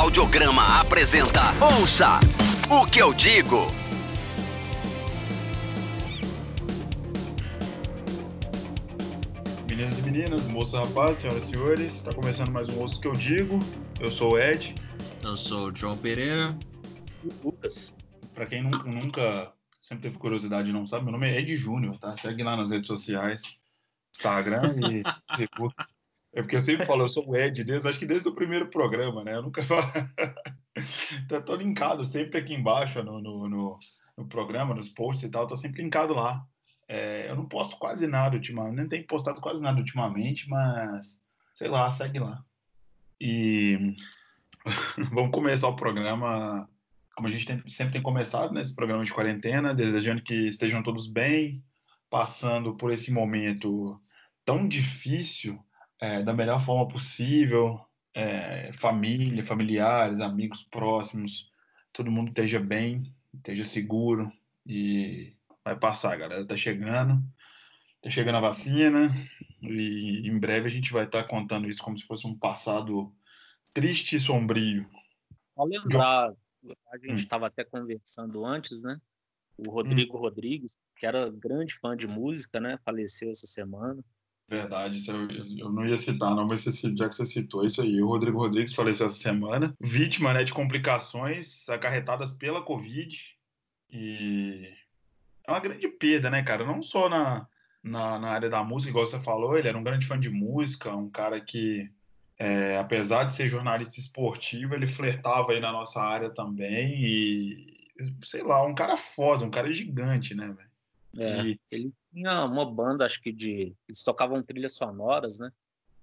Audiograma apresenta Ouça o que eu digo. Meninas e meninas, moças e rapazes, senhoras e senhores, está começando mais um Ouça o que eu digo. Eu sou o Ed. Eu sou o João Pereira. E Lucas. Para quem nunca, nunca, sempre teve curiosidade e não sabe, meu nome é Ed Júnior, tá? Segue lá nas redes sociais, Instagram e Facebook. É porque eu sempre falo, eu sou o Ed, desde, acho que desde o primeiro programa, né? Eu nunca falo. então, tô linkado sempre aqui embaixo no, no, no, no, programa, nos posts e tal, tô sempre linkado lá. É, eu não posto quase nada ultimamente, nem tenho postado quase nada ultimamente, mas sei lá, segue lá. E vamos começar o programa como a gente tem, sempre tem começado nesse programa de quarentena, desejando que estejam todos bem, passando por esse momento tão difícil é, da melhor forma possível, é, família, familiares, amigos próximos, todo mundo esteja bem, esteja seguro e vai passar, galera. Tá chegando, tá chegando a vacina e em breve a gente vai estar tá contando isso como se fosse um passado triste e sombrio. Só lembrar, a gente estava hum. até conversando antes, né? O Rodrigo hum. Rodrigues, que era grande fã de música, né? Faleceu essa semana. Verdade, eu, não ia citar, não, mas já que você citou isso aí, o Rodrigo Rodrigues faleceu essa semana, vítima né, de complicações acarretadas pela Covid. E é uma grande perda, né, cara? Não só na, na, na, área da música, igual você falou, ele era um grande fã de música, um cara que, é, apesar de ser jornalista esportivo, ele flertava aí na nossa área também. E, sei lá, um cara foda, um cara gigante, né, velho? É, e... ele tinha uma banda, acho que de. Eles tocavam trilhas sonoras, né?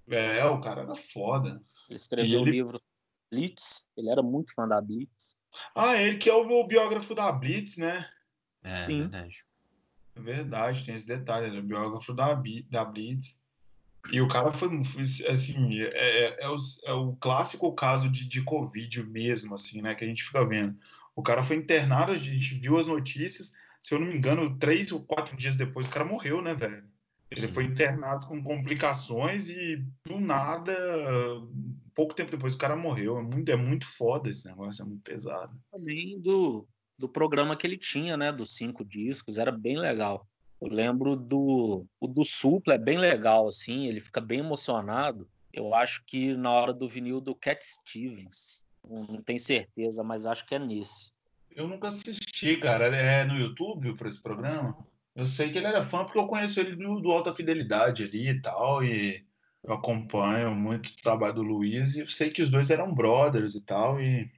É, o cara era foda. Ele escreveu o ele... livro Blitz, ele era muito fã da Blitz. Ah, ele que é o biógrafo da Blitz, né? É, Sim. verdade. É verdade, tem esse detalhe, ele é biógrafo da, da Blitz. E o cara foi, foi assim, é, é, é, o, é, o, clássico caso de, de Covid mesmo, assim, né? Que a gente fica vendo. O cara foi internado, a gente viu as notícias, se eu não me engano, três ou quatro dias depois o cara morreu, né, velho? Ele foi internado com complicações e do nada, pouco tempo depois o cara morreu. É muito, é muito foda esse negócio, é muito pesado. Também do, do programa que ele tinha, né? Dos cinco discos, era bem legal. Eu lembro do o do Supla, é bem legal, assim, ele fica bem emocionado. Eu acho que na hora do vinil do Cat Stevens, não, não tenho certeza, mas acho que é nesse. Eu nunca assisti, cara. É no YouTube para esse programa? Eu sei que ele era fã porque eu conheço ele do, do Alta Fidelidade ali e tal, e eu acompanho muito o trabalho do Luiz e eu sei que os dois eram brothers e tal, e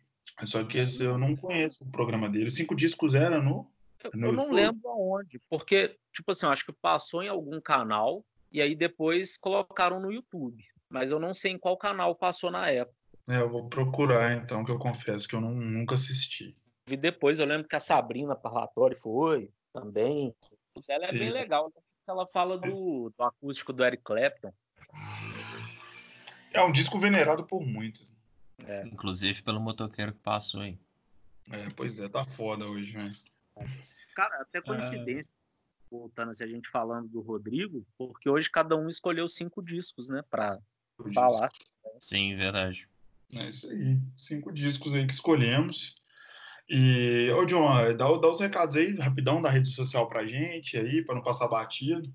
só que eu não conheço o programa dele. Cinco discos era no. no eu não YouTube. lembro aonde, porque, tipo assim, eu acho que passou em algum canal e aí depois colocaram no YouTube, mas eu não sei em qual canal passou na época. É, eu vou procurar então, que eu confesso que eu não, nunca assisti vi depois, eu lembro que a Sabrina Parlatório foi também. Ela é Sim. bem legal. Né? Ela fala do, do, acústico do Eric Clapton. É um disco venerado por muitos. É. Inclusive pelo motoqueiro que passou aí. É, pois é, tá foda hoje, né? Cara, até coincidência. É... Voltando assim, a gente falando do Rodrigo, porque hoje cada um escolheu cinco discos, né, pra falar. Sim, verdade. É isso aí. Cinco discos aí que escolhemos. E, ô John, dá, dá os recados aí, rapidão, da rede social pra gente aí, para não passar batido.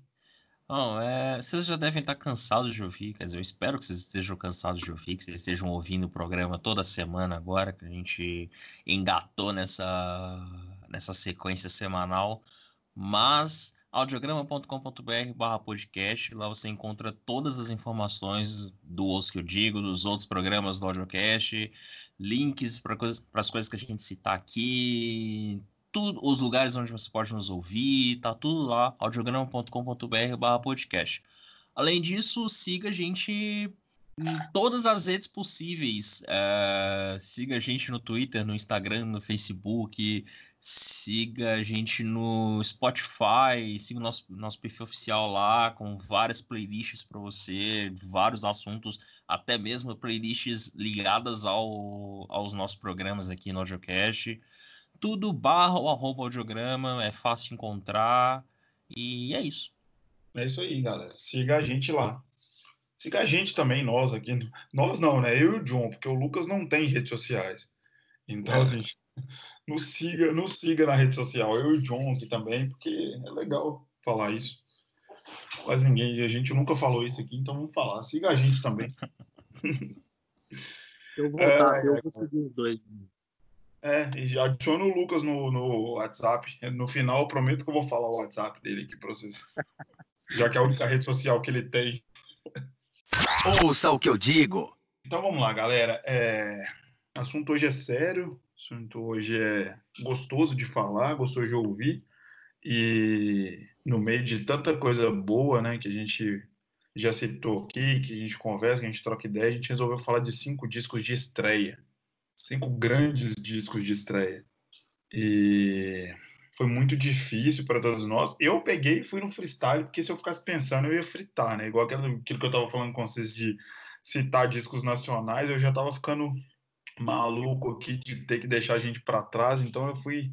Não, é, vocês já devem estar cansados de ouvir, quer dizer, eu espero que vocês estejam cansados de ouvir, que vocês estejam ouvindo o programa toda semana agora, que a gente engatou nessa, nessa sequência semanal, mas audiograma.com.br barra podcast, lá você encontra todas as informações do Osso que eu digo, dos outros programas do Audiocast, links para as coisas que a gente citar aqui, tudo, os lugares onde você pode nos ouvir, tá tudo lá, audiograma.com.br barra podcast. Além disso, siga a gente em todas as redes possíveis. É, siga a gente no Twitter, no Instagram, no Facebook, siga a gente no Spotify, siga o nosso, nosso perfil oficial lá, com várias playlists para você, vários assuntos, até mesmo playlists ligadas ao, aos nossos programas aqui no AudioCast. Tudo barra ou arroba audiograma, é fácil encontrar, e é isso. É isso aí, galera. Siga a gente lá. Siga a gente também, nós aqui. Nós não, né? Eu e o John, porque o Lucas não tem redes sociais. Então, é. assim, nos siga, nos siga na rede social. Eu e o John aqui também, porque é legal falar isso. Mas ninguém, a gente nunca falou isso aqui, então vamos falar. Siga a gente também. Eu vou voltar, é, eu vou seguir os dois. É, e adiciona o Lucas no, no WhatsApp. No final, eu prometo que eu vou falar o WhatsApp dele aqui para vocês. Já que é a única rede social que ele tem. Ouça o que eu digo. Então vamos lá, galera. É... O assunto hoje é sério. Assunto hoje é gostoso de falar, gostoso de ouvir. E no meio de tanta coisa boa, né, que a gente já citou aqui, que a gente conversa, que a gente troca ideia, a gente resolveu falar de cinco discos de estreia. Cinco grandes discos de estreia. E foi muito difícil para todos nós. Eu peguei e fui no freestyle, porque se eu ficasse pensando, eu ia fritar, né? Igual aquilo, que eu estava falando com vocês de citar discos nacionais, eu já estava ficando maluco aqui de ter que deixar a gente para trás, então eu fui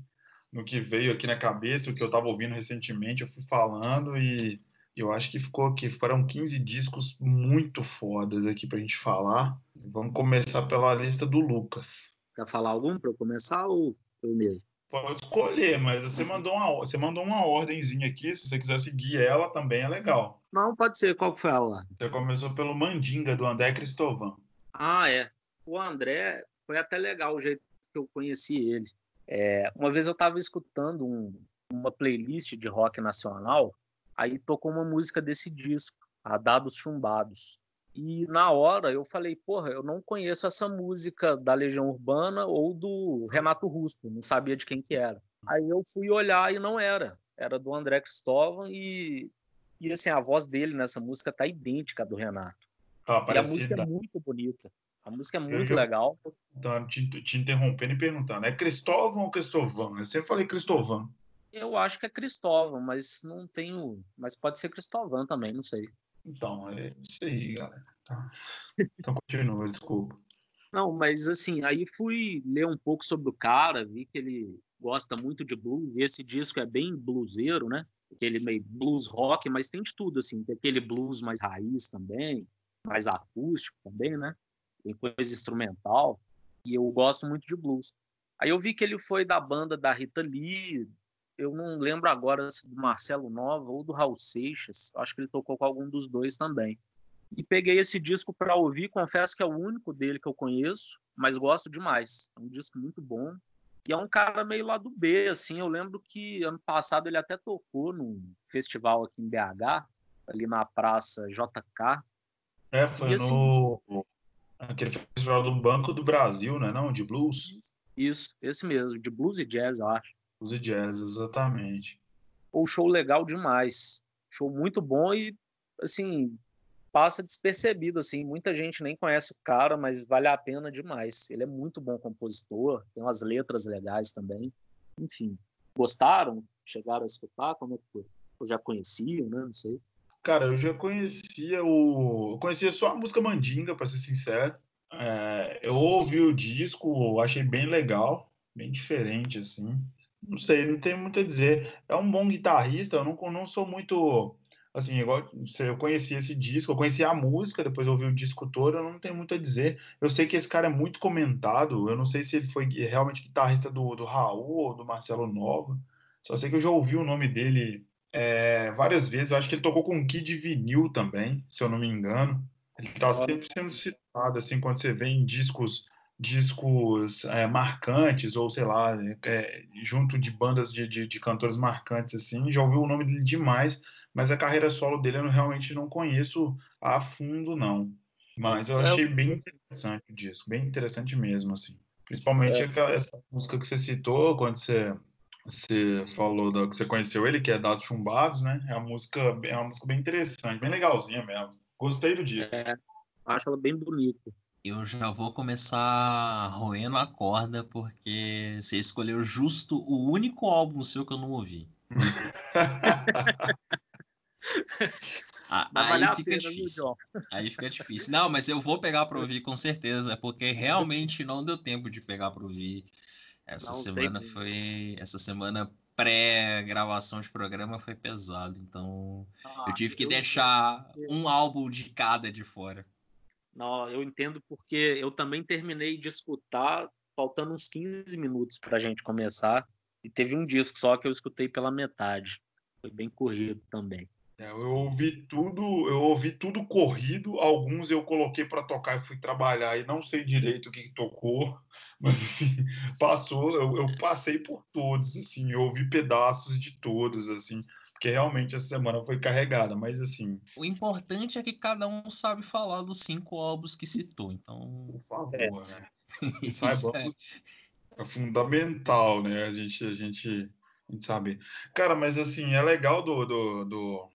no que veio aqui na cabeça, o que eu estava ouvindo recentemente, eu fui falando e eu acho que ficou aqui, foram 15 discos muito fodas aqui para a gente falar. Vamos começar pela lista do Lucas. Quer falar algum para eu começar ou eu mesmo? Pode escolher, mas você mandou uma, você mandou uma ordemzinha aqui, se você quiser seguir ela também é legal. Não, pode ser. Qual foi a ordem? Você começou pelo Mandinga, do André Cristovan. Ah, é. O André foi até legal o jeito que eu conheci ele. É, uma vez eu estava escutando um, uma playlist de rock nacional, aí tocou uma música desse disco, a Dados Chumbados. E na hora eu falei, porra, eu não conheço essa música da Legião Urbana ou do Renato Russo, não sabia de quem que era. Aí eu fui olhar e não era, era do André Cristóvão e, e assim, a voz dele nessa música tá idêntica à do Renato. Tá e a música é muito bonita. A música é muito eu, legal. Tá te, te, interrompendo e perguntando, é Cristóvão ou Cristovão? Eu sempre falei Cristovão. Eu acho que é Cristóvão, mas não tenho. Mas pode ser Cristóvão também, não sei. Então, é isso aí, galera. Tá. Então continua, desculpa. Não, mas assim, aí fui ler um pouco sobre o cara, vi que ele gosta muito de blues, e esse disco é bem bluseiro, né? Aquele meio blues rock, mas tem de tudo, assim, tem aquele blues mais raiz também, mais acústico também, né? Tem coisa instrumental, e eu gosto muito de blues. Aí eu vi que ele foi da banda da Rita Lee, eu não lembro agora se do Marcelo Nova ou do Raul Seixas, acho que ele tocou com algum dos dois também. E peguei esse disco para ouvir, confesso que é o único dele que eu conheço, mas gosto demais. É um disco muito bom. E é um cara meio lá do B, assim. Eu lembro que ano passado ele até tocou num festival aqui em BH, ali na Praça JK. É, foi assim, no aquele festival do Banco do Brasil, né, não? De blues? Isso, esse mesmo, de blues e jazz, eu acho. Blues e jazz, exatamente. O show legal demais. Show muito bom e, assim, passa despercebido, assim. Muita gente nem conhece o cara, mas vale a pena demais. Ele é muito bom compositor, tem umas letras legais também. Enfim, gostaram? Chegaram a escutar? Como é que foi? Ou já conheciam, né? Não sei. Cara, eu já conhecia o. Eu conhecia só a música Mandinga, para ser sincero. É, eu ouvi o disco, achei bem legal, bem diferente, assim. Não sei, não tem muito a dizer. É um bom guitarrista, eu não, não sou muito. Assim, igual eu conheci esse disco, eu conheci a música, depois ouvi o disco todo, eu não tenho muito a dizer. Eu sei que esse cara é muito comentado, eu não sei se ele foi realmente guitarrista do, do Raul ou do Marcelo Nova. Só sei que eu já ouvi o nome dele é, várias vezes. Eu acho que ele tocou com um Kid Vinil também, se eu não me engano. Ele está sempre sendo citado, assim, quando você vê em discos discos é, marcantes, ou sei lá, é, junto de bandas de, de, de, cantores marcantes, assim, já ouvi o nome dele demais, mas a carreira solo dele eu realmente não conheço a fundo, não. Mas eu é, achei bem interessante o disco, bem interessante mesmo, assim. Principalmente é. essa música que você citou, quando você, você falou da, que você conheceu ele, que é Dados Chumbados, né? É uma música, é uma música bem interessante, bem legalzinha mesmo. Gostei do disco. É, acho ela bem bonita. Eu já vou começar roendo a corda, porque você escolheu justo o único álbum seu que eu não ouvi. aí fica difícil. Aí fica difícil. Não, mas eu vou pegar para ouvir com certeza, porque realmente não deu tempo de pegar para ouvir. Essa não, semana foi. Essa semana pré-gravação de programa foi pesado, então Ah, eu tive que eu deixar entendo. um álbum de cada de fora. Não, eu entendo porque eu também terminei de escutar faltando uns 15 minutos para a gente começar. E teve um disco só que eu escutei pela metade. Foi bem corrido também. É, eu ouvi tudo, eu ouvi tudo corrido, alguns eu coloquei para tocar e fui trabalhar e não sei direito o que, que tocou, mas assim, passou, eu, eu passei por todos, assim, eu ouvi pedaços de todos, assim, porque realmente essa semana foi carregada, mas assim, O importante é que cada um sabe falar dos cinco álbuns que citou, então por favor, É. né? isso é- é fundamental, né? A gente, a gente, a gente sabe. Cara, mas assim, é legal do, do, do,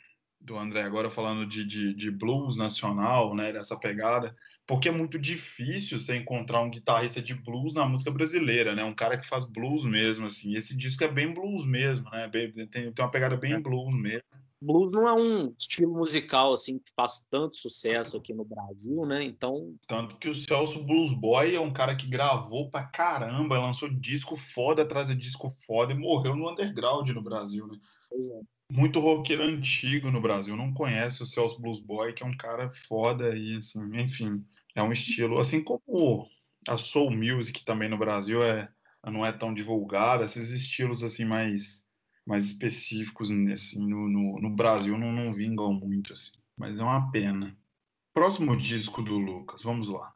do André agora falando de, de, de blues nacional, né? Dessa pegada, porque é muito difícil você encontrar um guitarrista de blues na música brasileira, né? Um cara que faz blues mesmo, assim. Esse disco é bem blues mesmo, né? Bem- Tem, tem uma pegada bem É. blues mesmo. Blues não é um estilo musical assim que faz tanto sucesso aqui no Brasil, né? Então, Tanto que o Celso Blues Boy é um cara que gravou pra caramba, lançou disco foda atrás de disco foda e morreu no underground no Brasil, né? pois é. Muito roqueiro antigo no Brasil. Não conhece o Celso Blues Boy, que é um cara foda e assim, enfim, é um estilo, assim como a soul music também no Brasil é não é tão divulgada, esses estilos assim mais mais específicos assim no, no, no Brasil não, não vingam muito assim, mas é uma pena. Próximo disco do Lucas, vamos lá.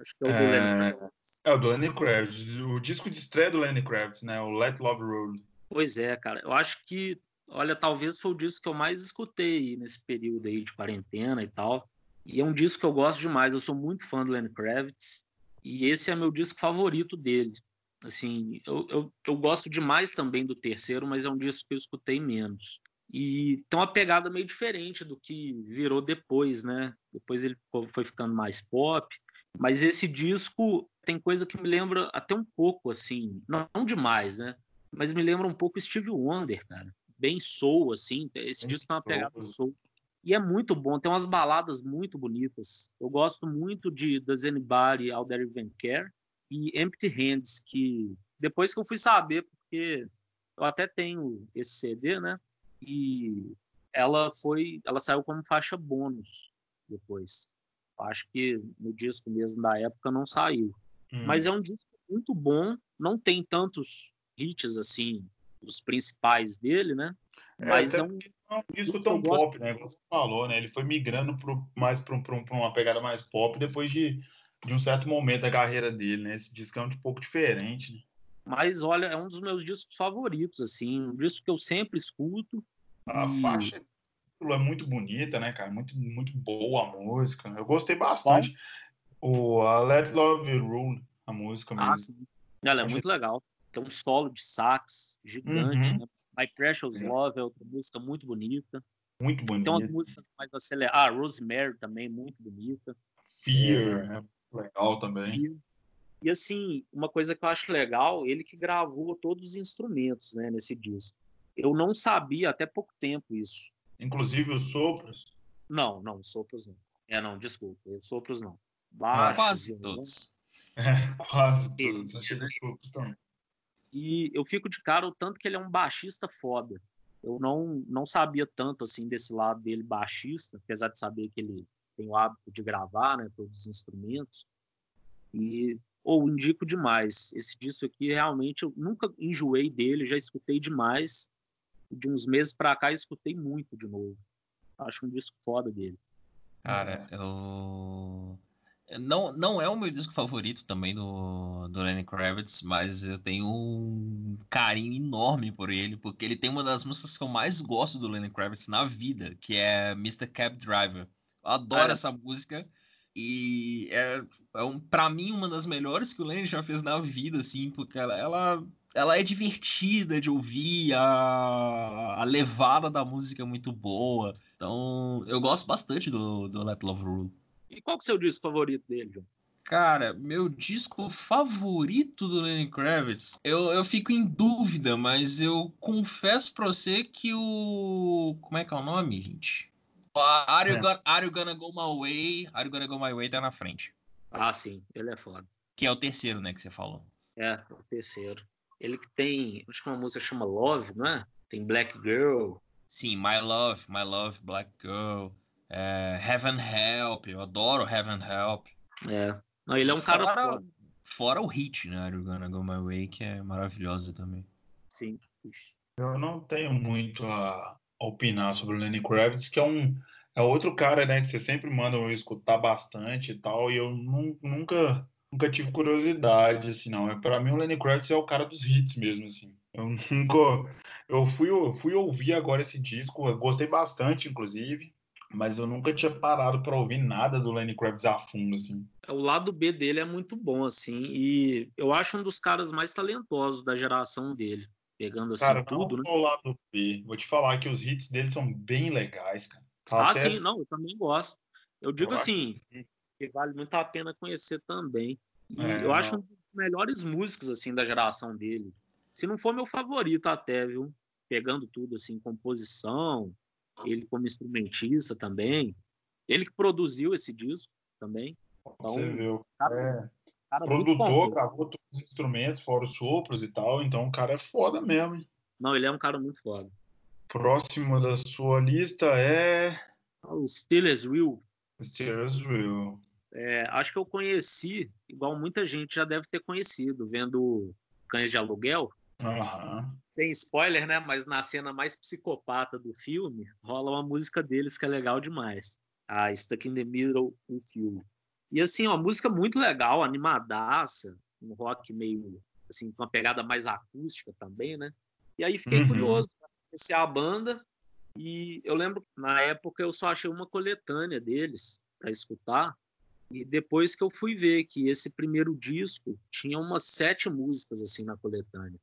acho que é o do É, Lennon Kravitz. É o do Lenny Kravitz, o disco de estreia do Lenny Kravitz, né? O Let Love Roll. Pois é, cara. Eu acho que, olha, talvez foi o disco que eu mais escutei nesse período aí de quarentena e tal. E é um disco que eu gosto demais. Eu sou muito fã do Lenny Kravitz. E esse é meu disco favorito dele. Assim, eu, eu, eu gosto demais também do terceiro, mas é um disco que eu escutei menos. E tem uma pegada meio diferente do que virou depois, né? Depois ele foi ficando mais pop. Mas esse disco tem coisa que me lembra até um pouco, assim, não, não demais, né? Mas me lembra um pouco Steve Wonder, cara. Bem soul, assim. Esse Bem disco tem uma pegada soul. E é muito bom, tem umas baladas muito bonitas. Eu gosto muito de Does Anybody Out There Even Care e Empty Hands, que depois que eu fui saber, porque eu até tenho esse CD, né? E ela foi, ela saiu como faixa bônus depois. Acho que no disco mesmo da época não saiu. Hum. Mas é um disco muito bom, não tem tantos hits assim, os principais dele, né? Mas até é um é um disco tão pop, né? Você falou, né? Ele foi migrando pro, mais para uma pegada mais pop depois de, de um certo momento da carreira dele, né? Esse disco é um pouco diferente, né? Mas olha, é um dos meus discos favoritos, assim, um disco que eu sempre escuto. A e- faixa é muito bonita, né, cara? Muito, muito boa a música. Eu gostei bastante. O a Let Love Rule, a música Ah, mesmo. sim. Ela é muito legal. Tem um solo de sax gigante, Uhum. né? My Precious. Love é outra música muito bonita. Muito Tem umas bonita. músicas mais aceleradas. Ah, Rosemary também, muito bonita. Fear, né? Legal também. E, e, assim, uma coisa que eu acho legal, ele que gravou todos os instrumentos, né, nesse disco. Eu não sabia até pouco tempo isso. Inclusive os sopros. Não, não, sopros não. É, não, desculpa, os sopros não. Ah, Quase todos. É, quase todos. Achei que os sopros também. E eu fico de cara o tanto que ele é um baixista foda. Eu não, não sabia tanto assim desse lado dele baixista, apesar de saber que ele tem o hábito de gravar, né, todos os instrumentos. E ou indico demais. Esse disco aqui realmente eu nunca enjoei dele, já escutei demais. De uns meses pra cá escutei muito de novo. Acho um disco foda dele. Cara, eu. Não, não é o meu disco favorito também do, do Lenny Kravitz, mas eu tenho um carinho enorme por ele, porque ele tem uma das músicas que eu mais gosto do Lenny Kravitz na vida, que é Mr. Cab Driver. Eu adoro Ah, essa música e é, é um, para mim uma das melhores que o Lenny já fez na vida, assim, porque ela, ela, ela é divertida de ouvir, a, a levada da música é muito boa. Então, eu gosto bastante do, do Let Love Rule. E qual que é o seu disco favorito dele, João? Cara, meu disco favorito do Lenny Kravitz, eu, eu fico em dúvida, mas eu confesso pra você que o. Como é que é o nome, gente? O Are, you É. Gonna, Are You Gonna Go My Way? Are You Gonna Go My Way tá na frente. Ah, sim, ele é foda. Que é o terceiro, né, que você falou. É, o terceiro. Ele que tem, acho que uma música chama Love, não é? Tem Black Girl. Sim, My Love, My Love, Black Girl, é, Heaven Help, eu adoro Heaven Help. É. Não, ele é um cara fora, foda. fora o hit, né? You're Gonna Go My Way, que é maravilhosa também. Sim. Eu não tenho muito a, opinar sobre o Lenny Kravitz, que é um é outro cara, né, que você sempre manda eu escutar bastante e tal, e eu nu- nunca nunca tive curiosidade, assim, não. É, para mim o Lenny Kravitz é o cara dos hits mesmo, assim. Eu nunca eu fui eu fui ouvir agora esse disco, eu gostei bastante, inclusive, mas eu nunca tinha parado para ouvir nada do Lenny Kravitz a fundo, assim. O lado B dele é muito bom, assim, e eu acho um dos caras mais talentosos da geração dele. Pegando assim Cara, tudo, não né? o lado B. Vou te falar que os hits dele são bem legais, cara. Tá Ah, certo? sim, não, eu também gosto. Eu digo acho assim, que que vale muito a pena conhecer também. E É, eu acho um dos melhores músicos assim da geração dele. Se não for meu favorito até, viu? Pegando tudo assim, composição, ele como instrumentista também. Ele que produziu esse disco também. Você Então, viu. cara, É. Cara, Produtor, gravou todos os instrumentos, fora os sopros e tal, então o cara é foda mesmo. hein? Não, ele é um cara muito foda. Próximo da sua lista é O Steelers Will, Steelers Will. é, acho que eu conheci, igual muita gente já deve ter conhecido, vendo Cães de Aluguel. Aham. Sem spoiler, né? Mas na cena mais psicopata do filme, rola uma música deles que é legal demais. A Stuck in the Middle with You. E assim, uma música muito legal, animadaça, um rock meio, assim, com uma pegada mais acústica também, né? E aí fiquei Uhum. curioso para conhecer a banda. E eu lembro na época eu só achei uma coletânea deles para escutar. E depois que eu fui ver que esse primeiro disco tinha umas sete músicas assim na coletânea.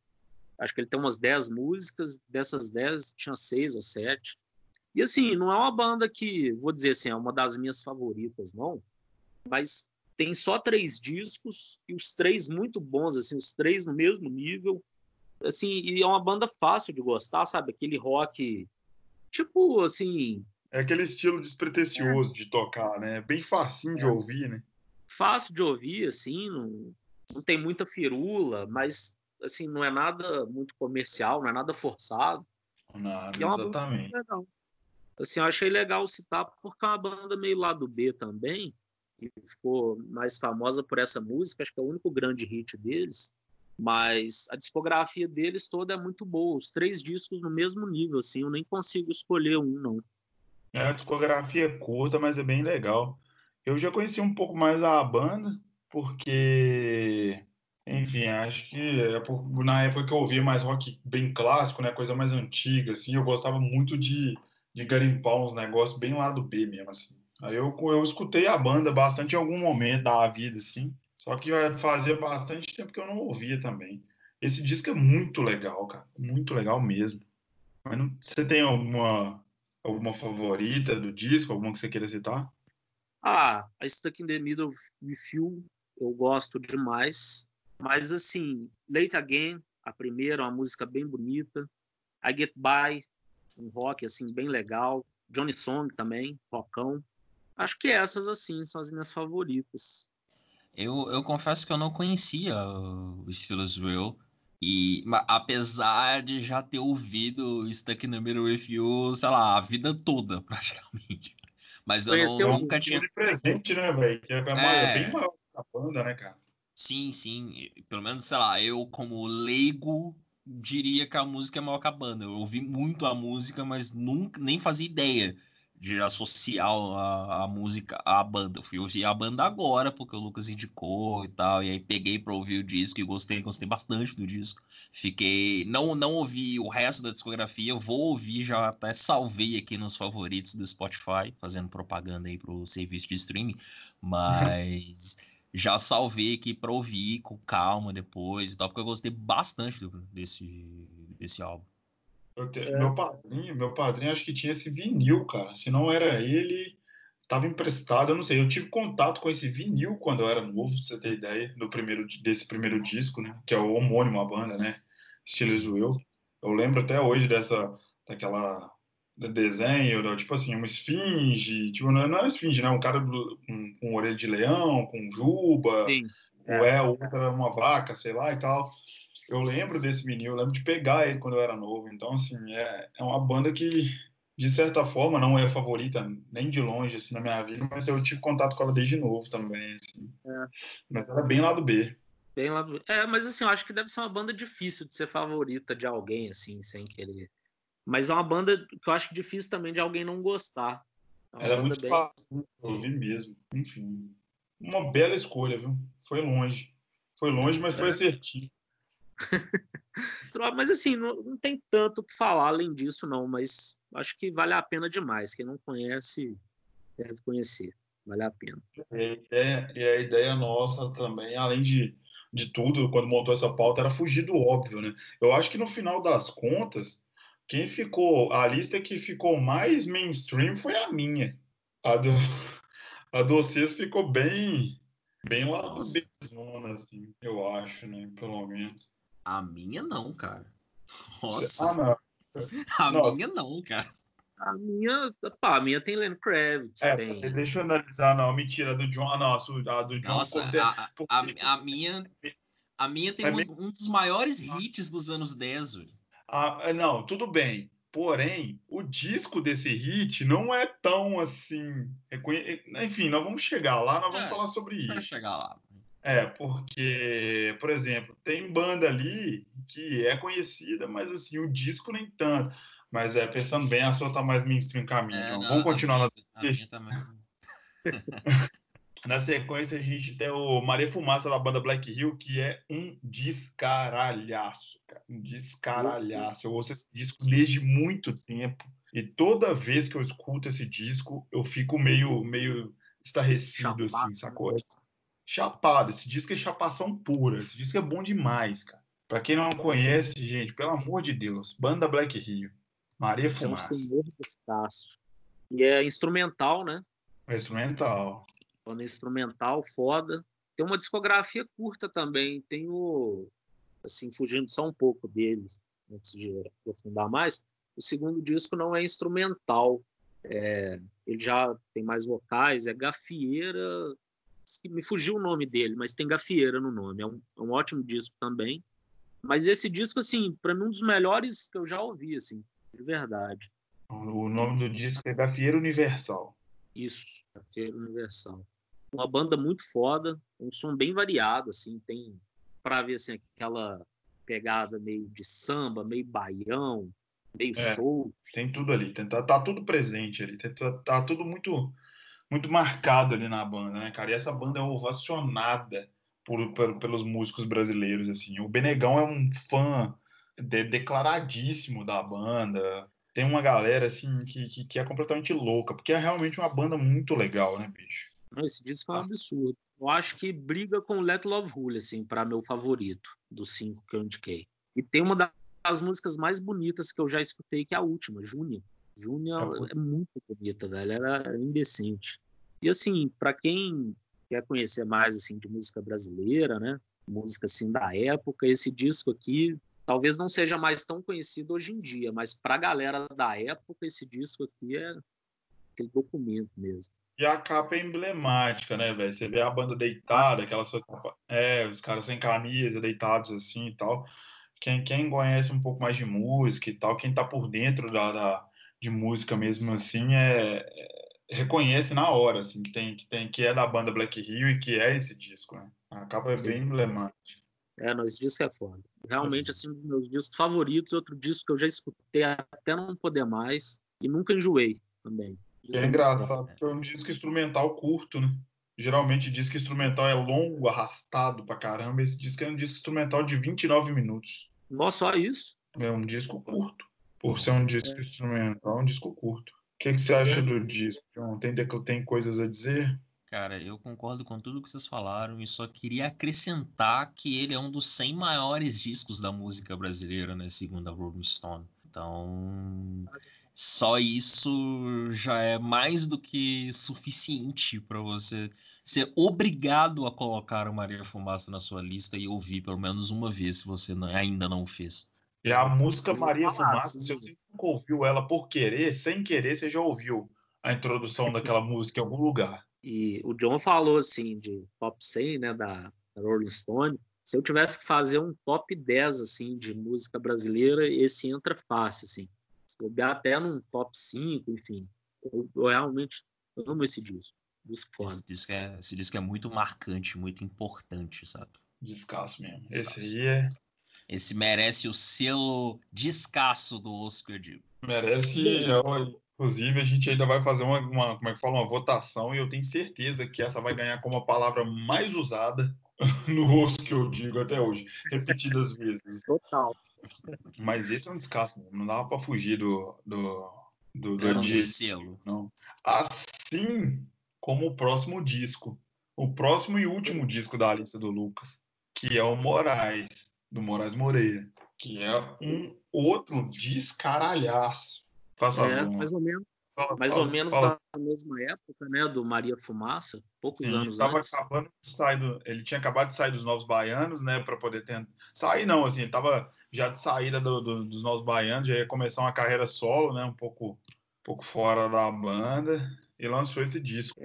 Acho que ele tem umas 10 músicas, dessas 10 tinha seis ou sete. E assim, não é uma banda que, vou dizer assim, é uma das minhas favoritas, não. Mas tem só três discos e os três muito bons, assim, os três no mesmo nível. Assim, e é uma banda fácil de gostar, sabe? Aquele rock, tipo, assim, É aquele estilo despretensioso de tocar, né? Bem facinho de É. ouvir, né? fácil de ouvir, assim, não, não tem muita firula, mas, assim, não é nada muito comercial, não é nada forçado. Nada, é banda exatamente. legal. Assim, eu achei legal citar porque é uma banda meio lado B também, que ficou mais famosa por essa música, acho que é o único grande hit deles, mas a discografia deles toda é muito boa, os três discos no mesmo nível, assim, eu nem consigo escolher um, não. É uma discografia curta, mas é bem legal. Eu já conheci um pouco mais a banda, porque, enfim, acho que é na época que eu ouvia mais rock bem clássico, né, coisa mais antiga, assim, eu gostava muito de, de garimpar uns negócios bem lá do B mesmo, assim. Aí eu, eu escutei a banda bastante em algum momento da vida, assim, só que vai fazia bastante tempo que eu não ouvia também. Esse disco é muito legal, cara, muito legal mesmo. Mas não- você tem alguma alguma favorita do disco, alguma que você queira citar? Ah, a Stuck in the Middle with You eu gosto demais, mas assim, Late Again, a primeira, uma música bem bonita, I Get By, um rock assim bem legal, Johnny Song também, rockão. Acho que essas assim são as minhas favoritas. Eu, eu confesso que eu não conhecia o Steelers Will. E apesar de já ter ouvido Stuck in the Middle with You, sei lá, a vida toda, praticamente. Mas eu não- o nunca tinha. presente, né, velho? É, é bem maior que a banda, né, cara? Sim, sim. Pelo menos, sei lá, eu como leigo diria que a música é maior que a banda. Eu ouvi muito a música, mas nunca nem fazia ideia de associar a, a música à banda. Eu fui ouvir a banda agora, porque o Lucas indicou e tal, e aí peguei pra ouvir o disco e gostei, gostei bastante do disco. Fiquei. Não, não ouvi o resto da discografia, vou ouvir, já até salvei aqui nos favoritos do Spotify, fazendo propaganda aí pro serviço de streaming, mas já salvei aqui pra ouvir com calma depois e tal, porque eu gostei bastante do- desse, desse álbum. Eu te- É. Meu padrinho, meu padrinho acho que tinha esse vinil, cara. Se não era ele, tava emprestado, eu não sei. Eu tive contato com esse vinil quando eu era novo, pra você ter ideia, do primeiro, desse primeiro disco, né? Que é o homônimo à banda, né? Steelers Will. Eu lembro até hoje dessa, daquela desenho, tipo assim, uma esfinge, tipo, não não era esfinge, né? Um cara do- com, com orelha de leão, com juba, Sim. o é, o outro era uma vaca, sei lá e tal. eu lembro desse menino, eu lembro de pegar ele quando eu era novo. Então, assim, é, é uma banda que, de certa forma, não é favorita nem de longe, assim, na minha vida, mas eu tive contato com ela desde novo também, assim. É. Mas ela é bem lado B. Bem lá do... É, mas assim, eu acho que deve ser uma banda difícil de ser favorita de alguém, assim, sem querer. Mas é uma banda que eu acho difícil também de alguém não gostar. É Ela é muito bem- fácil ouvir mesmo. Enfim, uma bela escolha, viu? Foi longe. Foi longe, mas É. foi assertivo. Mas assim, não, não tem tanto o que falar além disso, não. Mas acho que vale a pena demais. Quem não conhece, deve conhecer. Vale a pena. E a ideia, e a ideia nossa também, além de, de tudo, quando montou essa pauta, era fugir do óbvio, né? Eu acho que no final das contas, quem ficou, a lista que ficou mais mainstream foi a minha. A do, a do vocês ficou bem, bem lá do Nossa. zona, assim, eu acho, né? Pelo menos. A minha não, cara. Nossa, Ah, não. a nossa. minha não, cara. A minha, pá, a minha tem Lenny Kravitz, É, tem. deixa eu analisar, não, mentira, a do John, não, a do John Nossa, a, a- a, minha. A minha tem É um, mesmo? um dos maiores hits dos anos 10, velho. Ah, não, tudo bem. Porém, o disco desse hit não é tão assim. reconhe- Enfim, nós vamos chegar lá, nós vamos É, falar sobre isso. chegar lá. É, porque, por exemplo, tem banda ali que é conhecida, mas assim, o disco nem tanto. Mas é, pensando bem, a sua tá mais mainstream minha. É, não, vamos a continuar na minha- A minha também. Na sequência, a gente tem o Maria Fumaça da banda Black Hill, que é um descaralhaço, cara. Um descaralhaço. Eu ouço esse disco desde muito tempo. E toda vez que eu escuto esse disco, eu fico meio, meio estarrecido, Chapado, assim, sacou? Chapado. Esse disco é chapação pura. Esse disco é bom demais, cara. Pra quem não conhece, gente, pelo amor de Deus, banda Black Hill. Maria Esse é um Fumaça. E é instrumental, né? É instrumental. Banda instrumental, foda. Tem uma discografia curta também. Tem o. Assim, fugindo só um pouco deles, antes de aprofundar mais. O segundo disco não é instrumental. É, ele já tem mais vocais. É Gafieira. Me fugiu o nome dele, mas tem Gafieira no nome. É um, é um ótimo disco também. Mas esse disco, assim, para mim, um dos melhores que eu já ouvi, assim, de verdade. O nome do disco é Gafieira Universal. Isso, Gafieira Universal. Uma banda muito foda, um som bem variado, assim, tem para ver assim, aquela pegada meio de samba, meio baião, meio É. soul. Tem tudo ali, tem- tá, tá tudo presente ali, tá, tá- tá tudo muito muito marcado ali na banda, né, cara? E essa banda é ovacionada por, por- pelos músicos brasileiros, assim. O Benegão é um fã de- declaradíssimo da banda. Tem uma galera, assim, que, que, que é completamente louca, porque é realmente uma banda muito legal, né, bicho? Não, Esse disco é um absurdo. Eu acho que briga com Let Love Rule, assim, para meu favorito, dos cinco que eu indiquei. E tem uma das músicas mais bonitas que eu já escutei, que é a última, Júnior. Júnior é muito bonita, velho. Ela é indecente. E assim, para quem quer conhecer mais assim de música brasileira, né? Música assim da época, esse disco aqui talvez não seja mais tão conhecido hoje em dia, mas para a galera da época esse disco aqui é aquele documento mesmo. E a capa é emblemática, né, velho? Você vê a banda deitada, aquela sua. É, os caras sem camisa, deitados assim e tal. Quem, quem conhece um pouco mais de música e tal, quem tá por dentro da, da- de música mesmo assim, é, é- reconhece na hora, assim, que tem, que tem, que é da banda Black Hill e que é esse disco, né? A capa é Sim. bem emblemática. É, não, esse disco é foda. Realmente, assim, um dos meus discos favoritos, outro disco que eu já escutei até não poder mais e nunca enjoei também. É engraçado, porque é um disco instrumental curto, né? Geralmente disco instrumental é longo, arrastado pra caramba. Esse disco é um disco instrumental de 29 minutos. Nossa, só isso. É um disco curto. Por ser um disco instrumental, é um disco curto. O que, que você acha do disco, John? Tem, tem coisas a dizer? Cara, eu concordo com tudo que vocês falaram e só queria acrescentar que ele é um dos 100 maiores discos da música brasileira, né, segundo a Rolling Stone. Então, só isso já é mais do que suficiente para você ser obrigado a colocar o Maria Fumaça na sua lista e ouvir pelo menos uma vez se você não- ainda não o fez. E a música Maria Fumaça, sim. se você nunca ouviu ela por querer, sem querer, você já ouviu a introdução daquela música em algum lugar. E o John falou, assim, de top 100, né, da, da Rolling Stone. se eu tivesse que fazer um top 10 assim de música brasileira, esse entra fácil assim. Se bobear até num top 5, enfim. Eu, eu realmente amo esse disco. Disco foda. Esse disco, é, esse disco é muito marcante, muito importante, sabe? Descasso mesmo. Descasso. Esse aí é. Esse merece o selo descasso do Oscar, eu digo. Merece. é, Inclusive, a gente ainda vai fazer uma, uma, como é que fala, uma votação e eu tenho certeza que essa vai ganhar como a palavra mais usada no rosto que eu digo até hoje, repetidas vezes. Total. Mas esse é um descasso, não dava para fugir do do, do, do Era um selo. não. Assim como o próximo disco, o próximo e último disco da lista do Lucas, que é o Moraes, do Moraes Moreira, que é um outro descaralhaço. Faça É, mais ou menos, Fala, mais fala, ou menos fala. da mesma época, né, do Maria Fumaça, poucos Sim, anos tava antes. acabando de sair do, ele tinha acabado de sair dos Novos Baianos, né, para poder tentar sair não, assim, ele tava já de saída do- do- dos Novos Baianos, já ia começar uma carreira solo, né, um pouco, um pouco fora da banda e lançou esse disco.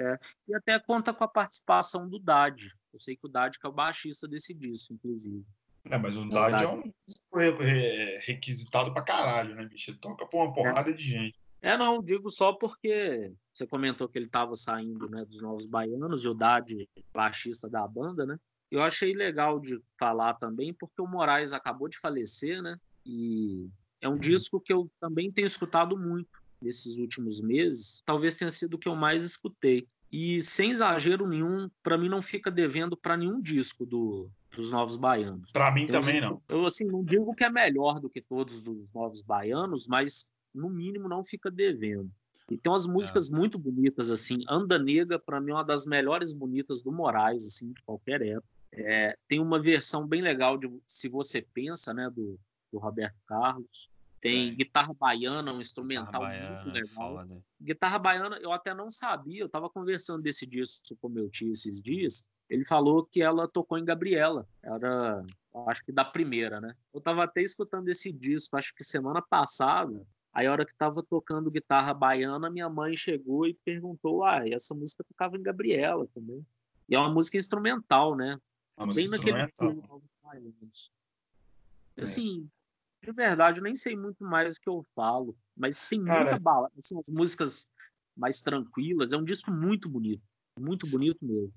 E até conta com a participação do Dade. Eu sei que o Dade que é o baixista desse disco, inclusive. É, mas o Verdade. Dade é um requisitado pra caralho, né, bicho? Ele toca pra uma porrada de gente. É, não, digo só porque você comentou que ele estava saindo né, dos Novos Baianos, e o Dade, baixista da banda, né? Eu achei legal de falar também, porque o Moraes acabou de falecer, né? E é um disco que eu também tenho escutado muito nesses últimos meses. Talvez tenha sido o que eu mais escutei. E sem exagero nenhum, para mim não fica devendo para nenhum disco do, dos Novos Baianos. Pra mim uns também discos- não. Eu assim não digo que é melhor do que todos dos Novos Baianos, mas no mínimo não fica devendo. E tem umas músicas muito bonitas assim. Anda Nega para mim é uma das melhores bonitas do Moraes assim de qualquer época. É, tem uma versão bem legal de Se Você Pensa, né, do, do Roberto Carlos. Tem É. Guitarra Baiana, um instrumental baiana, muito legal. foda. Guitarra baiana, eu até não sabia, eu estava conversando desse disco com meu tio esses dias. Ele falou que ela tocou em Gabriela, era, acho que da primeira, né? Eu estava até escutando esse disco, acho que semana passada. Aí, a hora que estava tocando guitarra baiana, minha mãe chegou e perguntou: Ah, essa música tocava em Gabriela também. E é uma música instrumental, né? A música Bem naquele estilo Novos Baianos. É. Assim, de verdade, eu nem sei muito mais o que eu falo, mas tem Cara, muita balada, assim, as músicas mais tranquilas, é um disco muito bonito, muito bonito mesmo.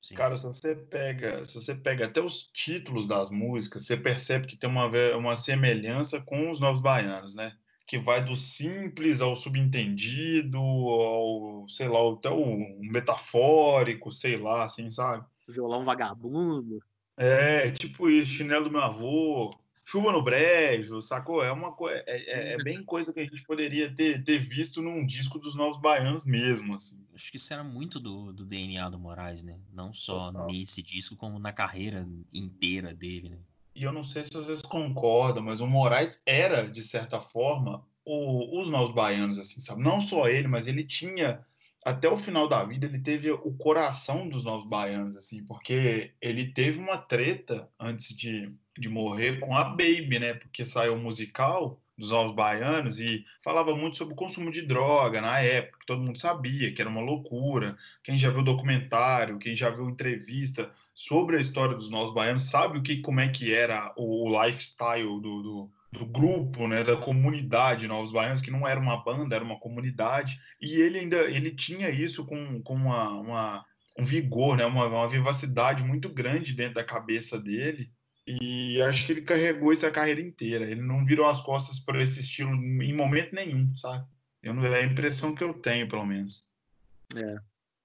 Sim. Cara, se você pega, se você pega até os títulos das músicas, você percebe que tem uma, uma semelhança com os Novos Baianos, né? Que vai do simples ao subentendido, ao, sei lá, até o metafórico, sei lá, assim, sabe? Violão vagabundo. É, tipo isso, chinelo do meu avô, chuva no brejo, sacou? É uma coisa, é, é- é bem coisa que a gente poderia ter, ter visto num disco dos Novos Baianos mesmo, assim. Acho que isso era muito do, do DNA do Moraes, né? Não só Total. nesse disco, como na carreira inteira dele, né? e eu não sei se vocês concordam, mas o Moraes era, de certa forma, o- os Novos Baianos, assim, sabe? Não só ele, mas ele tinha, até o final da vida, ele teve o coração dos Novos Baianos, assim, porque ele teve uma treta antes de, de morrer com a Baby, né? Porque saiu o musical dos Novos Baianos e falava muito sobre o consumo de droga na época, que todo mundo sabia que era uma loucura. Quem já viu documentário, quem já viu entrevista sobre a história dos Novos Baianos sabe o que, como é que era o, lifestyle do, do, do grupo, né, da comunidade Novos Baianos, que não era uma banda, era uma comunidade. E ele ainda ele tinha isso com, com uma, uma- um vigor, né, uma, uma vivacidade muito grande dentro da cabeça dele. E acho que ele carregou isso a carreira inteira. Ele não virou as costas para esse estilo em momento nenhum, sabe? Eu não, é a impressão que eu tenho, pelo menos.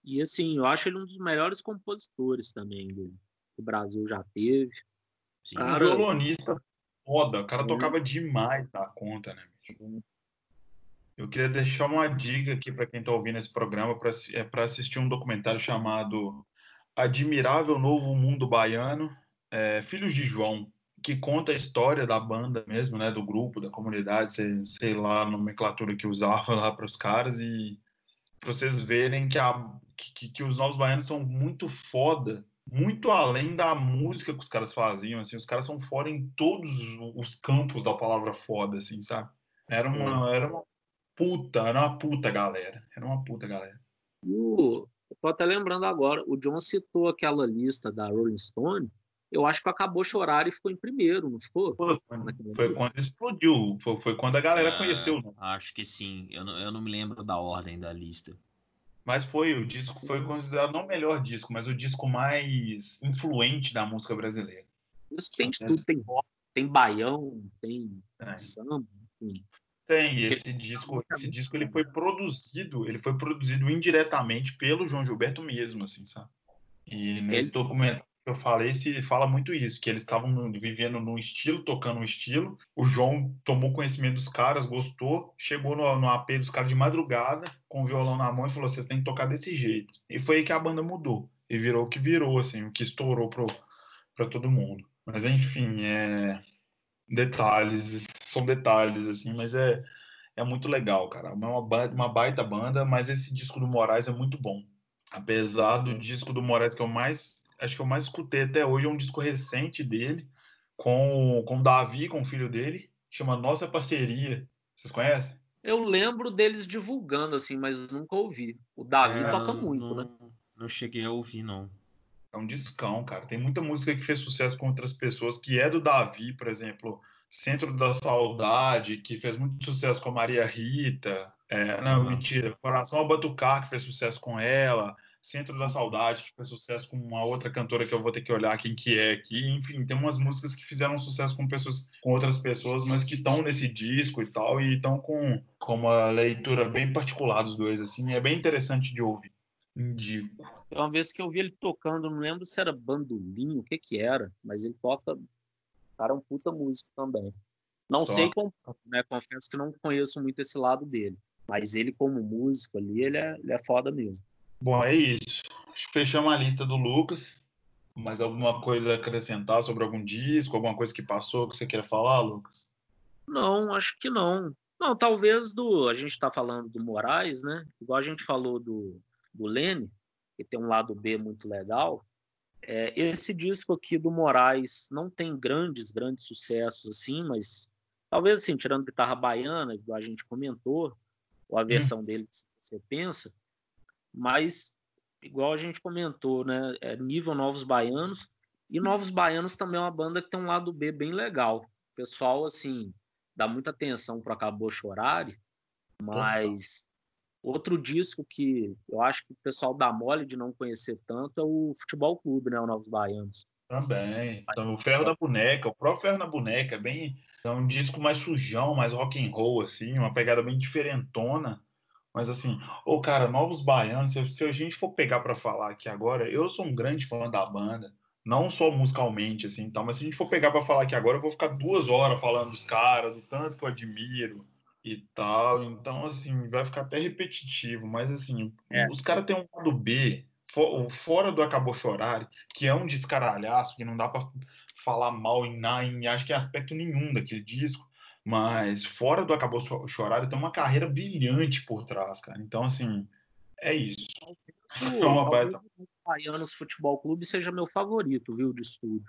E assim, eu acho ele um dos melhores compositores também do, que o Brasil já teve. Cara, um violonista foda. O cara tocava demais da conta, né, bicho? Eu queria deixar uma dica aqui para quem está ouvindo esse programa para é para assistir um documentário chamado Admirável Novo Mundo Baiano, é, Filhos de João, que conta a história da banda mesmo, né, do grupo, da comunidade, sei, sei lá a nomenclatura que usava lá para os caras e para vocês verem que, a, que, que os Novos Baianos são muito foda, muito além da música que os caras faziam, assim, os caras são foda em todos os campos da palavra foda, assim, sabe? Era uma, era uma puta, era uma puta galera, era uma puta galera. O, eu tô até lembrando agora, o John citou aquela lista da Rolling Stone. eu acho que acabou chorar e ficou em primeiro, não ficou? Foi, foi quando explodiu, foi, foi, quando a galera Ah, conheceu. Acho que sim. Eu não, eu não me lembro da ordem da lista. Mas foi o disco, foi considerado não o melhor disco, mas o disco mais influente da música brasileira. Isso tem de tudo, tem rock, tem baião, tem É. samba, enfim. Tem, e esse disco, esse disco ele foi produzido, ele foi produzido indiretamente pelo João Gilberto mesmo, assim, sabe? E nesse Ele- documentário eu falei, se fala muito isso, que eles estavam vivendo num estilo, tocando um estilo. O João tomou conhecimento dos caras, gostou, chegou no, no AP dos caras de madrugada, com o violão na mão e falou: vocês têm que tocar desse jeito. E foi aí que a banda mudou. E virou o que virou, assim, o que estourou pro, pra todo mundo. Mas enfim, é. Detalhes, são detalhes, assim, mas é, é muito legal, cara. É uma, uma baita banda, mas esse disco do Moraes é muito bom. Apesar do disco do Moraes que eu mais, acho que eu mais escutei até hoje, é um disco recente dele, com, com o Davi, com o filho dele, chama Nossa Parceria. Vocês conhecem? Eu lembro deles divulgando, assim, mas nunca ouvi. O Davi É, toca muito, não, né? Não cheguei a ouvir, não. É um discão, cara. Tem muita música que fez sucesso com outras pessoas, que é do Davi, por exemplo, Centro da Saudade, que fez muito sucesso com a Maria Rita. É, não, Uhum. mentira. Coração ao Batucar, que fez sucesso com ela. Centro da Saudade, que fez sucesso com uma outra cantora que eu vou ter que olhar quem que é aqui. Enfim, tem umas músicas que fizeram sucesso com pessoas, com outras pessoas, mas que estão nesse disco e tal, e estão com, com uma leitura bem particular dos dois, assim. É bem interessante de ouvir. Indico. Tem uma vez que eu vi ele tocando, não lembro se era bandolim, o que que era, mas ele toca, cara, é um puta músico também. Não sei como, né? Confesso que não conheço muito esse lado dele. Mas ele, como músico ali, ele é, ele é foda mesmo. Bom, é isso. Fechamos a lista do Lucas. Mais alguma coisa a acrescentar sobre algum disco, alguma coisa que passou que você queira falar, Lucas? Não, acho que não. Não, talvez do. A gente está falando do Moraes, né? Igual a gente falou do, do Lene, que tem um lado B muito legal. É, esse disco aqui do Moraes não tem grandes, grandes sucessos assim, mas talvez assim, tirando guitarra baiana, igual a gente comentou, ou a versão dele que você pensa, mas igual a gente comentou, né? É nível Novos Baianos, e Novos Baianos também é uma banda que tem um lado B bem legal. O pessoal, assim, dá muita atenção para Acabou Chorare, mas outro disco que eu acho que o pessoal dá mole de não conhecer tanto é o Futebol Clube, né? O Novos Baianos. Também. Então, o Ferro da Boneca, o próprio Ferro da Boneca, é bem. É um disco mais sujão, mais rock and roll, assim, uma pegada bem diferentona. Mas assim, ô cara, Novos Baianos, se, se a gente for pegar para falar aqui agora, eu sou um grande fã da banda, não só musicalmente, assim, tal, mas se a gente for pegar para falar aqui agora, eu vou ficar duas horas falando dos caras, do tanto que eu admiro e tal. Então, assim, vai ficar até repetitivo, mas assim, É. os caras têm um lado B, fo- fora do Acabou Chorar, que é um descaralhaço, que não dá para falar mal em, em acho que em aspecto nenhum daquele disco. Mas fora do Acabou Cho- Chorar, ele tem uma carreira brilhante por trás, cara. Então, assim, é isso. É uma baita. O Baianos Futebol Clube seja meu favorito, viu, de estúdio.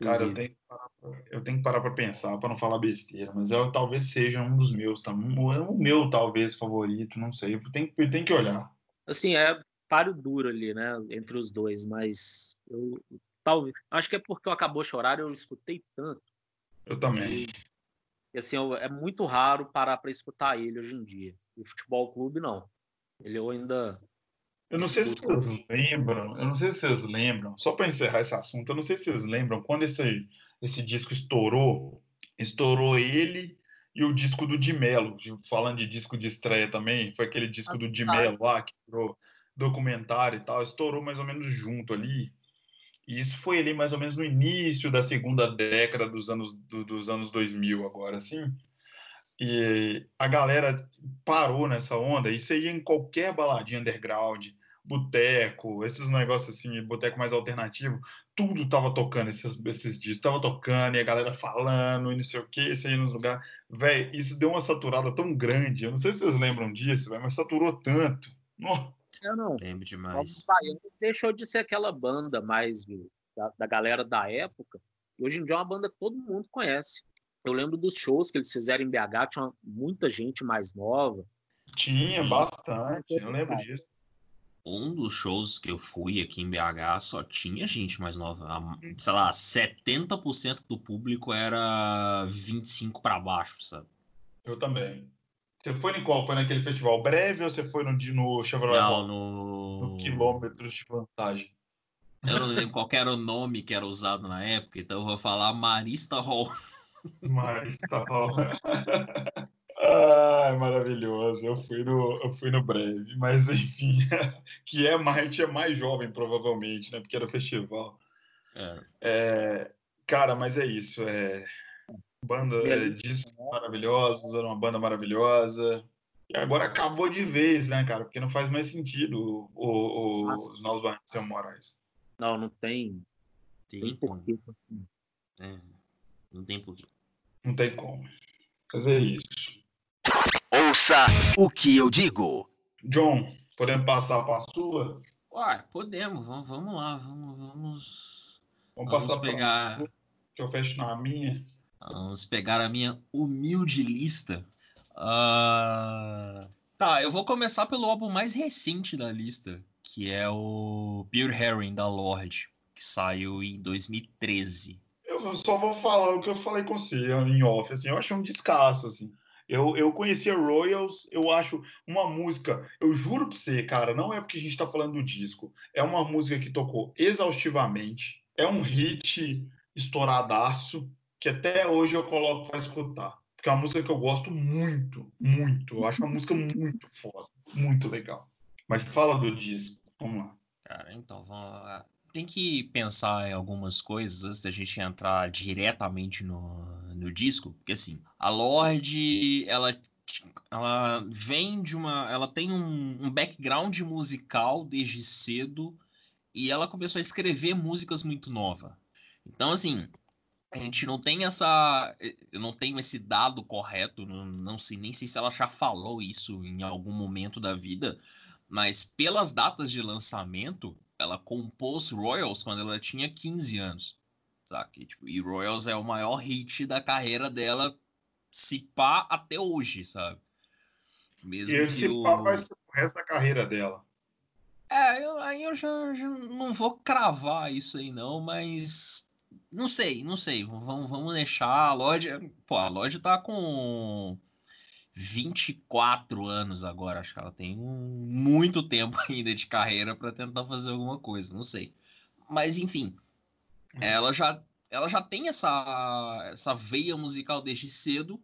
Cara, eu tenho, que parar pra- eu tenho que parar pra pensar, pra não falar besteira, mas eu, talvez seja um dos meus, tá? o meu talvez favorito, não sei. Eu tenho, eu tenho que olhar. Assim, é páreo duro ali, né, entre os dois, mas eu talvez, acho que é porque eu acabou chorar, eu escutei tanto, Eu também. E assim, eu- é muito raro parar para escutar ele hoje em dia. E o futebol clube não. Ele eu ainda Eu não sei se vocês lembram, eu não sei se vocês lembram, só para encerrar esse assunto, eu não sei se vocês lembram quando esse, esse disco estourou, estourou ele e o disco do Di Mello, falando de disco de estreia também, foi aquele disco do Di Mello lá, que virou documentário e tal, estourou mais ou menos junto ali. E isso foi ali mais ou menos no início da segunda década dos anos, do- dos anos 2000 agora, assim. E a galera parou nessa onda, e você em qualquer baladinha underground, boteco, esses negócios assim, boteco mais alternativo, tudo tava tocando esses, esses discos, tava tocando, e a galera falando, e não sei o que, isso aí nos lugares. Véi, isso deu uma saturada tão grande, eu não sei se vocês lembram disso, véi, mas saturou tanto. Nó, não. Lembro demais. Baianos deixou de ser aquela banda mais viu, da, da galera da época. E hoje em dia é uma banda que todo mundo conhece. Eu lembro dos shows que eles fizeram em BH, tinha muita gente mais nova. Tinha Sim. bastante, eu lembro disso. um dos shows que eu fui aqui em BH só tinha gente mais nova. Sei lá, 70% do público era 25 para baixo, sabe? Eu também. Você foi em qual? Foi naquele festival breve ou você foi no, no Chevrolet Não, no... no quilômetros de vantagem? Eu não lembro qual era o nome que era usado na época, então eu vou falar Marista Hall. Marista Hall. Ah, maravilhoso. Eu fui no, eu fui no breve, mas enfim, que é mais, é mais jovem, provavelmente, né? Porque era festival. É. É, cara, mas é isso. É, banda, é, discos maravilhosos, era uma banda maravilhosa. E agora acabou de vez, né, cara? Porque não faz mais sentido o, o, os Novos Barrantes Moraes. Não, não tem. Tem, Tem porquê. É, não tem porquê. Não tem como. Mas é isso. Ouça o que eu digo. John, podemos passar para a sua? Ué, podemos, vamos, vamos lá, vamos, vamos, Vamos, vamos passar para pegar, que eu fecho na minha. Vamos pegar a minha humilde lista. Ah, tá, eu vou começar pelo álbum mais recente da lista, que é o Pure Herring da Lorde, que saiu em 2013. Eu só vou falar o que eu falei com você em off, assim, eu acho um descasso, assim. Eu, eu conhecia Royals, eu acho uma música, eu juro pra você, cara, não é porque a gente tá falando do disco, é uma música que tocou exaustivamente, é um hit estouradaço, que até hoje eu coloco pra escutar. Porque é uma música que eu gosto muito, muito. Eu acho uma música muito foda, muito legal. Mas fala do disco, vamos lá. Cara, então, vamos lá. Tem que pensar em algumas coisas antes da gente entrar diretamente no, no disco, porque assim, a Lorde, ela, ela vem de uma. Ela tem um, um background musical desde cedo e ela começou a escrever músicas muito nova. Então, assim, a gente não tem essa. Eu não tenho esse dado correto, não, não sei nem sei se ela já falou isso em algum momento da vida, mas pelas datas de lançamento, ela compôs Royals quando ela tinha 15 anos. Saca? E, tipo, e Royals é o maior hit da carreira dela, se pá, até hoje, sabe? Mesmo E que o... vai ser o resto da carreira dela. É, eu, aí eu já, já não vou cravar isso aí não, mas não sei, não sei. Vamos, vamos deixar a Lorde. Pô, a Lorde tá com 24 anos agora. Acho que ela tem muito tempo ainda de carreira para tentar fazer alguma coisa, não sei. Mas enfim, ela já, ela já tem essa, essa veia musical desde cedo.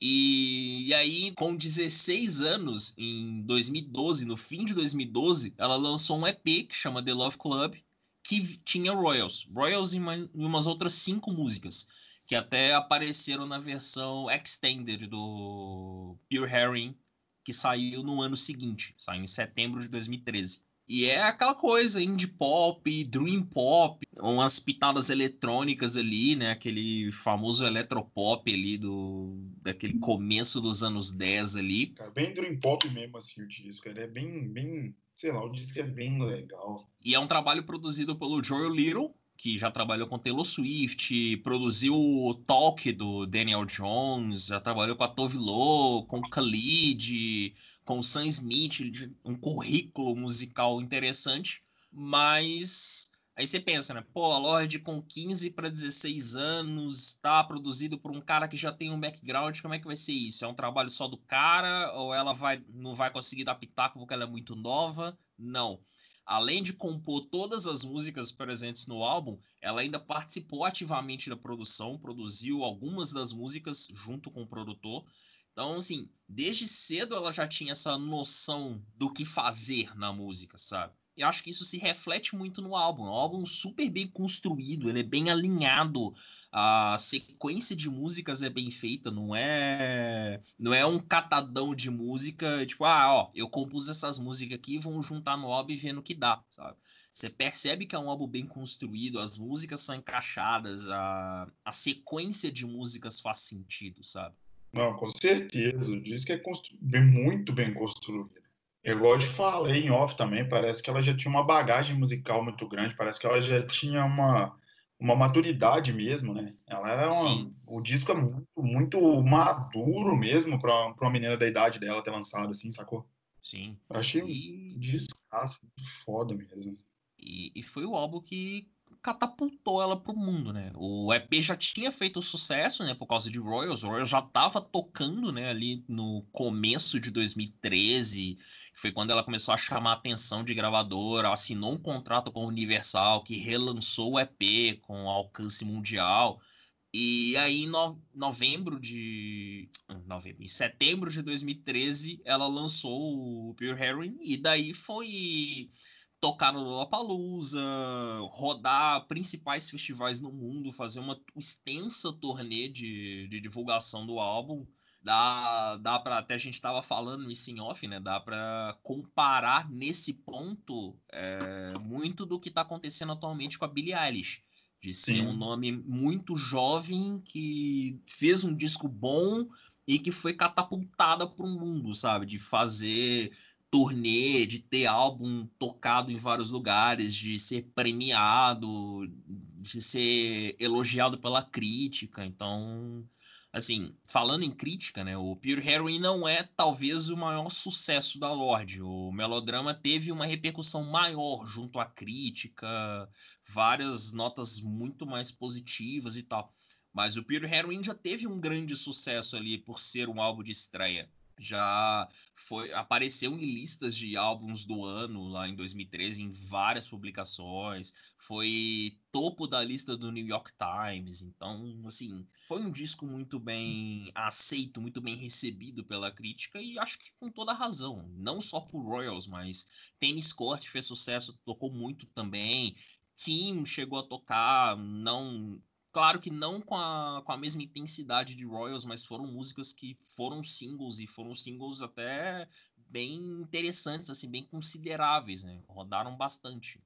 E, e aí, com 16 anos, em 2012, no fim de 2012, ela lançou um EP que chama The Love Club, que tinha Royals. Royals e uma- umas outras cinco músicas, que até apareceram na versão extended do Pure Herring, que saiu no ano seguinte, saiu em setembro de 2013. E é aquela coisa, indie pop, dream pop, umas pitadas eletrônicas ali, né? Aquele famoso eletropop ali do daquele começo dos anos 10 ali. Cara, bem dream pop mesmo, assim, o disco. Ele é bem, bem, sei lá, o disco é bem legal. E é um trabalho produzido pelo Joel Little, que já trabalhou com Taylor Swift, produziu o Talk do Daniel Jones, já trabalhou com a Tove Lo, com Khalid, com o Sam Smith, um currículo musical interessante, mas aí você pensa, né? Pô, a Lorde com 15 para 16 anos, tá produzido por um cara que já tem um background, como é que vai ser isso? É um trabalho só do cara ou ela vai não vai conseguir dar pitaco porque ela é muito nova? Não além de compor todas as músicas presentes no álbum, ela ainda participou ativamente da produção, produziu algumas das músicas junto com o produtor. Então, assim, desde cedo ela já tinha essa noção do que fazer na música, sabe? E acho que isso se reflete muito no álbum. É um álbum super bem construído, ele é bem alinhado, a sequência de músicas é bem feita, não é não é um catadão de música, tipo, ah, ó, eu compus essas músicas aqui, vamos juntar no álbum e ver no que dá, sabe? Você percebe que é um álbum bem construído, as músicas são encaixadas, a, a sequência de músicas faz sentido, sabe? Não, com certeza. O disco é constru... bem, muito bem construído. É Igual eu te falei em off também, parece que ela já tinha uma bagagem musical muito grande, parece que ela já tinha uma, uma maturidade mesmo, né? Ela era uma, Sim. o disco é muito, muito maduro mesmo para uma menina da idade dela ter lançado, assim, sacou? Sim. Achei e... um descasso muito foda mesmo. E, e foi o álbum que catapultou ela pro mundo, né? O EP já tinha feito sucesso, né, por causa de Royals. O Royals já tava tocando, né, ali no começo de 2013, foi quando ela começou a chamar a atenção de gravadora, assinou um contrato com a Universal, que relançou o EP com alcance mundial. E aí, em no, novembro de. Novembro, em setembro de 2013, ela lançou o Pure Heroin, e daí foi tocar no Lollapalooza, rodar principais festivais no mundo, fazer uma extensa turnê de, de divulgação do álbum. Dá, dá para até a gente estava falando isso em off, né? Dá para comparar nesse ponto é, muito do que está acontecendo atualmente com a Billie Eilish, de ser Sim. um nome muito jovem que fez um disco bom e que foi catapultada para o mundo, sabe? De fazer turnê, de ter álbum tocado em vários lugares, de ser premiado, de ser elogiado pela crítica. Então, assim, falando em crítica, né, o Pure Heroin não é talvez o maior sucesso da Lorde. O melodrama teve uma repercussão maior junto à crítica, várias notas muito mais positivas e tal. Mas o Pure Heroin já teve um grande sucesso ali por ser um álbum de estreia já foi apareceu em listas de álbuns do ano lá em 2013 em várias publicações, foi topo da lista do New York Times, então assim, foi um disco muito bem aceito, muito bem recebido pela crítica e acho que com toda razão, não só por Royals, mas Tennis Court fez sucesso, tocou muito também, Team chegou a tocar, não Claro que não com a, com a mesma intensidade de Royals, mas foram músicas que foram singles e foram singles até bem interessantes, assim, bem consideráveis, né? Rodaram bastante.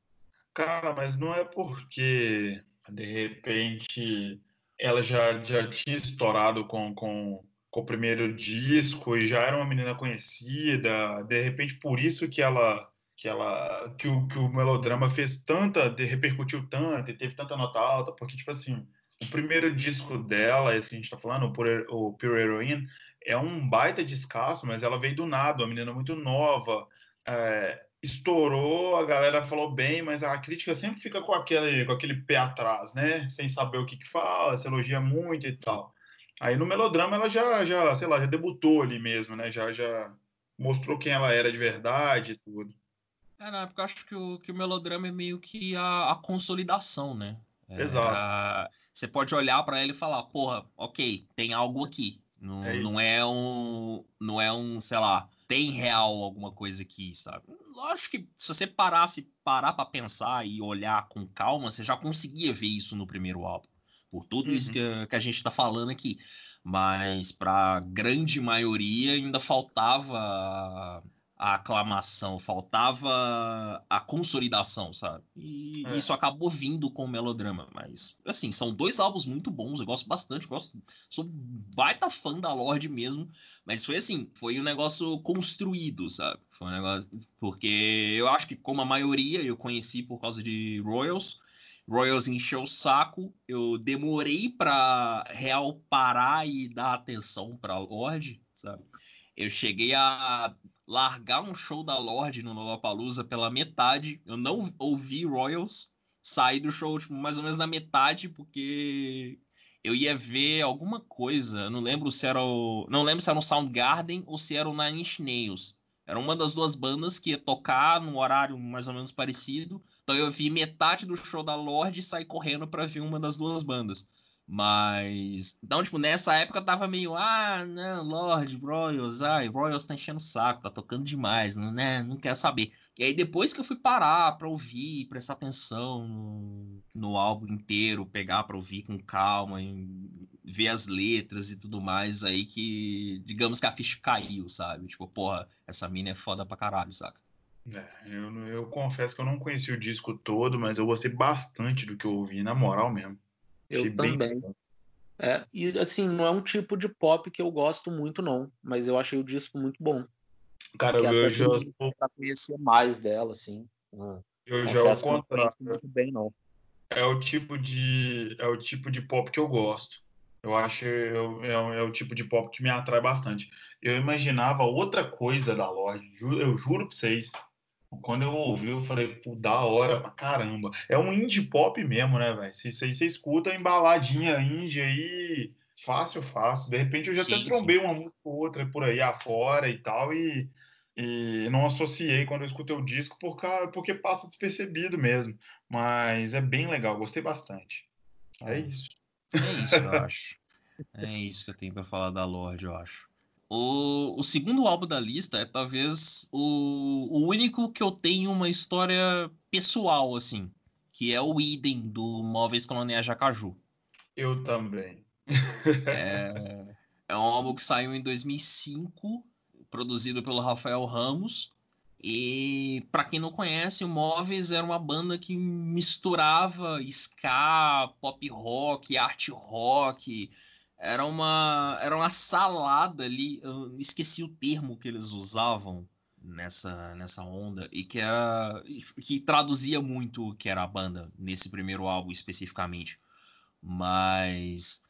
Cara, mas não é porque de repente ela já, já tinha estourado com, com, com o primeiro disco e já era uma menina conhecida, de repente por isso que ela que ela que o, que o melodrama fez tanta, repercutiu tanto e teve tanta nota alta, porque tipo assim, o primeiro disco dela, esse que a gente tá falando, o Pure, o Pure Heroine, é um baita descasso, mas ela veio do nada, uma menina muito nova, é, estourou, a galera falou bem, mas a crítica sempre fica com aquele, com aquele pé atrás, né? Sem saber o que, que fala, se elogia muito e tal. Aí no melodrama ela já, já, sei lá, já debutou ali mesmo, né? Já, já mostrou quem ela era de verdade e tudo. É, não, porque eu acho que o, que o melodrama é meio que a, a consolidação, né? É, Exato. você pode olhar para ele e falar, porra, ok, tem algo aqui. Não é, não é um, não é um, sei lá, tem real alguma coisa aqui, sabe? Lógico que se você parasse, parar para pensar e olhar com calma, você já conseguia ver isso no primeiro álbum. Por tudo uhum. isso que, que a gente está falando aqui. Mas para grande maioria ainda faltava a aclamação, faltava a consolidação, sabe? E é. isso acabou vindo com o melodrama. Mas, assim, são dois álbuns muito bons, eu gosto bastante, gosto, sou baita fã da Lorde mesmo, mas foi assim, foi um negócio construído, sabe? Foi um negócio. Porque eu acho que, como a maioria, eu conheci por causa de Royals. Royals encheu o saco, eu demorei para real parar e dar atenção para Lorde, sabe? Eu cheguei a largar um show da Lorde no Lollapalooza pela metade. Eu não ouvi Royals, saí do show tipo, mais ou menos na metade, porque eu ia ver alguma coisa. Eu não lembro se era o. Não lembro se era o Soundgarden ou se era o Nine Inch Nails. Era uma das duas bandas que ia tocar num horário mais ou menos parecido. Então eu vi metade do show da Lorde e saí correndo para ver uma das duas bandas. Mas. Então, tipo, nessa época eu tava meio. Ah, não, Lord, Royals, ai, Royals tá enchendo o saco, tá tocando demais, não, né? Não quero saber. E aí, depois que eu fui parar pra ouvir, prestar atenção no, no álbum inteiro, pegar pra ouvir com calma, ver as letras e tudo mais, aí que, digamos que a ficha caiu, sabe? Tipo, porra, essa mina é foda pra caralho, saca? É, eu, eu confesso que eu não conheci o disco todo, mas eu gostei bastante do que eu ouvi, na moral mesmo. Eu também. É, e assim, não é um tipo de pop que eu gosto muito, não. Mas eu achei o disco muito bom. Cara, eu já. Pra conhecer mais dela, assim. Eu já o contrário. Muito bem, não. É o tipo de é o tipo de pop que eu gosto. Eu acho eu, é, é, o tipo de pop que me atrai bastante. Eu imaginava outra coisa da Lorde, eu juro pra vocês. Quando eu ouvi, eu falei, pô, da hora pra caramba. É um indie pop mesmo, né, velho? Se você escuta embaladinha indie aí, fácil, fácil. De repente eu já sim, até trombei sim. uma música ou outra por aí afora e tal, e, e não associei quando eu escutei o disco porque passa despercebido mesmo. Mas é bem legal, gostei bastante. É, é isso. É isso, eu acho. É isso que eu tenho para falar da Lorde, eu acho. O, o segundo álbum da lista é talvez o, o único que eu tenho uma história pessoal, assim, que é o Idem do Móveis Coloniais Jacaju. Eu também. é, é um álbum que saiu em 2005, produzido pelo Rafael Ramos. E para quem não conhece, o Móveis era uma banda que misturava ska, pop rock, art rock. Era uma era uma salada ali, eu esqueci o termo que eles usavam nessa nessa onda e que era que traduzia muito o que era a banda nesse primeiro álbum especificamente. Mas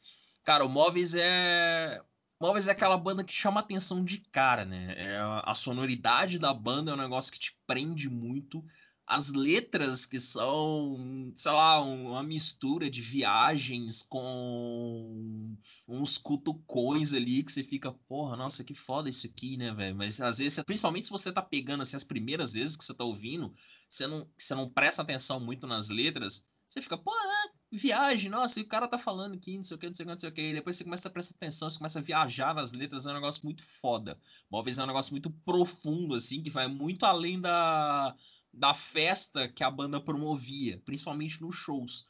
cara, o Móveis é Móveis é aquela banda que chama atenção de cara, né? É, a sonoridade da banda é um negócio que te prende muito. As letras que são, sei lá, uma mistura de viagens com uns cutucões ali que você fica, porra, nossa, que foda isso aqui, né, velho? Mas às vezes, principalmente se você tá pegando assim as primeiras vezes que você tá ouvindo, você não, você não presta atenção muito nas letras, você fica, pô, é, viagem, nossa, e o cara tá falando aqui, não sei o que, não sei o que, não sei o que. E depois você começa a prestar atenção, você começa a viajar nas letras, é um negócio muito foda. Móveis é um negócio muito profundo, assim, que vai muito além da, da festa que a banda promovia, principalmente nos shows.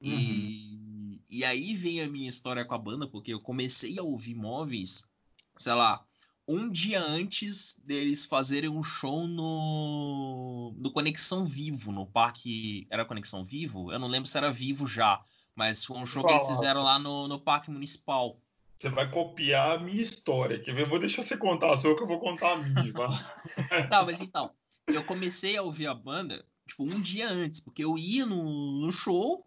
Uhum. E, e aí vem a minha história com a banda, porque eu comecei a ouvir móveis, sei lá, um dia antes deles fazerem um show no, no Conexão Vivo, no parque. Era Conexão Vivo? Eu não lembro se era Vivo já, mas foi um show que eles fizeram lá no, no Parque Municipal. Você vai copiar a minha história. Ver? Eu vou deixar você contar a sua que eu vou contar a minha. tá, mas então, eu comecei a ouvir a banda, tipo, um dia antes, porque eu ia no, no show,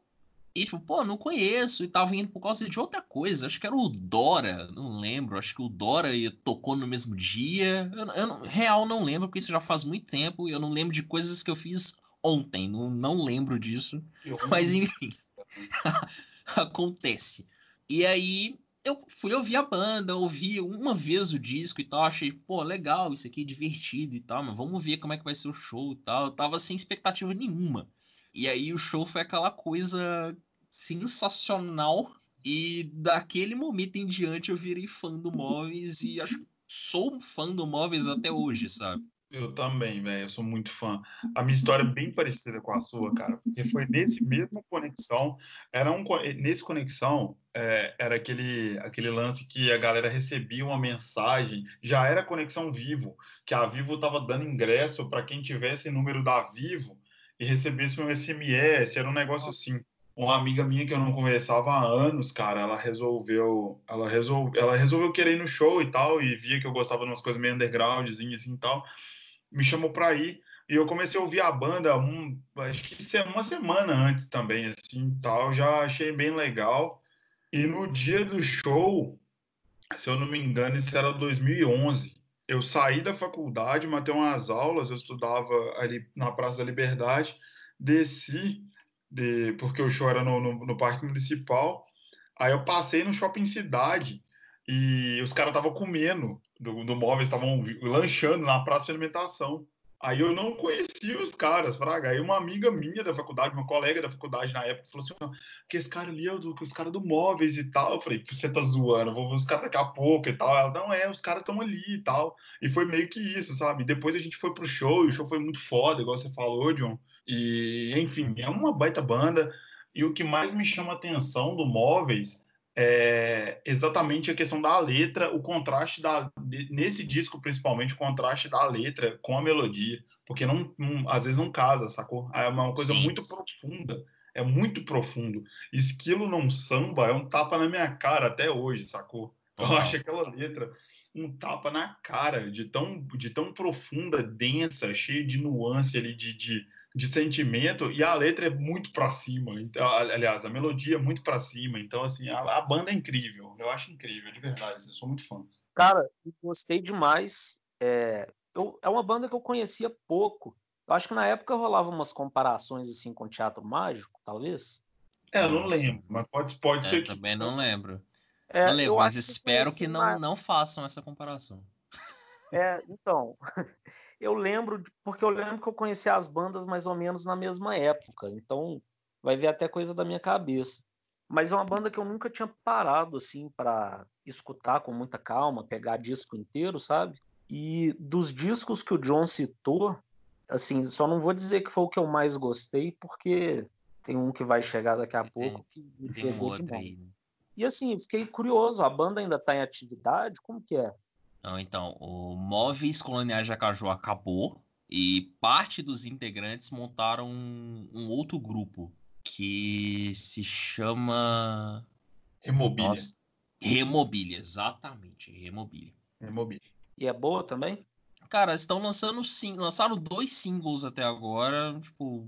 e tipo, pô, não conheço, e tava indo por causa de outra coisa. Acho que era o Dora, não lembro. Acho que o Dora tocou no mesmo dia. Eu, eu real não lembro, porque isso já faz muito tempo. E eu não lembro de coisas que eu fiz ontem. Não, não lembro disso. Mas enfim. acontece. E aí eu fui ouvir a banda, ouvi uma vez o disco e tal, achei, pô, legal, isso aqui é divertido e tal, mas vamos ver como é que vai ser o show e tal. Eu tava sem expectativa nenhuma. E aí o show foi aquela coisa sensacional. E daquele momento em diante eu virei fã do Móveis e acho que sou fã do Móveis até hoje, sabe? Eu também, velho. Eu sou muito fã. A minha história é bem parecida com a sua, cara. Porque foi nesse mesmo conexão. Era um nesse conexão é, era aquele aquele lance que a galera recebia uma mensagem. Já era conexão Vivo, que a Vivo tava dando ingresso para quem tivesse número da Vivo e recebesse um SMS. Era um negócio assim uma amiga minha que eu não conversava há anos, cara, ela resolveu, ela resolveu, ela resolveu querer ir no show e tal, e via que eu gostava de umas coisas meio undergroundzinhas assim e tal, me chamou para ir, e eu comecei a ouvir a banda um, acho que uma semana antes também, assim, tal, já achei bem legal, e no dia do show, se eu não me engano, isso era 2011, eu saí da faculdade, matei umas aulas, eu estudava ali na Praça da Liberdade, desci, de, porque o show era no, no, no, Parque Municipal. Aí eu passei no Shopping Cidade e os caras estavam comendo do, do móvel, estavam lanchando na praça de alimentação. Aí eu não conhecia os caras, Fraga. Aí uma amiga minha da faculdade, uma colega da faculdade na época, falou assim: que esse cara ali é do, os caras do móveis e tal. Eu falei, você tá zoando, vou ver os caras daqui a pouco e tal. Ela, não, é, os caras estão ali e tal. E foi meio que isso, sabe? Depois a gente foi pro show e o show foi muito foda, igual você falou, John. E, enfim, é uma baita banda. E o que mais me chama a atenção do Móveis é exatamente a questão da letra, o contraste da nesse disco principalmente o contraste da letra com a melodia, porque não, não às vezes não casa, sacou? É uma coisa Sim. muito profunda, é muito profundo. Esquilo não samba é um tapa na minha cara até hoje, sacou? Eu acho aquela letra um tapa na cara de tão de tão profunda, densa, cheia de nuance ali de, de de sentimento e a letra é muito para cima. Então, aliás, a melodia é muito para cima. Então, assim, a, a, banda é incrível. Eu acho incrível, de verdade. Eu sou muito fã. Cara, gostei demais. É, eu, é uma banda que eu conhecia pouco. Eu acho que na época rolava umas comparações assim com teatro mágico, talvez. É, eu não lembro, mas pode, pode é, ser. Também que... não lembro. É, não lembro, mas espero que, que não, não façam essa comparação. É, então. Eu lembro, porque eu lembro que eu conheci as bandas mais ou menos na mesma época, então vai ver até coisa da minha cabeça. Mas é uma banda que eu nunca tinha parado assim para escutar com muita calma, pegar disco inteiro, sabe? E dos discos que o John citou, assim, só não vou dizer que foi o que eu mais gostei, porque tem um que vai chegar daqui a tem, pouco que me pegou um demais. Aí. Né? E assim, fiquei curioso, a banda ainda está em atividade? Como que é? Não, então, o Móveis Coloniais de Acaju acabou e parte dos integrantes montaram um, um outro grupo que se chama. Remobília. Nossa, Remobília, exatamente. Remobília. Remobília. E é boa também? Cara, estão lançando sim, lançaram dois singles até agora. Tipo,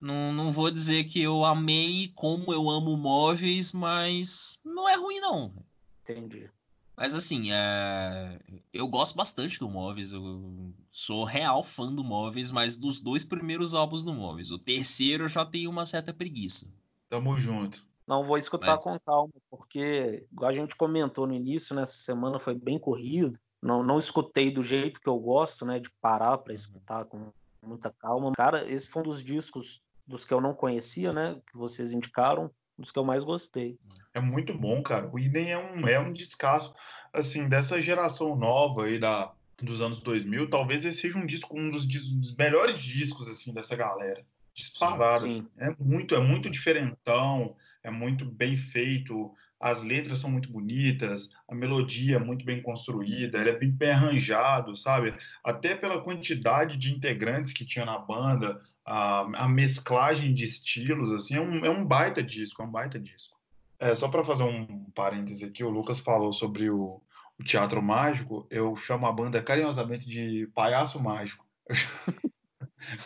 não, não vou dizer que eu amei como eu amo móveis, mas não é ruim, não. Entendi. Mas assim, é... eu gosto bastante do Móveis, eu sou real fã do Móveis, mas dos dois primeiros álbuns do Móveis. O terceiro eu já tenho uma certa preguiça. Tamo junto. Não vou escutar mas... com calma, porque, igual a gente comentou no início, nessa né, semana foi bem corrido. Não, não escutei do jeito que eu gosto, né? De parar para uhum. escutar com muita calma. Cara, esse foi um dos discos dos que eu não conhecia, né? Que vocês indicaram dos que eu mais gostei. É muito bom, cara. O Idem é um, é um descasso, assim, dessa geração nova aí da, dos anos 2000, talvez esse seja um disco, um dos, dos melhores discos, assim, dessa galera. Disparado, assim. É muito, é muito diferentão, é muito bem feito, as letras são muito bonitas, a melodia é muito bem construída, ele é bem, bem arranjado, sabe? Até pela quantidade de integrantes que tinha na banda, a, a mesclagem de estilos, assim, é um, é um baita disco, é um baita disco. É, só para fazer um parêntese aqui, o Lucas falou sobre o, o, teatro mágico, eu chamo a banda carinhosamente de Palhaço Mágico.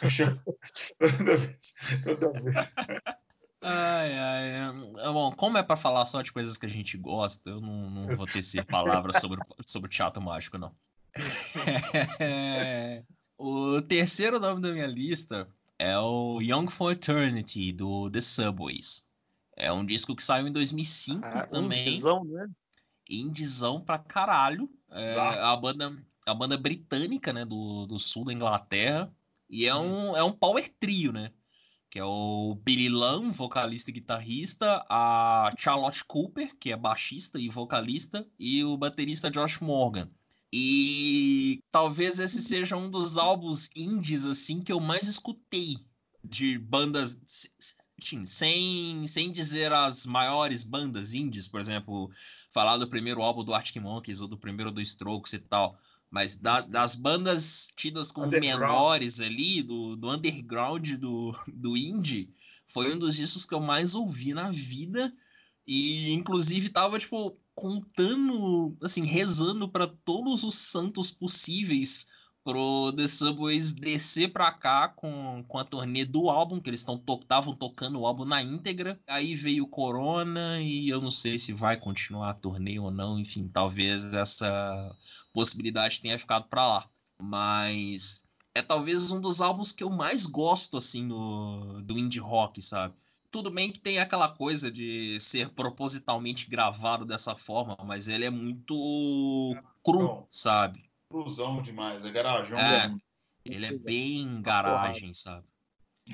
eu chamo toda vez, toda vez. Ai, ai. É, bom, como é para falar só de coisas que a gente gosta, eu não, não vou tecer palavras sobre, sobre teatro mágico, não. o terceiro nome da minha lista é o Young for Eternity, do The Subways. É um disco que saiu em 2005 ah, também. Indizão, né? Indizão pra caralho. É a banda, a banda britânica, né, do, do sul da Inglaterra. E é um, é um power trio, né? Que é o Billy Lamb, vocalista e guitarrista, a Charlotte Cooper, que é baixista e vocalista, e o baterista Josh Morgan. E talvez esse seja um dos álbuns indies assim que eu mais escutei de bandas sem, sem dizer as maiores bandas indies, por exemplo, falar do primeiro álbum do Arctic Monkeys ou do primeiro do Strokes e tal, mas da, das bandas tidas como menores ali, do, do underground do, do indie, foi um dos discos que eu mais ouvi na vida. E inclusive tava tipo contando, assim, rezando para todos os santos possíveis pro The Subways descer pra cá com, com a turnê do álbum, que eles estavam to tocando o álbum na íntegra. Aí veio Corona e eu não sei se vai continuar a turnê ou não. Enfim, talvez essa possibilidade tenha ficado pra lá. Mas é talvez um dos álbuns que eu mais gosto, assim, no, do indie rock, sabe? Tudo bem que tem aquela coisa de ser propositalmente gravado dessa forma, mas ele é muito cru, sabe? Cruzão demais, é garagem. É, é ele é bem garagem, sabe?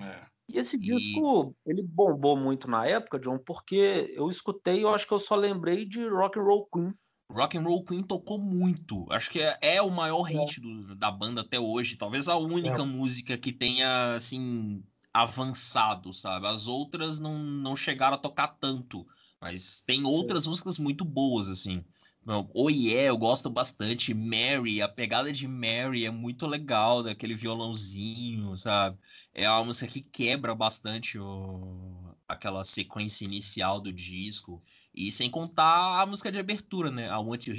É. E esse disco, e... ele bombou muito na época, John, porque eu escutei, eu acho que eu só lembrei de Rock and Roll Queen. Rock and Roll Queen tocou muito. Acho que é, é o maior é. hit do, da banda até hoje. Talvez a única é. música que tenha, assim, avançado, sabe? As outras não, não chegaram a tocar tanto, mas tem outras Sim. músicas muito boas, assim. O Yeah, eu gosto bastante. Mary, a pegada de Mary é muito legal, daquele violãozinho, sabe? É uma música que quebra bastante o... aquela sequência inicial do disco. E sem contar a música de abertura, né? I Want You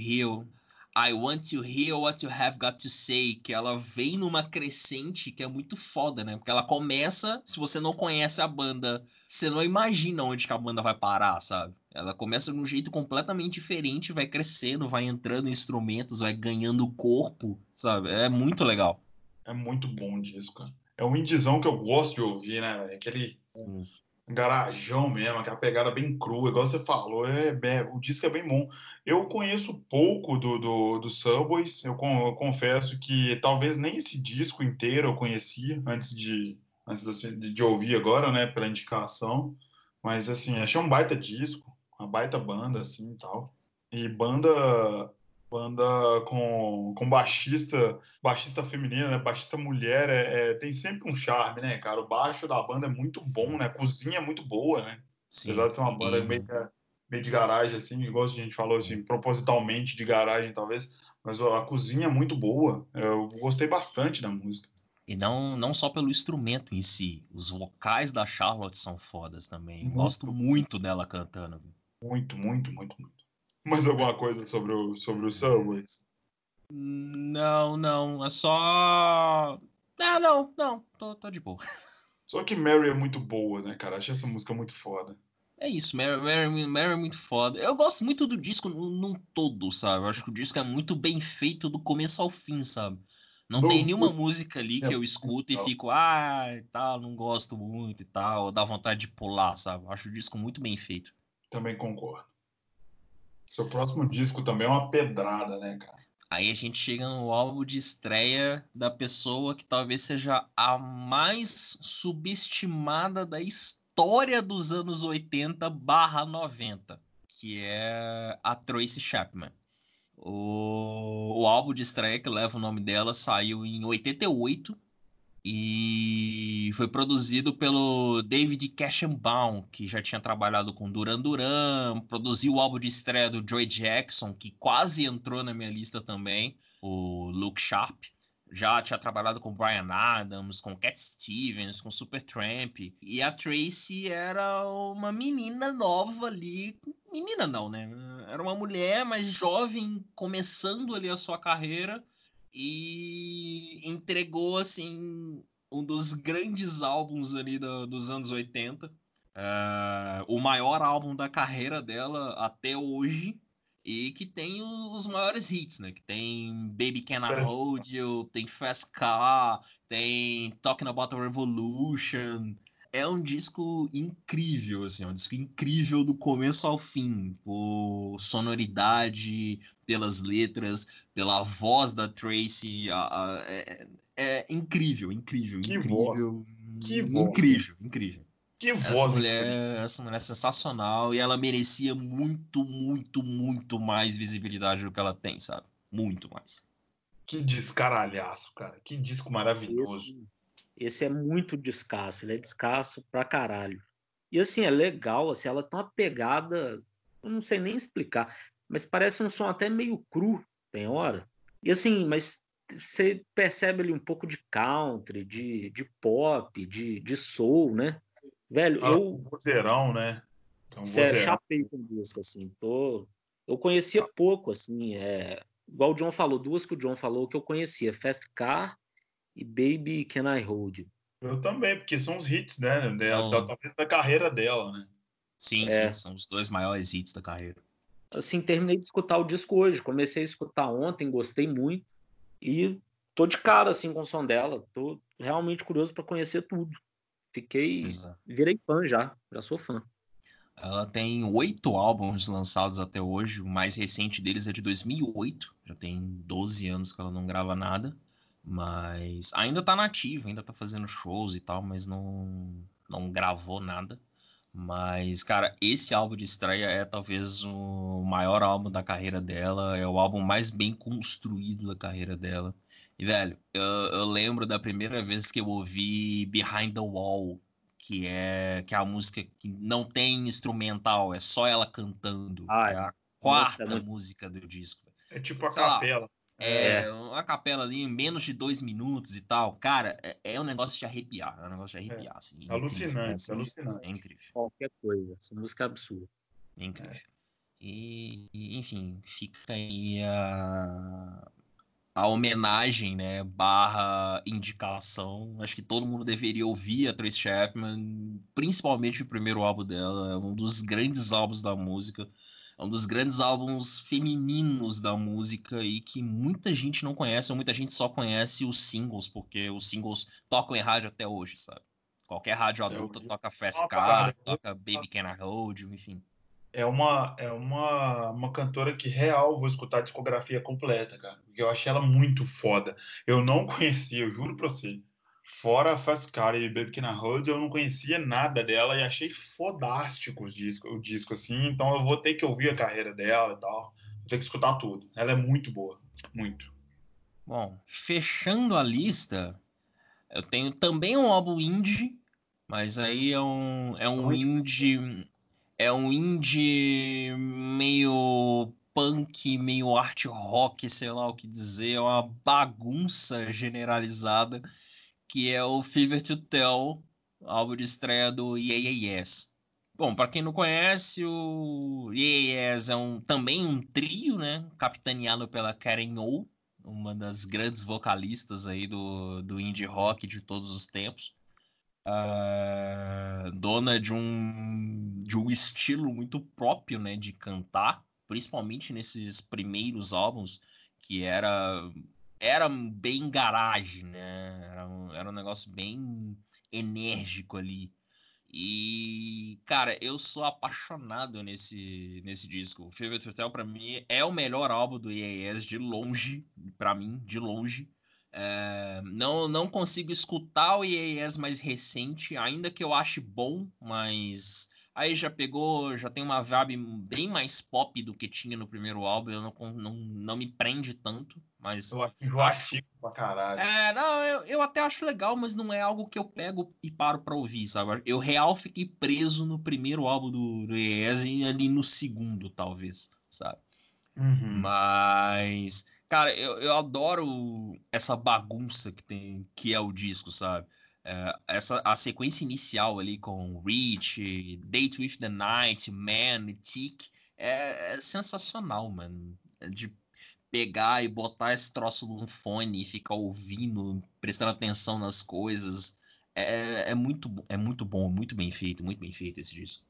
I Want to Hear What You Have Got to Say, que ela vem numa crescente que é muito foda, né? Porque ela começa, se você não conhece a banda, você não imagina onde que a banda vai parar, sabe? Ela começa de um jeito completamente diferente, vai crescendo, vai entrando em instrumentos, vai ganhando corpo, sabe? É muito legal. É muito bom o disco, cara. É um indizão que eu gosto de ouvir, né? Aquele garajão mesmo, aquela pegada bem crua, igual você falou, é, é, o disco é bem bom. Eu conheço pouco do, do, do Subways, eu, eu, confesso que talvez nem esse disco inteiro eu conhecia antes de, antes de, de, ouvir agora, né, pela indicação, mas assim, achei um baita disco, uma baita banda, assim, tal. E banda banda com, com baixista, baixista feminina, né? Baixista mulher, é, é, tem sempre um charme, né, cara? O baixo da banda é muito bom, né? A cozinha é muito boa, né? Sim, Apesar de ser uma banda meio, meio de garagem, assim, igual a gente falou, assim, propositalmente de garagem, talvez, mas a cozinha é muito boa. Eu gostei bastante da música. E não, não só pelo instrumento em si, os vocais da Charlotte são fodas também. Muito. Gosto muito dela cantando. Muito, muito, muito, muito. Mais alguma coisa sobre o, sobre o Subways? Não, não. É só. Ah, não, não. Tô, tô de boa. Só que Mary é muito boa, né, cara? Achei essa música muito foda. É isso, Mary, Mary, Mary é muito foda. Eu gosto muito do disco num todo, sabe? Eu acho que o disco é muito bem feito do começo ao fim, sabe? Não tem nenhuma música ali que é eu escuto e fico, ah, e tal, não gosto muito e tal, dá vontade de pular, sabe? Eu acho o disco muito bem feito. Também concordo. Seu próximo disco também é uma pedrada, né, cara? Aí a gente chega no álbum de estreia da pessoa que talvez seja a mais subestimada da história dos anos 80 barra 90, que é a Tracy Chapman. O, o álbum de estreia que leva o nome dela saiu em 88 e foi produzido pelo David Cashenbaum, que já tinha trabalhado com Duran Duran, produziu o álbum de estreia do Joy Jackson, que quase entrou na minha lista também, o Luke Sharp. Já tinha trabalhado com Brian Adams, com Cat Stevens, com Supertramp. E a Tracy era uma menina nova ali. Menina não, né? Era uma mulher mais jovem, começando ali a sua carreira e entregou assim um dos grandes álbuns ali do, dos anos 80. Uh, eh, o maior álbum da carreira dela até hoje e que tem os maiores hits, né? Que tem Baby Can I Hold You, tem Fast Car, tem Talking About a Revolution. É um disco incrível, assim, é um disco incrível do começo ao fim, por sonoridade, pelas letras, pela voz da Tracy, a, a, é, é, incrível, incrível, que incrível, voz. Que incrível, voz. incrível. Que essa voz! Mulher, essa mulher é sensacional e ela merecia muito, muito, muito mais visibilidade do que ela tem, sabe? Muito mais. Que descaralhaço, cara. Que disco maravilhoso. Esse, esse é muito descasso, ele é descasso pra caralho. E assim, é legal, assim, ela tem uma pegada, eu não sei nem explicar mas parece um som até meio cru, tem hora. E assim, mas você percebe ali um pouco de country, de, de pop, de, de soul, né? Velho, ah, eu. Um vozeirão, né? Um sério, chapei com o disco, assim. Tô... Eu conhecia ah. pouco, assim. É... Igual o John falou, duas que o John falou que eu conhecia: Fast Car e Baby Can I Hold You. Eu também, porque são os hits, né? Da, talvez da carreira dela, né? Sim, é. sim, são os dois maiores hits da carreira assim, terminei de escutar o disco hoje. Comecei a escutar ontem, gostei muito. E tô de cara, assim, com o som dela. Tô realmente curioso para conhecer tudo. Fiquei. Exato. Virei fã já. Já sou fã. Ela tem oito álbuns lançados até hoje. O mais recente deles é de 2008. Já tem 12 anos que ela não grava nada. Mas ainda tá nativa, ainda tá fazendo shows e tal, mas não, não gravou nada. Mas, cara, esse álbum de estreia é talvez o maior álbum da carreira dela, é o álbum mais bem construído da carreira dela. E, velho, eu, eu lembro da primeira vez que eu ouvi Behind the Wall, que é, que é a música que não tem instrumental, é só ela cantando. Ah, é a quarta nossa, música do disco. É tipo a Sei capela. Lá, é, é, uma capela ali em menos de dois minutos e tal. Cara, é, é um negócio de arrepiar. É um negócio de arrepiar. É. Assim, alucinante, incrível, alucinante. É incrível. Qualquer coisa. Essa música é absurda. incrível. E, enfim, fica aí a, a homenagem, né, barra indicação. Acho que todo mundo deveria ouvir a Trace Chapman, principalmente o primeiro álbum dela, é um dos grandes álbuns da música, é um dos grandes álbuns femininos da música e que muita gente não conhece, ou muita gente só conhece os singles, porque os singles tocam em rádio até hoje, sabe? Qualquer rádio adulta toca Fast Car, toca Baby Can I Hold You, enfim é uma, é uma, uma cantora que real vou escutar a discografia completa, cara. Porque eu achei ela muito foda. Eu não conhecia, eu juro pra você. Fora Fast Car e Baby Can Hold, eu não conhecia nada dela e achei fodástico o disco, o disco, assim. Então eu vou ter que ouvir a carreira dela e tal. Vou ter que escutar tudo. Ela é muito boa. Muito. Bom, fechando a lista, eu tenho também um álbum indie, mas aí é um, é um indie é um indie meio punk, meio art rock, sei lá o que dizer, é uma bagunça generalizada, que é o Fever to Tell, álbum de estreia do Yeah. Bom, para quem não conhece, o Yeah, é um, também um trio, né, capitaneado pela Karen O, uma das grandes vocalistas aí do, do indie rock de todos os tempos uh, dona de um, de um estilo muito próprio, né, de cantar, principalmente nesses primeiros álbuns, que era era bem garagem, né? Era um, era um negócio bem enérgico ali. E, cara, eu sou apaixonado nesse, nesse disco. O Favorite Hotel, pra mim, é o melhor álbum do IAS de longe, para mim, de longe. É, não, não consigo escutar o IAS mais recente, ainda que eu ache bom, mas aí já pegou, já tem uma vibe bem mais pop do que tinha no primeiro álbum, eu não, não, não me prende tanto, mas... Eu acho enjoativo pra caralho. É, não, eu, eu até acho legal, mas não é algo que eu pego e paro pra ouvir, sabe? Eu real fiquei preso no primeiro álbum do, do e ali no segundo, talvez, sabe? Uhum. Mas... Cara, eu, eu adoro essa bagunça que tem, que é o disco, sabe? É, essa, a sequência inicial ali com Reach, Date with the Night, Man, Tick, é, é sensacional, mano. É de pegar e botar esse troço num fone e ficar ouvindo, prestando atenção nas coisas. É, é, muito, é muito bom, muito bem feito, muito bem feito esse disco.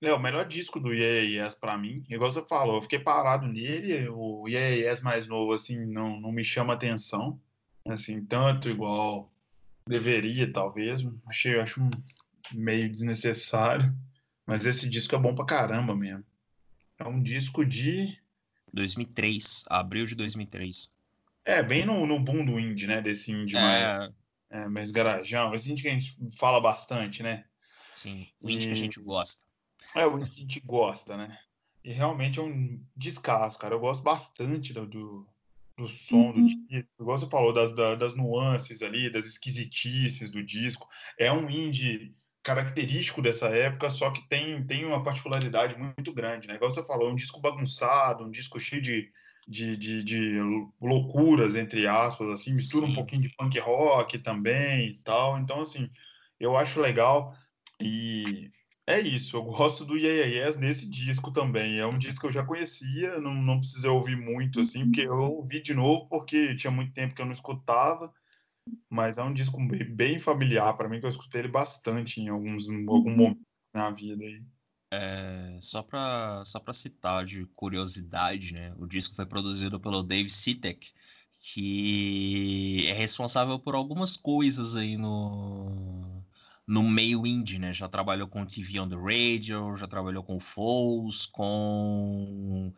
É, o melhor disco do Yeah Yes pra mim, igual você falou, eu fiquei parado nele, o Yeah Yes mais novo, assim, não, não me chama atenção, assim, tanto igual deveria, talvez, achei, acho meio desnecessário, mas esse disco é bom pra caramba mesmo. É um disco de... 2003, abril de 2003. É, bem no, no boom do indie, né, desse indie é... mais, é, mais garajão, esse indie que a gente fala bastante, né? Sim, o indie e... que a gente gosta. É, o que a gente gosta, né? E realmente é um descasso, cara. Eu gosto bastante do, do, do som uhum. do disco. Igual você falou, das, das nuances ali, das esquisitices do disco. É um indie característico dessa época, só que tem, tem uma particularidade muito grande, né? Igual você falou, é um disco bagunçado, um disco cheio de, de, de, de loucuras, entre aspas, assim, mistura Sim. um pouquinho de punk rock também e tal. Então, assim, eu acho legal. E é isso, eu gosto do Yeah, yeah Yes nesse disco também. É um disco que eu já conhecia, não, não precisei ouvir muito, assim, porque eu ouvi de novo porque tinha muito tempo que eu não escutava. Mas é um disco bem familiar para mim, que eu escutei ele bastante em alguns em algum uhum. momento na vida aí. É, só para só citar de curiosidade, né? O disco foi produzido pelo Dave Sitek, que é responsável por algumas coisas aí no no meio indie, né? Já trabalhou com TV on the Radio, já trabalhou com Foles, com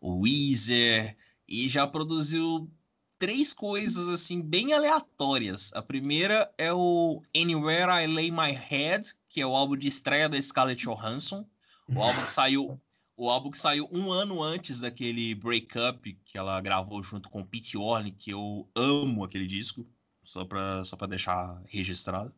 o Weezer e já produziu três coisas assim bem aleatórias. A primeira é o Anywhere I Lay My Head, que é o álbum de estreia da Scarlett Johansson, o álbum que saiu o álbum que saiu um ano antes daquele Breakup que ela gravou junto com Pete Orne, que eu amo aquele disco, só para só para deixar registrado.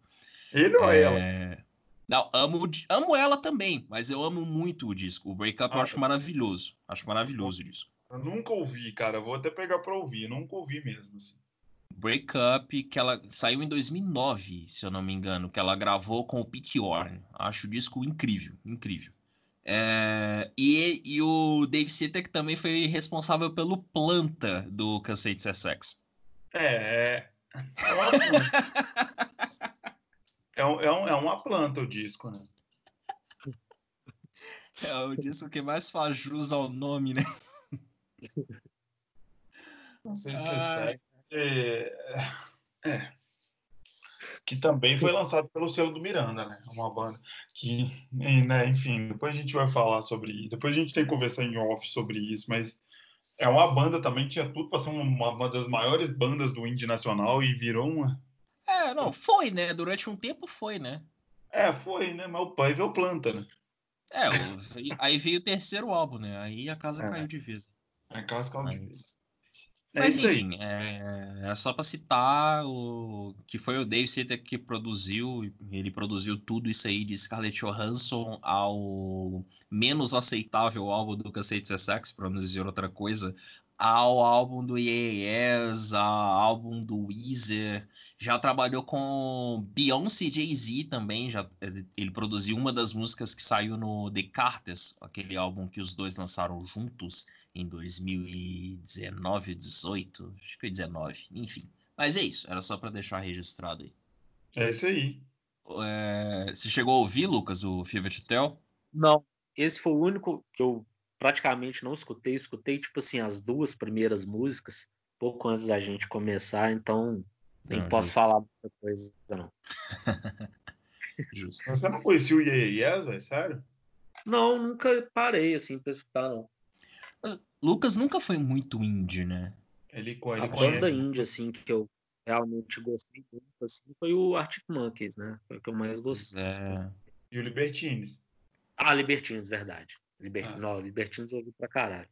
Ele ou é... ela? Não, amo, amo ela também, mas eu amo muito o disco. O Break Up ah, eu acho maravilhoso. Acho maravilhoso o disco. Eu nunca ouvi, cara. Vou até pegar pra ouvir. nunca ouvi mesmo, assim. Break Up, que ela saiu em 2009, se eu não me engano, que ela gravou com o Pete Orne. Acho o disco incrível, incrível. É, e, e o o Dave Sitek também foi responsável pelo planta do Cansei de Ser Sexo. É, é, é uma planta. é, um- é um- é uma planta o disco, né? É o disco que mais faz jus ao nome, né? Não sei se Ah. você é, é. Que também foi lançado pelo selo do Miranda, né? Uma banda que, né, enfim, depois a gente vai falar sobre isso. Depois a gente tem que conversar em off sobre isso, mas é uma banda também que tinha tudo para ser uma, uma das maiores bandas do indie nacional e virou uma. É, não, foi, né? Durante um tempo foi, né? É, foi, né? Mas o pai veio planta, né? É, o- aí veio o terceiro álbum, né? Aí a casa É. caiu de vez. É cascal de Mas- vez. É Mas enfim, é, é só para citar o que foi o Dave Sitter que produziu, ele produziu tudo isso aí de Scarlett Johansson ao menos aceitável álbum do Cacete Sex, para não dizer outra coisa, ao álbum do Yes, ao álbum do Weezer, já trabalhou com Beyoncé e Jay-Z também, já, ele produziu uma das músicas que saiu no The Carters, aquele álbum que os dois lançaram juntos, em 2019, 18, acho que foi 19, enfim. Mas é isso, era só para deixar registrado aí. É isso aí. É, você chegou a ouvir, Lucas, o Fever to Tell? Não, esse foi o único que eu praticamente não escutei. Escutei, tipo assim, as duas primeiras músicas, pouco antes da gente começar, então nem Não, posso justo. falar muita coisa, não. Justo. Você não conhecia o Yeah Yes, velho? Sério? Não, nunca parei, assim, pra escutar, não. Lucas nunca foi muito indie, né? Ele, co- A ele banda indie, assim, que eu realmente gostei muito, assim, foi o Arctic Monkeys, né? Foi o que eu mais gostei. É, E o Libertines. Ah, Libertines, verdade. Liber... Ah. Não, Libertines eu ouvi pra caralho.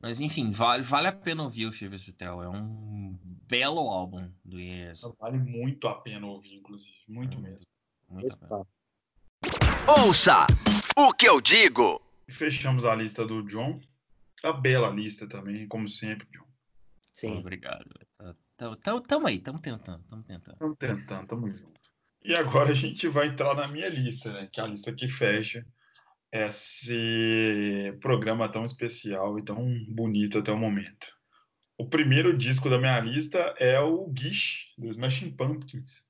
Mas enfim, vale, vale a pena ouvir o Fever to Tell. É um belo álbum do Yes. Vale muito a pena ouvir, inclusive. Muito Hum. mesmo. Muito tá. Ouça o que eu digo. Fechamos a lista do John. A bela lista também, como sempre, John. Sim. Obrigado. Tá- tá- tá- Tamo aí, tamo tentando, tamo tentando. Estamos tentando, tamo junto. E agora a gente vai entrar na minha lista, né? Que é a lista que fecha esse programa tão especial e tão bonito até o momento. O primeiro disco da minha lista é o Guiche, do Smashing Pumpkins,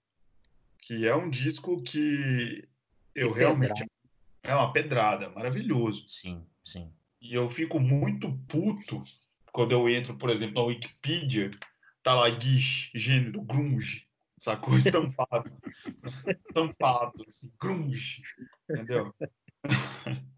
que é um disco que eu Que realmente... É uma pedrada, maravilhoso. Sim, sim. E eu fico muito puto quando eu entro, por exemplo, na Wikipedia, tá lá Guiche, gênero, grunge, sacou? Estampado. Estampado, assim, grunge, entendeu?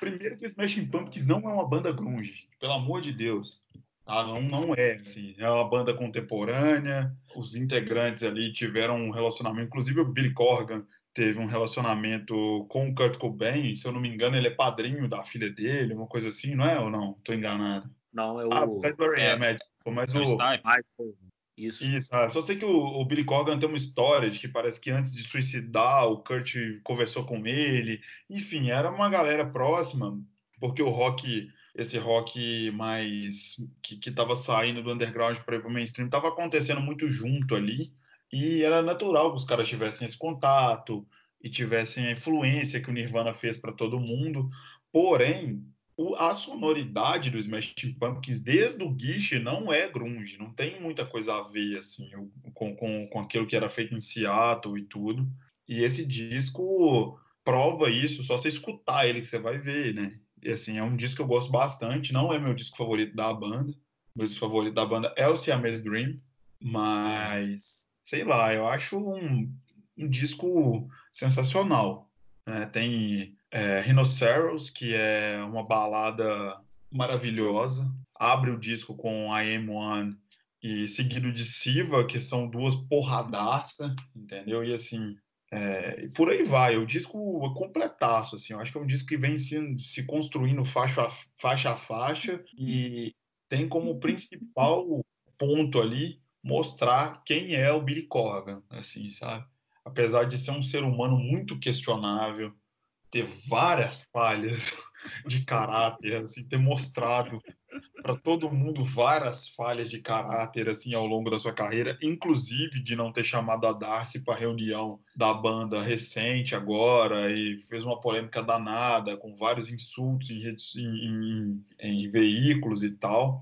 Primeiro que o Smashing Pumpkins não é uma banda grunge, pelo amor de Deus. Ah, não, não é, assim, é uma banda contemporânea, os integrantes ali tiveram um relacionamento, inclusive o Billy Corgan teve um relacionamento com o Kurt Cobain, se eu não me engano, ele é padrinho da filha dele, uma coisa assim, não é ou não? Tô enganado. Não, é Ah, o. Fredbery é. é, médico, mas É o? Michael. Isso. Isso, ah, só sei que o, o Billy Corgan tem uma história de que parece que antes de suicidar, o Kurt conversou com ele. Enfim, era uma galera próxima, porque o rock, esse rock mais que, que tava saindo do underground para ir pro mainstream, tava acontecendo muito junto ali. E era natural que os caras tivessem esse contato e tivessem a influência que o Nirvana fez para todo mundo. Porém, o- a sonoridade do Smashing Pumpkins desde o Guiche não é grunge, não tem muita coisa a ver assim com, com, com aquilo que era feito em Seattle e tudo. E esse disco prova isso, só você escutar ele que você vai ver, né? E assim, é um disco que eu gosto bastante, não é meu disco favorito da banda. Meu disco favorito da banda é o Siamese Dream, mas sei lá, eu acho um, um disco sensacional. né? Tem é, Rhinoceros, que é uma balada maravilhosa. Abre o disco com I Am One e seguido de Siva, que são duas porradaça, entendeu? E assim, é, e por aí vai. O disco é completaço, assim. Eu acho que é um disco que vem se, se construindo faixa a, faixa a faixa e tem como principal ponto ali mostrar quem é o Billy Corgan, assim, sabe? Apesar de ser um ser humano muito questionável, ter várias falhas de caráter, assim, ter mostrado para todo mundo várias falhas de caráter assim ao longo da sua carreira, inclusive de não ter chamado a Darcy para reunião da banda recente agora e fez uma polêmica danada com vários insultos em, em, em, em veículos e tal.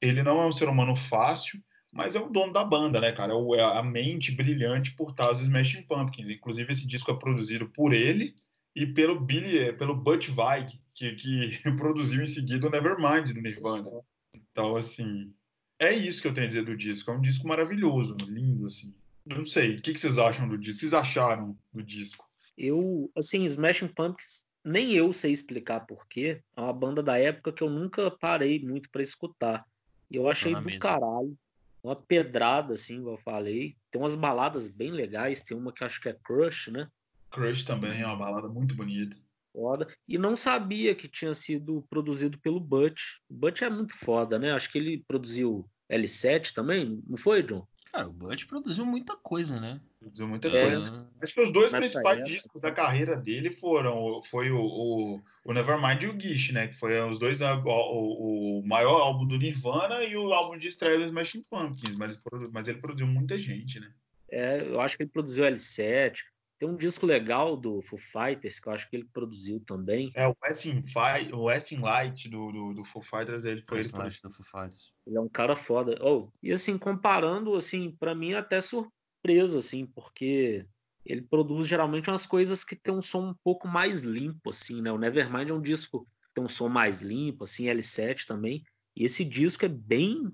Ele não é um ser humano fácil, mas é o dono da banda, né, cara? É, é a mente brilhante por trás dos Smashing Pumpkins. Inclusive, esse disco é produzido por ele e pelo Billy, pelo Butch Vig, que, que produziu em seguida o Nevermind do Nirvana. Então, assim, é isso que eu tenho a dizer do disco. É um disco maravilhoso, lindo, assim. Não sei, o que, que vocês acham do disco? Vocês acharam do disco? Eu, assim, Smashing Pumpkins, nem eu sei explicar porquê. É uma banda da época que eu nunca parei muito para escutar. E eu achei do mesma. caralho. Uma pedrada, assim, como eu falei. Tem umas baladas bem legais. Tem uma que acho que é Crush, né? Crush também é uma balada muito bonita foda. E não sabia que tinha sido produzido pelo Butch. O Butch é muito foda, né? Acho que ele produziu L7 também, não foi, John? Cara, o Butch produziu muita coisa, né? Produziu muita é, coisa. Acho que os dois principais época. discos da carreira dele foram foi o, o, o Nevermind e o Gish, né? Que foi os dois o, o, maior álbum do Nirvana e o álbum de estreia do Smashing Pumpkins, mas, mas ele produziu muita gente, né? É, eu acho que ele produziu L7, tem um disco legal do Foo Fighters que eu acho que ele produziu também. É, o Westing, Fight, o Westing Light do, do, do, Foo Fighters, ele foi ele Light do Foo Fighters. Ele é um cara foda. Oh, e assim, comparando, assim, para mim é até surpresa, assim, porque ele produz geralmente umas coisas que tem um som um pouco mais limpo, assim, né? O Nevermind é um disco que tem um som mais limpo, assim, L7 também. E esse disco é bem,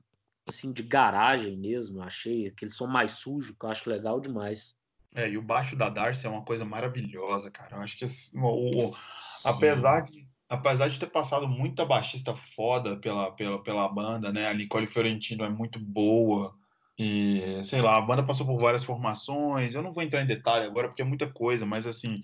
assim, de garagem mesmo, achei. Aquele som mais sujo, que eu acho legal demais. É, e o baixo da Darcy é uma coisa maravilhosa, cara. Eu acho que assim, o, o, apesar, de, apesar de ter passado muita baixista foda pela, pela, pela banda, né? A Nicole Fiorentino é muito boa. E, sei lá, a banda passou por várias formações. Eu não vou entrar em detalhe agora porque é muita coisa, mas assim,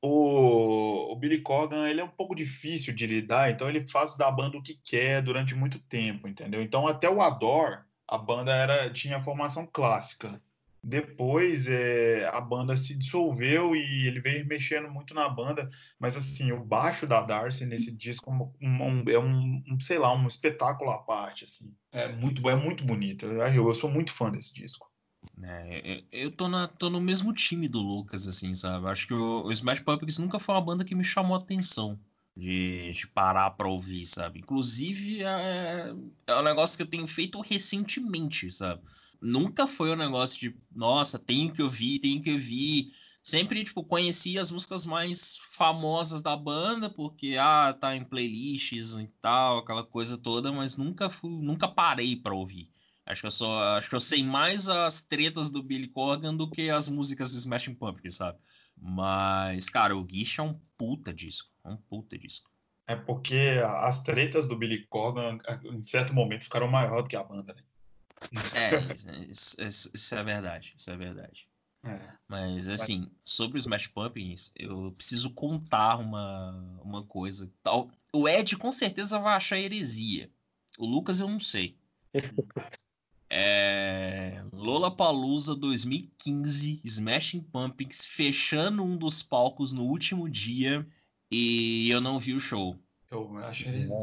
o, o Billy Corgan ele é um pouco difícil de lidar, então ele faz da banda o que quer durante muito tempo, entendeu? Então até o Adore, a banda era tinha a formação clássica. Depois é, a banda se dissolveu e ele veio mexendo muito na banda, mas assim, o baixo da Darcy nesse disco um, um, é um, um, sei lá, um espetáculo à parte, assim. É muito, é muito bonito. Eu, eu sou muito fã desse disco. É, eu tô, na, tô no mesmo time do Lucas, assim, sabe? Acho que o, o Smash Pumpkins nunca foi uma banda que me chamou a atenção de, de parar pra ouvir, sabe? Inclusive, é, é um negócio que eu tenho feito recentemente, sabe? Nunca foi um negócio de, nossa, tenho que ouvir, tenho que ouvir. Sempre, tipo, conheci as músicas mais famosas da banda, porque, ah, tá em playlists e tal, aquela coisa toda, mas nunca fui, nunca parei para ouvir. Acho que eu só, acho que eu sei mais as tretas do Billy Corgan do que as músicas do Smashing Pumpkins, sabe? Mas, cara, o Guiche é um puta disco, é um puta disco. É porque as tretas do Billy Corgan, em certo momento, ficaram maior do que a banda, né? É, isso, isso, isso, é verdade, isso é verdade. É. Mas assim, sobre os Smash Pumpkins, eu preciso contar uma, uma coisa. O Ed com certeza vai achar heresia. O Lucas eu não sei. É... Lola Palusa 2015, Smashing Pumpkins fechando um dos palcos no último dia e eu não vi o show. Eu acho heresia.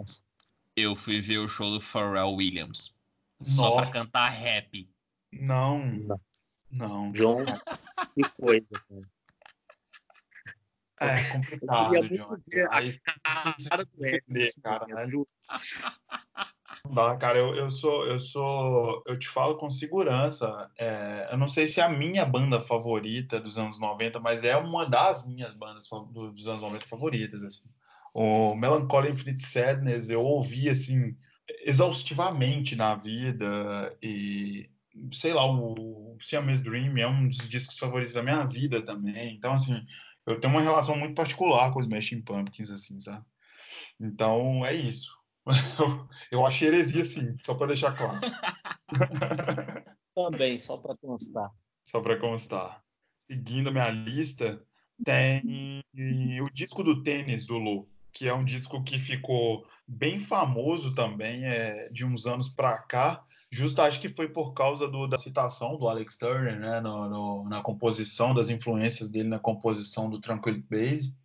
Eu fui ver o show do Pharrell Williams. Só para cantar rap. Não. Não. não. John, que coisa. Cara. É complicado, John. Aí cara do entender, cara, né? Não dá, cara, eu, eu sou, eu sou, eu te falo com segurança. É, eu não sei se é a minha banda favorita dos anos 90, mas é uma das minhas bandas dos anos 90 favoritas, assim. O Melancholy Infinite Sadness, eu ouvi assim exaustivamente na vida e sei lá, o Siamese Dream é um dos discos favoritos da minha vida também. Então, assim, eu tenho uma relação muito particular com os Smashing Pumpkins, assim, sabe? Então, é isso. Eu acho heresia, sim, só para deixar claro. Também, só para constar. Só para constar. Seguindo a minha lista, tem o disco do tênis do Lou que é um disco que ficou bem famoso também é, de uns anos para cá. Justo acho que foi por causa do, da citação do Alex Turner, né, no, no, na composição, das influências dele na composição do Tranquil Base.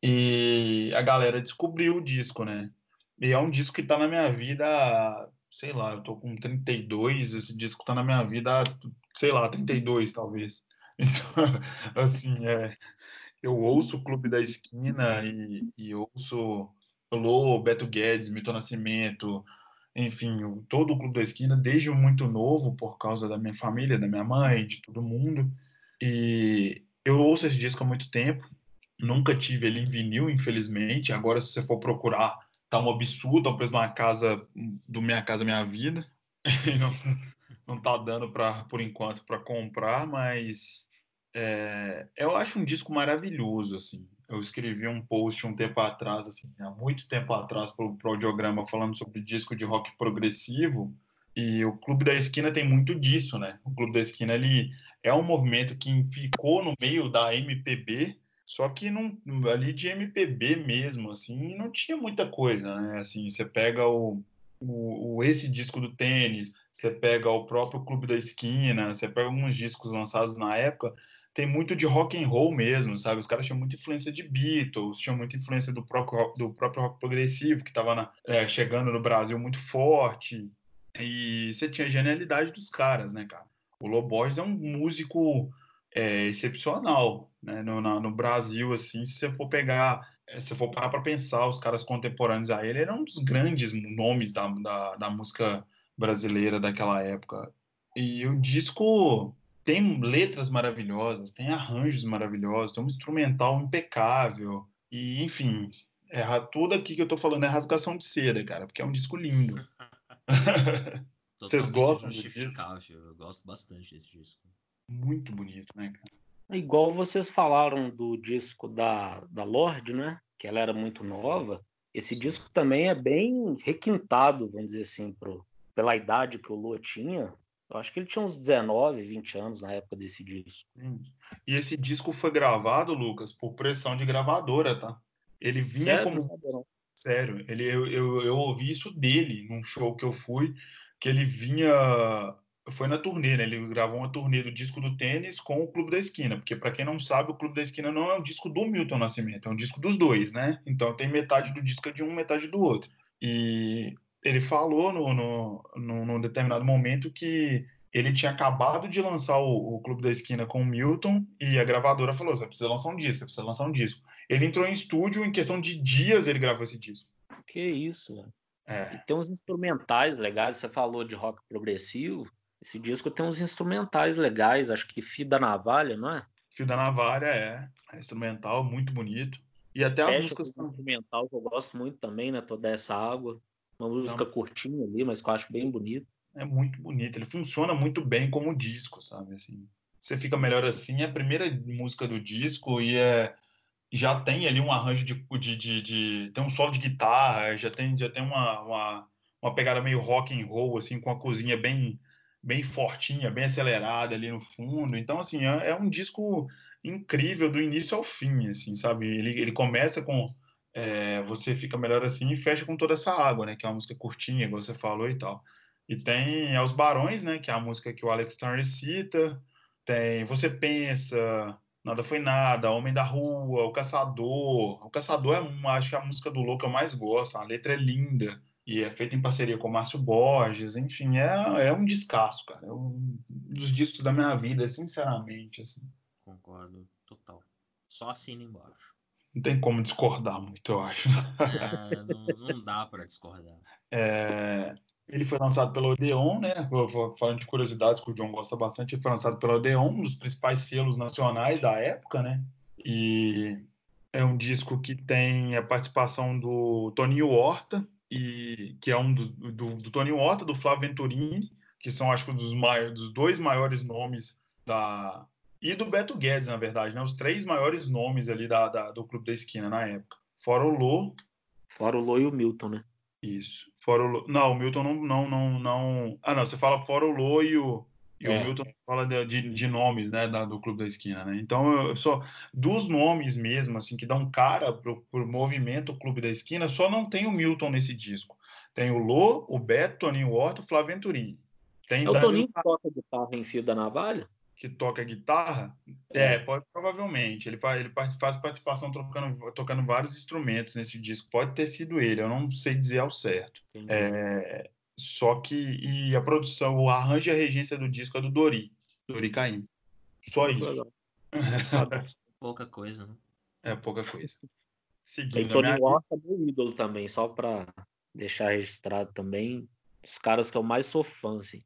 E a galera descobriu o disco, né? E é um disco que tá na minha vida, sei lá, eu tô com 32, esse disco tá na minha vida, sei lá, 32 talvez. Então, assim, é, eu ouço o Clube da Esquina e, e ouço Lô, Beto Guedes, Milton Nascimento, enfim, todo o Clube da Esquina, desde muito novo, por causa da minha família, da minha mãe, de todo mundo. E eu ouço esse disco há muito tempo, nunca tive ele em vinil, infelizmente. Agora, se você for procurar, tá um absurdo o preço de uma casa, do Minha Casa Minha Vida. não, não tá dando para por enquanto para comprar, mas é, eu acho um disco maravilhoso, assim. Eu escrevi um post um tempo atrás, assim, há muito tempo atrás, para o audiograma falando sobre disco de rock progressivo. E o Clube da Esquina tem muito disso, né? O Clube da Esquina ele é um movimento que ficou no meio da MPB, só que não, ali de MPB mesmo, assim, não tinha muita coisa, né? Assim, você pega o, o, esse disco do tênis, você pega o próprio Clube da Esquina, você pega alguns discos lançados na época, tem muito de rock and roll mesmo, sabe? Os caras tinham muita influência de Beatles, tinham muita influência do próprio, do próprio rock progressivo, que estava é, chegando no Brasil muito forte. E você tinha a genialidade dos caras, né, cara? O Lobois é um músico é, excepcional, né? No, na, no Brasil, assim, se você for pegar é, se for parar para pensar, os caras contemporâneos a ele, ele era um dos grandes nomes da, da, da, música brasileira daquela época. E o disco tem letras maravilhosas, tem arranjos maravilhosos, tem um instrumental impecável, e enfim, é, tudo aqui que eu tô falando é rasgação de seda, cara, porque é um disco lindo. Vocês gostam desse disco? Eu gosto bastante desse disco. Muito bonito, né, cara? É igual vocês falaram do disco da, da Lorde, né? Que ela era muito nova. Esse disco também é bem requintado, vamos dizer assim, pro, pela idade que o Lua tinha. Eu acho que ele tinha uns 19, 20 anos na época desse disco. E esse disco foi gravado, Lucas, por pressão de gravadora, tá? Ele vinha Sério? como. Sério, ele, eu, eu, eu ouvi isso dele num show que eu fui, que ele vinha. Foi na turnê, né? Ele gravou uma turnê do disco do tênis com o Clube da Esquina, porque para quem não sabe, o Clube da Esquina não é um disco do Milton Nascimento, é um disco dos dois, né? Então tem metade do disco de um, metade do outro. E ele falou no, no, no, num determinado momento que ele tinha acabado de lançar o, o, Clube da Esquina com o Milton e a gravadora falou: você precisa lançar um disco, você precisa lançar um disco. Ele entrou em estúdio, em questão de dias ele gravou esse disco. Que isso, velho. É. E tem uns instrumentais legais, você falou de rock progressivo. Esse disco tem uns instrumentais legais, acho que Fio da Navalha, não é? Fio da Navalha é, é instrumental, muito bonito. E até as Fecha músicas. instrumental que eu gosto muito também, né? Toda essa água. Uma música então, curtinha ali, mas que eu acho bem bonito. É muito bonito. Ele funciona muito bem como disco, sabe? Assim, você fica melhor assim. É a primeira música do disco e é, já tem ali um arranjo de, de, de, de, tem um solo de guitarra, já tem, já tem uma, uma, uma pegada meio rock and roll, assim, com a cozinha bem bem fortinha, bem acelerada ali no fundo. Então, assim, é, é um disco incrível do início ao fim, assim, sabe? Ele, ele começa com é, você fica melhor assim e fecha com toda essa água, né? Que é uma música curtinha, igual você falou e tal. E tem Aos Barões, né? Que é a música que o Alex Turner cita. Tem Você Pensa, Nada Foi Nada, Homem da Rua, O Caçador. O Caçador é, uma, acho que é a música do Louco que eu mais gosto. A letra é linda. E é feita em parceria com o Márcio Borges. Enfim, é, é um descasso, cara. É um dos discos da minha vida, sinceramente. Assim. Concordo, total. Só assina embaixo. Não tem como discordar muito, eu acho. É, não, não, dá para discordar. É, ele foi lançado pela Odeon, né? Falando de curiosidades que o John gosta bastante, ele foi lançado pela Odeon, um dos principais selos nacionais da época, né? E é um disco que tem a participação do Toninho Horta, e, que é um do, do, do Toninho Horta, do Flávio Venturini, que são, acho que, dos, maiores, dos dois maiores nomes da, e do Beto Guedes, na verdade, né? Os três maiores nomes ali da, da, do Clube da Esquina na época. Fora o Lô. Fora o Lô e o Milton, né? Isso. Fora o Lô. Não, o Milton não, não, não, não. Ah, não, você fala fora o Lô e o. E é. o Milton fala de, de, de nomes, né, da, do Clube da Esquina, né? Então, eu só dos nomes mesmo, assim, que dão cara pro, pro movimento Clube da Esquina, só não tem o Milton nesse disco. Tem o Lô, o Beto, Toninho Horta, o Flávio Venturini. Tem é o Toninho que toca guitarra em fio da navalha? Que toca guitarra? É, pode, provavelmente. Ele faz, ele faz participação tocando, tocando vários instrumentos nesse disco. Pode ter sido ele, eu não sei dizer ao certo. É, só que e a produção, o arranjo e a regência do disco é do Dori, Dori Caim. Só isso. pouca coisa, né? É pouca coisa. Seguindo, e Tony minha... Walker é meu ídolo também, só para deixar registrado também. Os caras que eu mais sou fã, assim.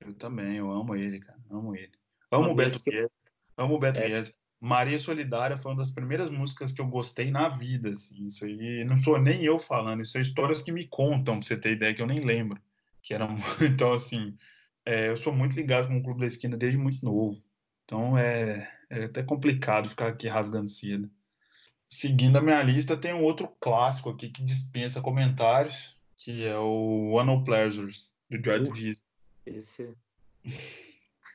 Eu também, eu amo ele, cara. Amo ele. Amo o Beto que... Amo o Beto é. Maria Solidária foi uma das primeiras músicas que eu gostei na vida, assim. Isso aí não sou nem eu falando, isso são histórias que me contam, pra você ter ideia, que eu nem lembro. Que eram... Então, assim, é, eu sou muito ligado com o Clube da Esquina desde muito novo. Então, é, é até complicado ficar aqui rasgando cedo. Seguindo a minha lista, tem um outro clássico aqui que dispensa comentários, que é o One of Pleasures, do Joy Division. Esse...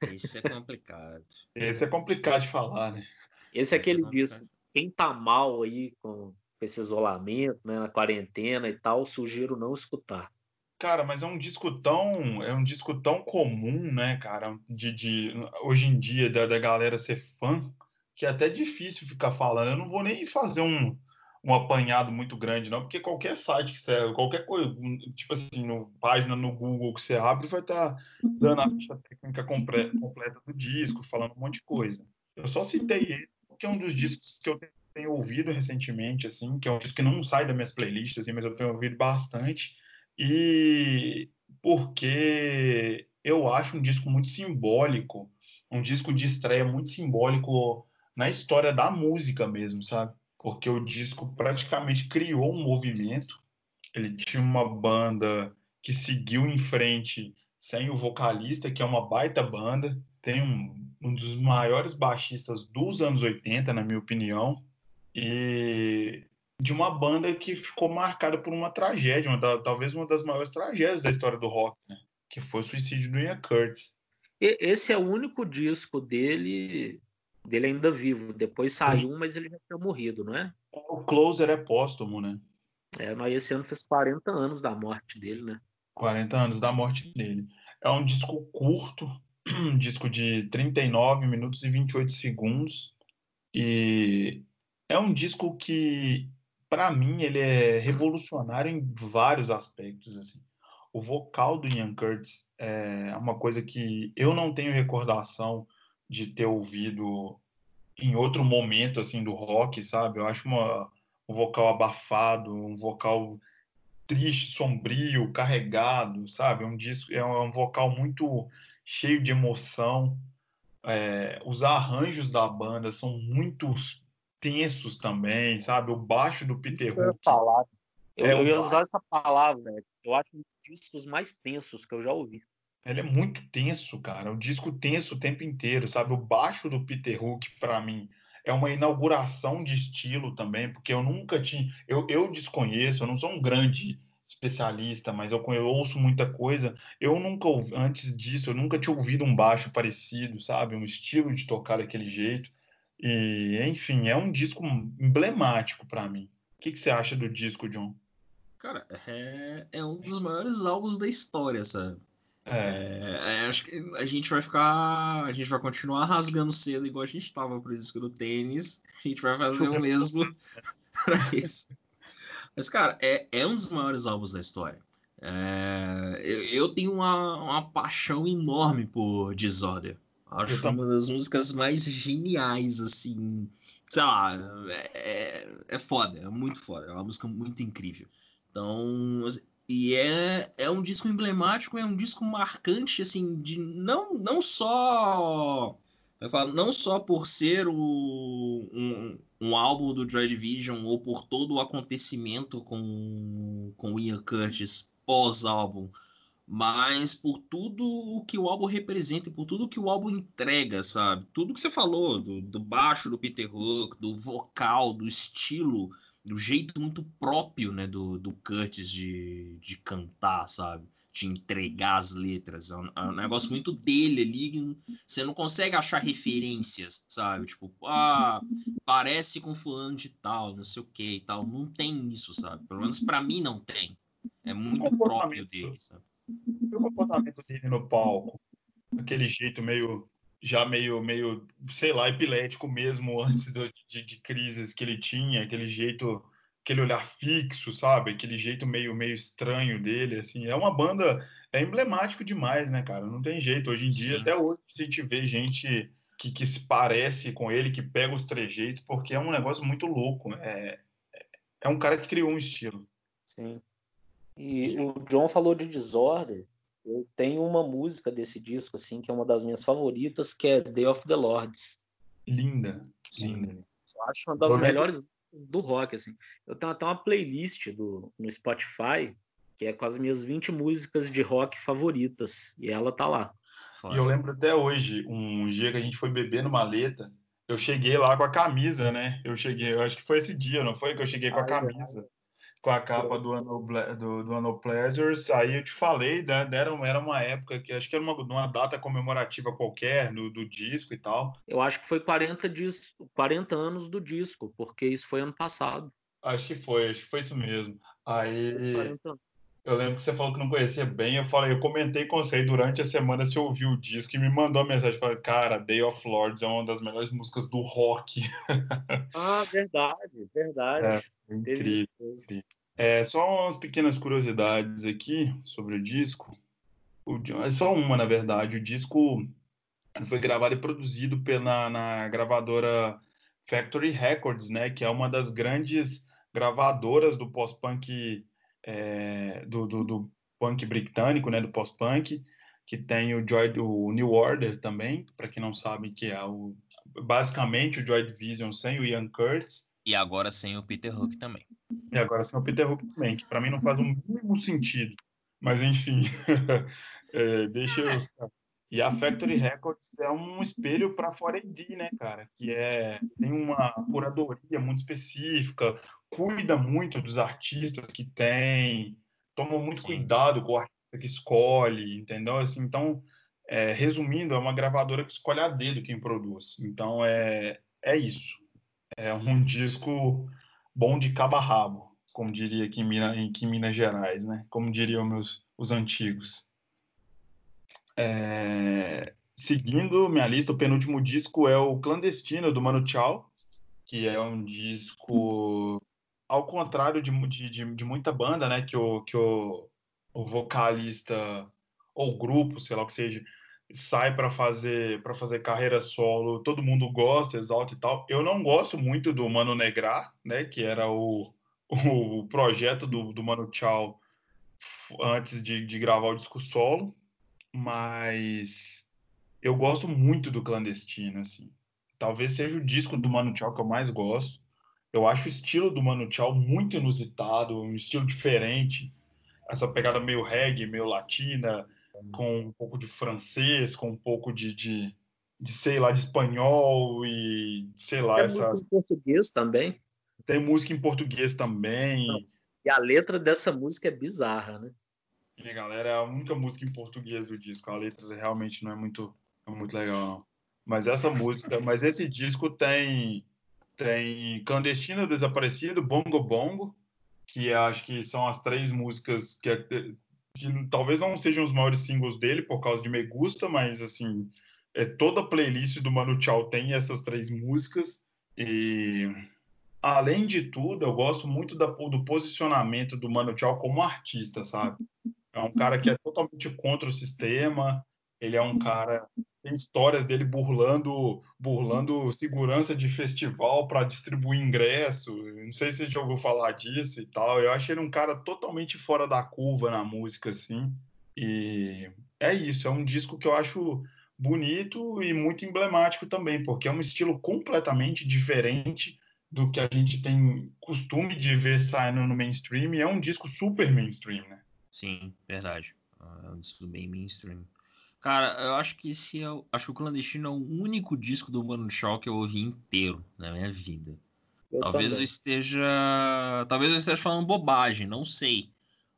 Esse é complicado. Esse é complicado de falar, né? Esse é aquele é disco. Quem tá mal aí com esse isolamento, né, na quarentena e tal, sugiro não escutar. Cara, mas é um disco tão, é um disco tão comum, né, cara, de, de hoje em dia da, da galera ser fã, que é até difícil ficar falando. Eu não vou nem fazer um, um apanhado muito grande, não, porque qualquer site que você, qualquer coisa, tipo assim, no, página no Google que você abre, vai estar tá dando a uhum. ficha técnica completa do disco, falando um monte de coisa. Eu só citei ele, porque é um dos discos que eu tenho ouvido recentemente, assim, que é um disco que não sai das minhas playlists, assim, mas eu tenho ouvido bastante, e porque eu acho um disco muito simbólico, um disco de estreia muito simbólico na história da música mesmo, sabe? Porque o disco praticamente criou um movimento. Ele tinha uma banda que seguiu em frente sem o vocalista, que é uma baita banda. Tem um, um dos maiores baixistas dos anos 80, na minha opinião. E de uma banda que ficou marcada por uma tragédia, uma da, talvez uma das maiores tragédias da história do rock, né? que foi o suicídio do Ian Curtis. Esse é o único disco dele dele ainda vivo. Depois saiu um, mas ele já tinha morrido, não é? O Closer é póstumo, né? É, mas esse ano fez 40 anos da morte dele, né? 40 anos da morte dele. É um disco curto, um disco de 39 minutos e 28 segundos. E é um disco que, para mim, ele é revolucionário em vários aspectos. Assim. O vocal do Ian Curtis é uma coisa que eu não tenho recordação de ter ouvido em outro momento assim do rock, sabe? Eu acho uma, um vocal abafado, um vocal triste, sombrio, carregado, sabe? Um disco é um, é um vocal muito cheio de emoção. É, os arranjos da banda são muito tensos também, sabe? O baixo do Peter Hook. Eu, é, eu ia usar essa palavra. Eu acho um dos discos mais tensos que eu já ouvi. Ele é muito tenso, cara. Um disco tenso o tempo inteiro, sabe? O baixo do Peter Hook, para mim, é uma inauguração de estilo também, porque eu nunca tinha. Eu, eu desconheço, eu não sou um grande especialista, mas eu, eu ouço muita coisa. Eu nunca, antes disso, eu nunca tinha ouvido um baixo parecido, sabe? Um estilo de tocar daquele jeito. E, enfim, é um disco emblemático para mim. O que, que você acha do disco, John? Cara, é, é um dos maiores álbuns da história, sabe? É, é, acho que a gente vai ficar. A gente vai continuar rasgando cedo igual a gente estava pro disco do tênis. A gente vai fazer o mesmo para isso. Mas, cara, é, é um dos maiores álbuns da história. É, eu, eu, tenho uma, uma paixão enorme por Disorder. Acho uma das músicas mais geniais, assim. Sei lá, é, é, é foda, é muito foda. É uma música muito incrível. Então, e é, é um disco emblemático, é um disco marcante, assim, de não, não só. Eu falo, não só por ser o, um, um álbum do Joy Division ou por todo o acontecimento com, com Ian Curtis pós-álbum, mas por tudo o que o álbum representa e por tudo que o álbum entrega, sabe? Tudo que você falou, do, do baixo do Peter Hook, do vocal, do estilo do jeito muito próprio, né, do, do Curtis de, de cantar, sabe? De entregar as letras. É um, é um, negócio muito dele ali. Você não consegue achar referências, sabe? Tipo, ah, parece com fulano de tal, não sei o que e tal. Não tem isso, sabe? Pelo menos para mim não tem. É muito próprio dele, sabe? O comportamento dele no palco, aquele jeito meio já meio, meio, sei lá, epilético mesmo antes do, de, de crises que ele tinha, aquele jeito, aquele olhar fixo, sabe? Aquele jeito meio, meio estranho dele, assim. É uma banda, é emblemático demais, né, cara? Não tem jeito. Hoje em dia, Sim. até hoje, a gente vê gente que, que se parece com ele, que pega os trejeitos, porque é um negócio muito louco. É, é um cara que criou um estilo. Sim. E o John falou de Disorder. Eu tenho uma música desse disco, assim, que é uma das minhas favoritas, que é Day of the Lords. Linda, linda. Eu acho uma das melhores do rock, assim. Eu tenho até uma playlist do, no Spotify, que é com as minhas 20 músicas de rock favoritas, e ela tá lá. E eu lembro até hoje, um dia que a gente foi beber no Maleta, eu cheguei lá com a camisa, né? Eu cheguei, eu acho que foi esse dia, não foi? Que eu cheguei com a ah, é camisa com a capa do Ano, do, do Ano Pleasures, aí eu te falei, né, era, era uma época que acho que era uma, uma data comemorativa qualquer do, do disco e tal. Eu acho que foi 40, dis, 40 anos do disco, porque isso foi ano passado. Acho que foi, acho que foi isso mesmo. Aí eu lembro que você falou que não conhecia bem, eu falei, eu comentei com você durante a semana se ouviu o disco e me mandou uma mensagem, falei, cara, Day of Lords é uma das melhores músicas do rock. Ah, verdade, verdade. É, incrível. incrível. É, só umas pequenas curiosidades aqui sobre o disco. O, é só uma, na verdade. O disco foi gravado e produzido pela na gravadora Factory Records, né, que é uma das grandes gravadoras do pós-punk é, do, do, do, punk britânico, né, do pós-punk, que tem o Joy, o New Order também, para quem não sabe, que é o basicamente o Joy Division sem o Ian Curtis. E agora sem o Peter Hook também. E agora sem o Peter Hook também, que para mim não faz o mínimo sentido. Mas enfim, é, deixa eu. E a Factory Records é um espelho para fora AD, né, cara? Que é tem uma curadoria muito específica, cuida muito dos artistas que tem, toma muito cuidado com o artista que escolhe, entendeu? Assim, então, é, resumindo, é uma gravadora que escolhe a dedo quem produz. Então, é, é isso. É um disco bom de cabo a rabo, como diria aqui em, Minas, aqui em Minas Gerais, né? Como diriam meus, os antigos. É, seguindo minha lista, o penúltimo disco é o Clandestino, do Mano Chao, que é um disco ao contrário de, de, de, muita banda, né, que o, que o, o vocalista ou grupo, sei lá o que seja, sai para fazer para fazer carreira solo, todo mundo gosta, exalta e tal. Eu não gosto muito do Mano Negra, né, que era o, o projeto do, do Mano Chao antes de, de gravar o disco solo, mas eu gosto muito do Clandestino, assim. Talvez seja o disco do Mano Chao que eu mais gosto. Eu acho o estilo do Mano Chao muito inusitado, um estilo diferente. Essa pegada meio reggae, meio latina, com um pouco de francês, com um pouco de, de, de sei lá, de espanhol e sei lá. Tem essa... música em português também. Tem música em português também. E a letra dessa música é bizarra, né? E galera, é a única música em português do disco. A letra realmente não é muito, é muito legal, não. Mas essa música, mas esse disco tem tem Clandestino Desaparecido, Bongo Bongo, que acho que são as três músicas que, que talvez não sejam os maiores singles dele por causa de Me Gusta, mas assim, é, toda a playlist do Manu Chao tem essas três músicas. E além de tudo, eu gosto muito da, do posicionamento do Manu Chao como artista, sabe? É um cara que é totalmente contra o sistema, ele é um cara tem histórias dele burlando burlando segurança de festival para distribuir ingresso. Não sei se você já ouviu falar disso e tal. Eu acho ele um cara totalmente fora da curva na música, assim. E é isso, é um disco que eu acho bonito e muito emblemático também, porque é um estilo completamente diferente do que a gente tem costume de ver saindo no mainstream. E é um disco super mainstream, né? Sim, verdade. É um disco bem mainstream. Cara, eu acho que esse é o, acho que o Clandestino é o único disco do Mano Shaw que eu ouvi inteiro na minha vida. Eu talvez também. eu esteja, talvez eu esteja falando bobagem, não sei,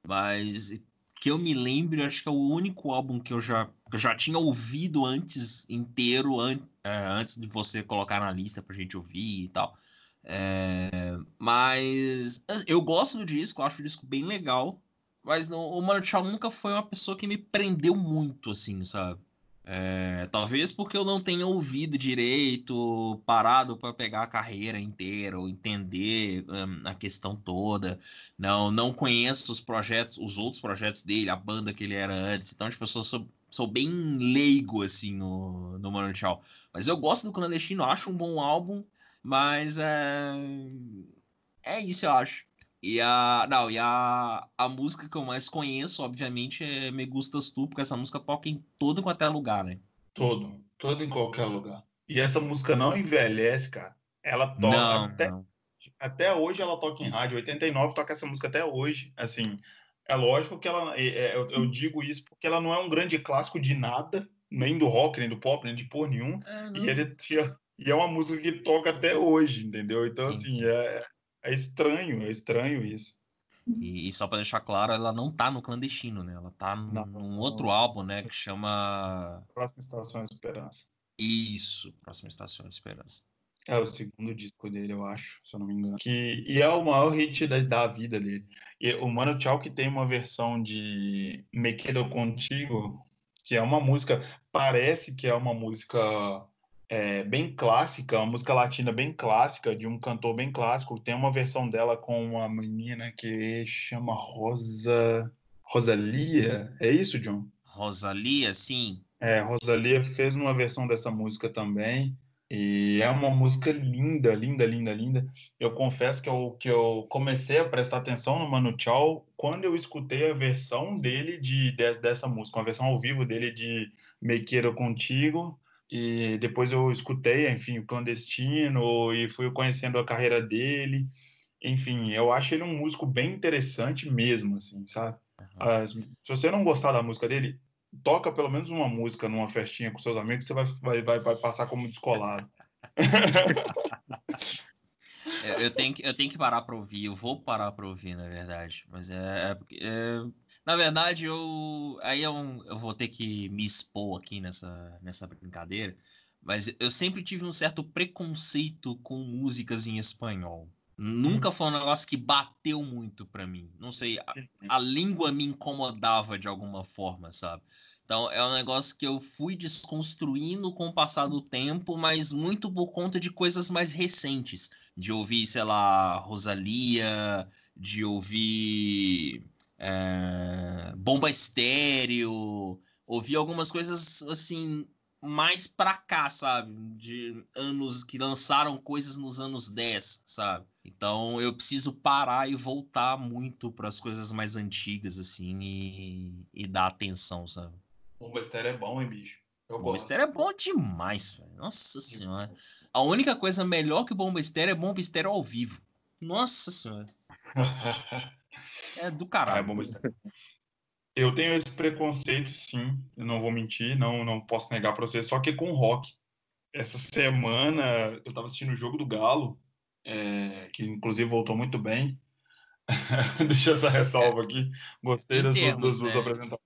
mas que eu me lembre, acho que é o único álbum que eu já, que eu já tinha ouvido antes inteiro, an, é, antes de você colocar na lista pra gente ouvir e tal. É, mas eu gosto do disco, acho o disco bem legal. Mas não, o Mano Chao nunca foi uma pessoa que me prendeu muito, assim, sabe? É, talvez porque eu não tenha ouvido direito, parado para pegar a carreira inteira, ou entender um, a questão toda. Não, não conheço os projetos, os outros projetos dele, a banda que ele era antes. Então, tipo, eu sou, sou bem leigo assim no, no Tchau. Mas eu gosto do Clandestino, acho um bom álbum, mas é, é isso, eu acho. E a. Não, e a, a música que eu mais conheço, obviamente, é Me Gustas Tu, porque essa música toca em todo e qualquer lugar, né? Todo, todo em qualquer lugar. E essa música não envelhece, cara. Ela toca Não, até, não. até hoje ela toca em rádio. 89 toca essa música até hoje. Assim, é lógico que ela. é- é- eu, eu digo isso porque ela não é um grande clássico de nada, nem do rock, nem do pop, nem de por nenhum. É, E ele e é uma música que toca até hoje, entendeu? Então, Sim, assim, sim. é, é estranho, é estranho isso. E, e só pra deixar claro, ela não tá no clandestino, né? Ela tá num, Não, num não. outro álbum, né? Que chama. Próxima estação é Esperança. Isso, Próxima Estação de Esperança. É o segundo disco dele, eu acho, se eu não me engano. Que, e é o maior hit da, da vida dele. E o Mano Tchau que tem uma versão de Me Quedo Contigo, que é uma música, parece que é uma música é, bem clássica, uma música latina bem clássica, de um cantor bem clássico. Tem uma versão dela com uma menina que chama Rosa... Rosalia? É isso, John? Rosalia, sim. É, Rosalia fez uma versão dessa música também. E é uma música linda, linda, linda, linda. Eu confesso que eu, que eu comecei a prestar atenção no Mano Chao quando eu escutei a versão dele de, de- dessa música, uma versão ao vivo dele de Me Queiro Contigo. E depois eu escutei, enfim, o Clandestino e fui conhecendo a carreira dele. Enfim, eu acho ele um músico bem interessante mesmo, assim, sabe? As- se você não gostar da música dele, toca pelo menos uma música numa festinha com seus amigos, você vai, vai, vai, vai passar como descolado. Eu, eu tenho que, eu tenho que parar pra ouvir, eu vou parar pra ouvir, na verdade. Mas é. é é- na verdade, eu. Aí eu, eu vou ter que me expor aqui nessa, nessa brincadeira. Mas eu sempre tive um certo preconceito com músicas em espanhol. Nunca foi um negócio que bateu muito pra mim. Não sei, a, a língua me incomodava de alguma forma, sabe? Então é um negócio que eu fui desconstruindo com o passar do tempo, mas muito por conta de coisas mais recentes. De ouvir, sei lá, Rosalia, de ouvir é, Bomba Estéreo, ouvir algumas coisas assim mais pra cá, sabe? De anos que lançaram coisas nos anos 10, sabe? Então eu preciso parar e voltar muito para as coisas mais antigas, assim, e, e dar atenção, sabe? Bomba Estéreo é bom, hein, bicho? Eu Bomba gosto. Estéreo é bom demais, velho. Nossa senhora. A única coisa melhor que Bomba Estéreo é Bomba Estéreo ao vivo. Nossa senhora. É do Ah, é caralho. Estéreo. Eu tenho esse preconceito, sim. Eu não vou mentir, não, não posso negar pra você. Só que com rock. Essa semana eu tava assistindo o jogo do Galo, é, que inclusive voltou muito bem. Deixa essa ressalva aqui. Gostei Em das termos, duas né? apresentações.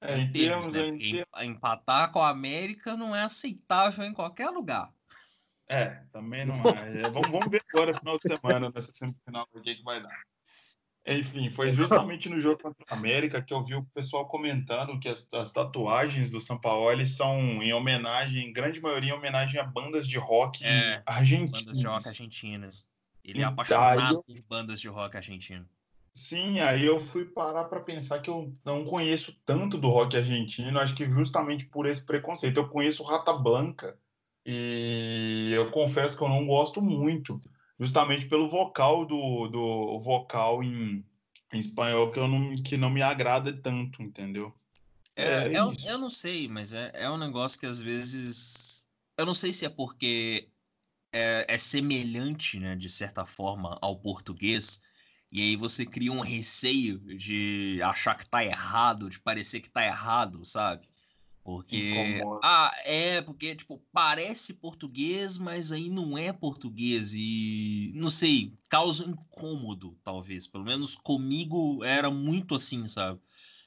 É, em termos, né? em Porque termos- em- empatar com a América não é aceitável em qualquer lugar. É, também não é. É, vamos, vamos ver agora, final de semana, nessa semifinal, o que, que vai dar. Enfim, foi justamente no jogo contra a América que eu vi o pessoal comentando que as, as tatuagens do Sampaoli são em homenagem, em grande maioria, em homenagem a bandas de rock É, argentinas. Bandas de rock argentinas. Ele é Então, apaixonado por bandas de rock argentino. Sim, aí eu fui parar para pensar que eu não conheço tanto do rock argentino, acho que justamente por esse preconceito. Eu conheço Rata Blanca e eu confesso que eu não gosto muito, justamente pelo vocal do, do vocal em, em espanhol que, eu não, que não me agrada tanto, entendeu? É, É eu, isso. eu não sei, mas é, é um negócio que às vezes. Eu não sei se é porque é, é semelhante, né, de certa forma, ao português, e aí você cria um receio de achar que tá errado, de parecer que tá errado, sabe? Porque. Incomoda. Ah, é, porque, tipo, parece português, mas aí não é português, e não sei, causa incômodo, talvez. Pelo menos comigo era muito assim, sabe?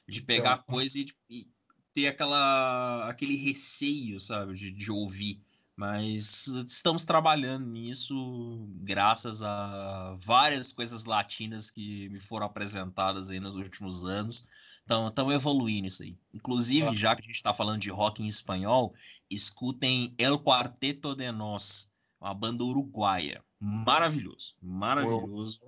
De pegar Então, coisa e, tipo, e ter aquela, aquele receio, sabe, de, de ouvir. Mas estamos trabalhando nisso graças a várias coisas latinas que me foram apresentadas aí nos últimos anos. Estão evoluindo isso aí. Inclusive, já que a gente está falando de rock em espanhol, escutem El Quarteto de Nós, uma banda uruguaia. Maravilhoso, maravilhoso.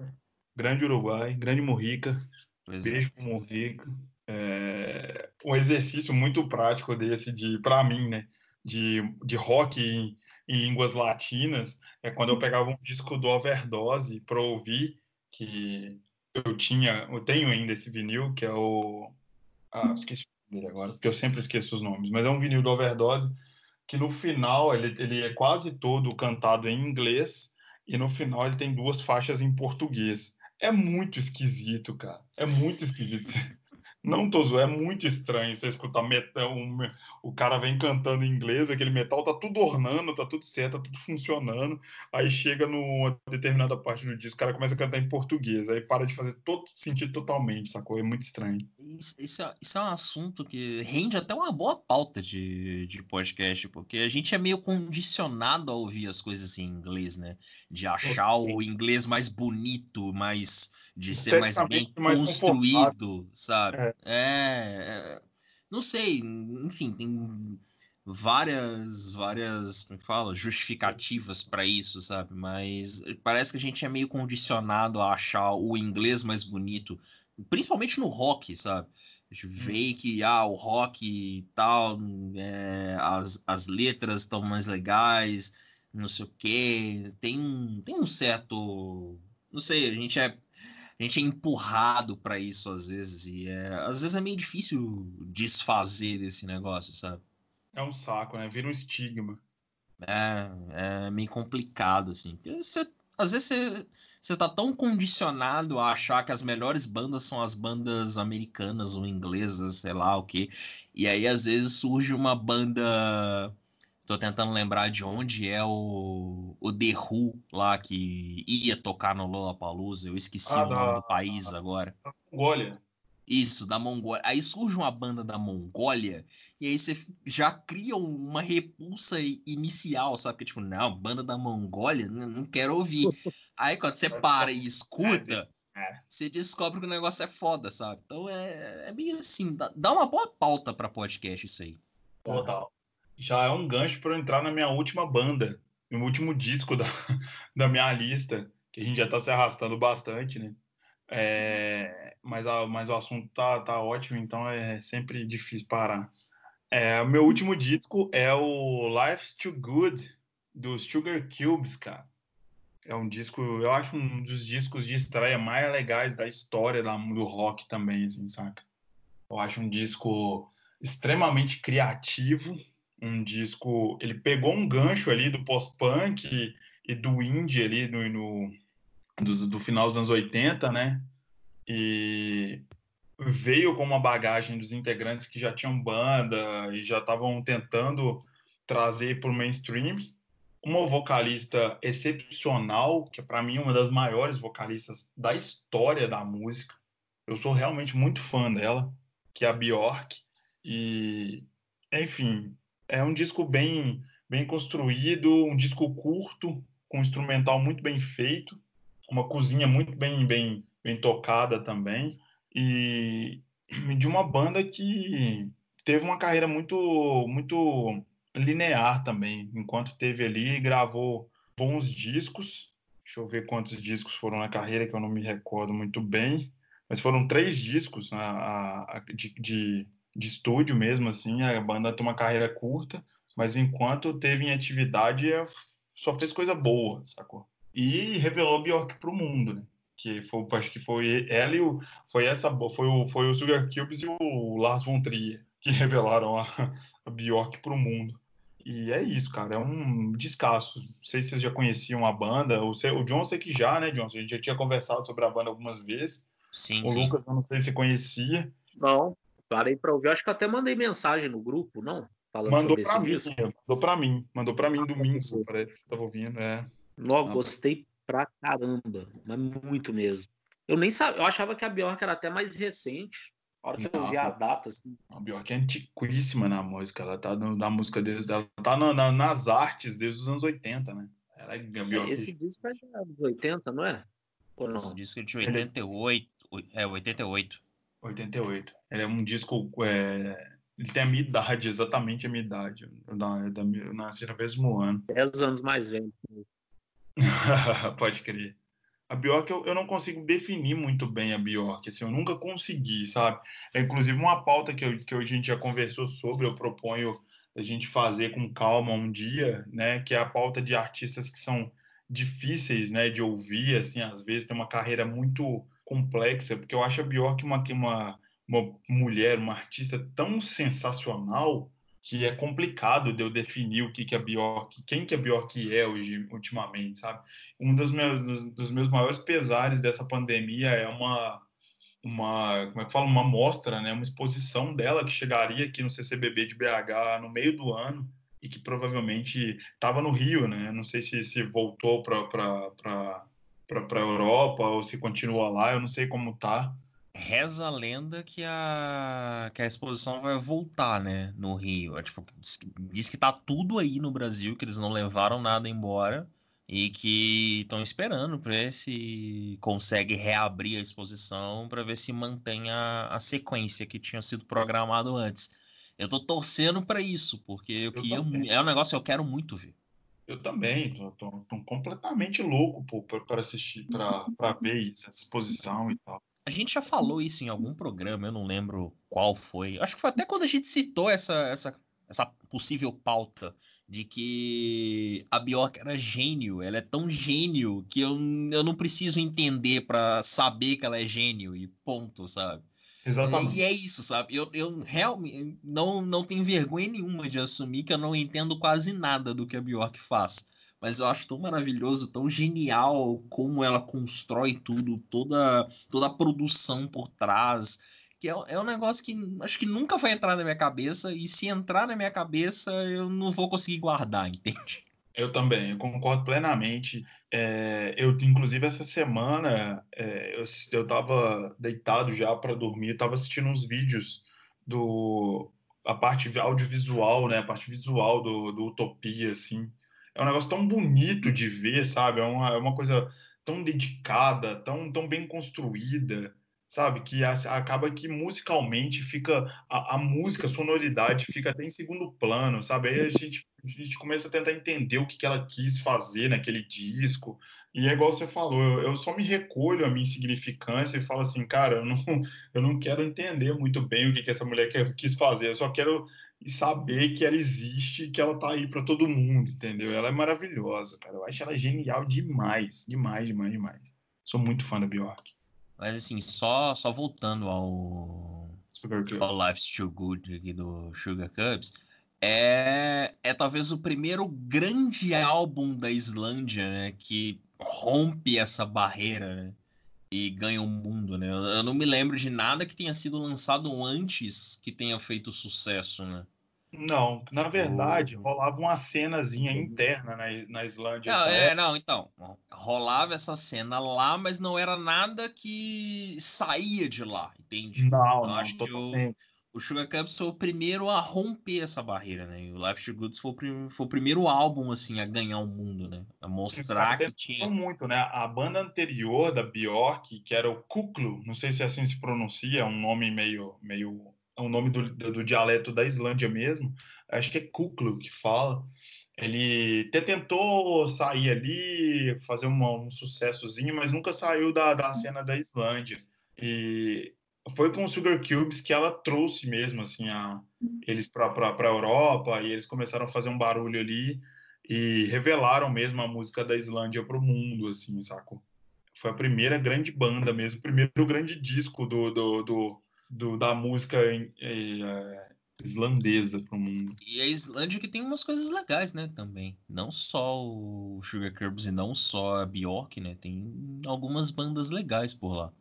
Grande Uruguai, grande Morrica. Pois é. Beijo pro Morrica. É, um exercício muito prático desse de, para mim, né, de, de rock em, em línguas latinas, é quando eu pegava um disco do Overdose para ouvir, que eu tinha, eu tenho ainda esse vinil, que é o. Ah, esqueci o nome dele agora, porque eu sempre esqueço os nomes, mas é um vinil do Overdose, que no final ele, ele é quase todo cantado em inglês, e no final ele tem duas faixas em português. É muito esquisito, cara. É muito esquisito. Não zoando, é muito estranho você escutar metal, um, o cara vem cantando em inglês, aquele metal tá tudo ornando, tá tudo certo, tá tudo funcionando. Aí chega numa determinada parte do disco, o cara começa a cantar em português, aí para de fazer todo sentido totalmente, sacou? É muito estranho. Isso, isso, é, isso é um assunto que rende até uma boa pauta de, de podcast, porque a gente é meio condicionado a ouvir as coisas em inglês, né? De achar Sim. o inglês mais bonito, mais de ser mais bem mais construído, sabe? É. É, é, não sei, enfim, tem várias, várias, como é fala, justificativas para isso, sabe? Mas parece que a gente é meio condicionado a achar o inglês mais bonito, principalmente no rock, sabe? A gente vê que ah, o rock e tal, é, as, as letras estão mais legais, não sei o quê. Tem, tem um certo. Não sei, a gente é a gente é empurrado para isso às vezes e é, às vezes é meio difícil desfazer desse negócio, sabe? É um saco, né? Vira um estigma. É, é meio complicado assim. Porque você- às vezes você, você tá tão condicionado a achar que as melhores bandas são as bandas americanas ou inglesas, sei lá o quê. E aí às vezes surge uma banda Tô tentando lembrar de onde é o, o The Who lá que ia tocar no Lollapalooza. Eu esqueci Ah, o nome da- do país agora. Olha, Isso, da Mongólia. Aí surge uma banda da Mongólia e aí você já cria um- uma repulsa inicial, sabe? Que tipo, não, banda da Mongólia, não, quero ouvir. Aí quando você para e escuta, é. você descobre que o negócio é foda, sabe? Então é, é meio assim, dá, dá uma boa pauta pra podcast isso aí. Total. Já é um gancho para eu entrar na minha última banda, no último disco da, da minha lista, que a gente já está se arrastando bastante, né? É, mas, a, mas o assunto tá, tá ótimo, então é sempre difícil parar. É, o meu último disco é o Life's Too Good, dos Sugar Cubes, cara. É um disco, eu acho um dos discos de estreia mais legais da história da, do rock também, assim, saca? Eu acho um disco extremamente criativo, um disco. Ele pegou um gancho ali do post-punk e, e do indie ali no, no do, do, final dos anos 80, né? E veio com uma bagagem dos integrantes que já tinham banda e já estavam tentando trazer para o mainstream. Uma vocalista excepcional, que para mim é uma das maiores vocalistas da história da música. Eu sou realmente muito fã dela, que é a Bjork. E, enfim, é um disco bem, bem construído, um disco curto, com um instrumental muito bem feito, uma cozinha muito bem, bem, bem tocada também, e de uma banda que teve uma carreira muito, muito linear também, enquanto teve ali, gravou bons discos. Deixa eu ver quantos discos foram na carreira, que eu não me recordo muito bem, mas foram três discos a, a, de, de de estúdio mesmo, assim, a banda tem uma carreira curta, mas enquanto teve em atividade, só fez coisa boa, sacou? E revelou Bjork para o mundo, né? Que foi, acho que foi ela e o, foi essa, foi o, foi o Sugar Cubes e o Lars von Trier que revelaram a, a Bjork para o mundo. E é isso, cara, é um descasso. Não sei se vocês já conheciam a banda, o, o John sei que já, né, John? A gente já tinha conversado sobre a banda algumas vezes. Sim, o sim. Lucas, eu não sei se conhecia. Não, parei para ouvir. Acho que eu até mandei mensagem no grupo, não? Falando mandou para mim, disco. mandou para mim, mandou para mim domingo, parece que estava ouvindo, é. Não, gostei pra caramba, mas muito mesmo. Eu nem sabia, eu achava que a Bjork era até mais recente. A hora que não, eu vi a data, assim. A Bjork é antiquíssima na música, ela tá no, na música desde ela tá na, na, nas artes desde os anos 80, né? Ela é a Bjork. Esse disco é dos 80, não é? Ou não? Esse disco é de 88, é 88. 88. Ele é um disco. É... Ele tem a minha idade, exatamente a minha idade. Eu, eu nasci no mesmo ano. 10 anos mais velho. Pode crer. A Bjork, eu, eu não consigo definir muito bem a Bjork, assim, eu nunca consegui, sabe? É, inclusive, uma pauta que, eu, que a gente já conversou sobre, eu proponho a gente fazer com calma um dia, né? Que é a pauta de artistas que são difíceis, né? De ouvir, assim, às vezes tem uma carreira muito complexa, porque eu acho a Bjork uma, uma, uma mulher, uma artista tão sensacional que é complicado de eu definir o que, que a Bjork, quem que a Bjork é hoje, ultimamente, sabe? Um dos meus, dos, dos meus maiores pesares dessa pandemia é uma, uma, como é que fala, uma mostra, né, uma exposição dela que chegaria aqui no CCBB de BH no meio do ano e que provavelmente estava no Rio, né? Não sei se, se voltou para para a Europa ou se continua lá, eu não sei como tá. Reza a lenda que a, que a exposição vai voltar, né, no Rio. É, tipo, diz, diz que tá tudo aí no Brasil, que eles não levaram nada embora e que estão esperando para ver se consegue reabrir a exposição para ver se mantém a, a, sequência que tinha sido programado antes. Eu tô torcendo para isso, porque eu, eu queria, é um negócio que eu quero muito ver. Eu também, tô, tô, tô completamente louco para assistir, para ver essa exposição e tal. A gente já falou isso em algum programa, eu não lembro qual foi. Acho que foi até quando a gente citou essa, essa, essa possível pauta de que a Bjork era gênio. Ela é tão gênio que eu, eu não preciso entender para saber que ela é gênio e ponto, sabe? Exatamente. E é isso, sabe? Eu, eu realmente não, não tenho vergonha nenhuma de assumir que eu não entendo quase nada do que a Bjork faz. Mas eu acho tão maravilhoso, tão genial como ela constrói tudo, toda, toda a produção por trás. Que é, é um negócio que acho que nunca vai entrar na minha cabeça, e se entrar na minha cabeça, eu não vou conseguir guardar, entende? Eu também, eu concordo plenamente. É, eu, inclusive, essa semana é, eu, eu tava deitado já para dormir, estava assistindo uns vídeos do a parte audiovisual, né, a parte visual do, do Utopia, assim. É um negócio tão bonito de ver, sabe? É uma, é uma coisa tão dedicada, tão, tão bem construída, sabe? Que acaba que musicalmente fica a, a, música, a sonoridade fica até em segundo plano, sabe? Aí a gente, a gente começa a tentar entender o que, que ela quis fazer naquele disco. E é igual você falou, eu, eu só me recolho a minha insignificância e falo assim, cara, eu não, eu não quero entender muito bem o que, que essa mulher quis fazer, eu só quero saber que ela existe que ela tá aí para todo mundo, entendeu? Ela é maravilhosa, cara. Eu acho ela genial demais, demais, demais, demais. Sou muito fã da Bjork. Mas assim, só, só voltando ao, ao Life's Too Good aqui do Sugar Cubs, é, é talvez o primeiro grande álbum da Islândia, né? Que rompe essa barreira, né? E ganha o mundo, né? Eu não me lembro de nada que tenha sido lançado antes que tenha feito sucesso, né? Não, na verdade, rolava uma cenazinha interna na, na Islândia. Não, é, não, então, rolava essa cena lá, mas não era nada que saía de lá, entende? Não, não, acho que o, o Sugar Cubs foi o primeiro a romper essa barreira, né? E o Life to Goods foi o, foi o primeiro álbum, assim, a ganhar o mundo, né? A mostrar que tinha... muito, né? A banda anterior da Bjork, que era o Kuklu, não sei se assim se pronuncia, é um nome meio, meio o nome do, do, do, dialeto da Islândia mesmo, acho que é Kuklu que fala. Ele até tentou sair ali, fazer uma, um sucessozinho, mas nunca saiu da, da cena da Islândia. E foi com o Sugar Cubes que ela trouxe mesmo assim a, eles para a Europa e eles começaram a fazer um barulho ali e revelaram mesmo a música da Islândia para o mundo, assim, saco? Foi a primeira grande banda mesmo, o primeiro grande disco do, do, do do, da música é, islandesa para o mundo. E a Islândia que tem umas coisas legais, né, também. Não só o Sugar Curbs e não só a Bjork, né? Tem algumas bandas legais por lá.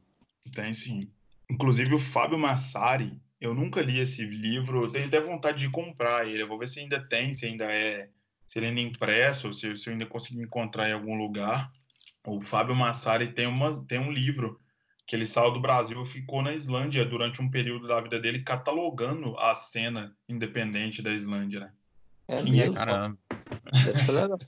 Tem sim. Inclusive o Fábio Massari, eu nunca li esse livro, eu tenho até vontade de comprar ele. Eu vou ver se ainda tem, se ainda é, se ele ainda é impresso, se, se eu ainda conseguir encontrar em algum lugar. O Fábio Massari tem, uma, tem um livro que ele saiu do Brasil e ficou na Islândia durante um período da vida dele catalogando a cena independente da Islândia, né? É Quem mesmo? É, caramba. Deve ser legal.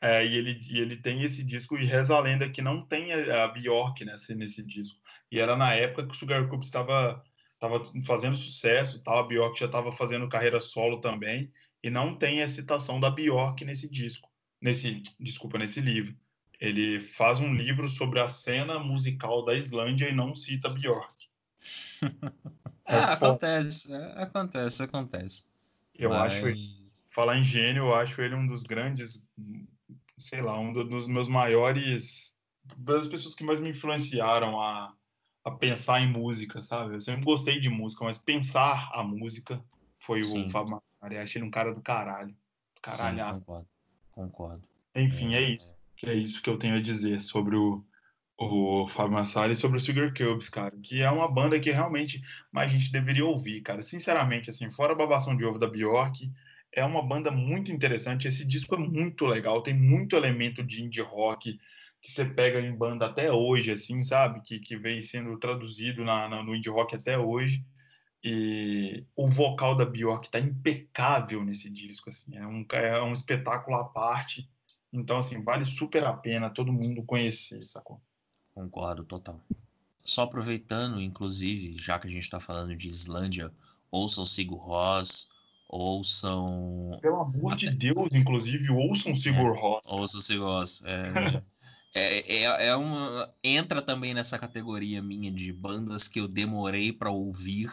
É, e, ele, e ele tem esse disco, e reza a lenda que não tem a, a Bjork nesse, nesse disco. E era na época que o Sugar estava, estava fazendo sucesso, tal, a Bjork já estava fazendo carreira solo também, e não tem a citação da Bjork nesse disco, nesse, desculpa, nesse livro. Ele faz um livro sobre a cena musical da Islândia e não cita Bjork. é, acontece, é, acontece, acontece. Eu Mas... acho, falar em gênio, eu acho ele um dos grandes sei lá, um dos meus maiores, das pessoas que mais me influenciaram a, a pensar em música, sabe? Eu sempre gostei de música, mas pensar a música foi Sim. o Fábio Macari. Achei ele um cara do caralho. Caralhaço. Sim, concordo. concordo. Enfim, é, é isso. É isso que eu tenho a dizer sobre o, o Fábio Massari e sobre o Sugar Cubes, cara, que é uma banda que realmente mais gente deveria ouvir, cara. Sinceramente, assim, fora a babação de ovo da Bjork, é uma banda muito interessante. Esse disco é muito legal, tem muito elemento de indie rock que você pega em banda até hoje, assim, sabe? Que, que vem sendo traduzido na, na, no indie rock até hoje. E o vocal da Bjork tá impecável nesse disco, assim, é um, é um espetáculo à parte. Então, assim, vale super a pena todo mundo conhecer, sacou? Concordo, total. Só aproveitando, inclusive, já que a gente está falando de Islândia, ouça o Sigur Rós, ouçam. Pelo amor de Deus, inclusive, ouçam Sigur é, Rós. Ouçam Sigur Rós. É, é, é, é, uma. Entra também nessa categoria minha de bandas que eu demorei para ouvir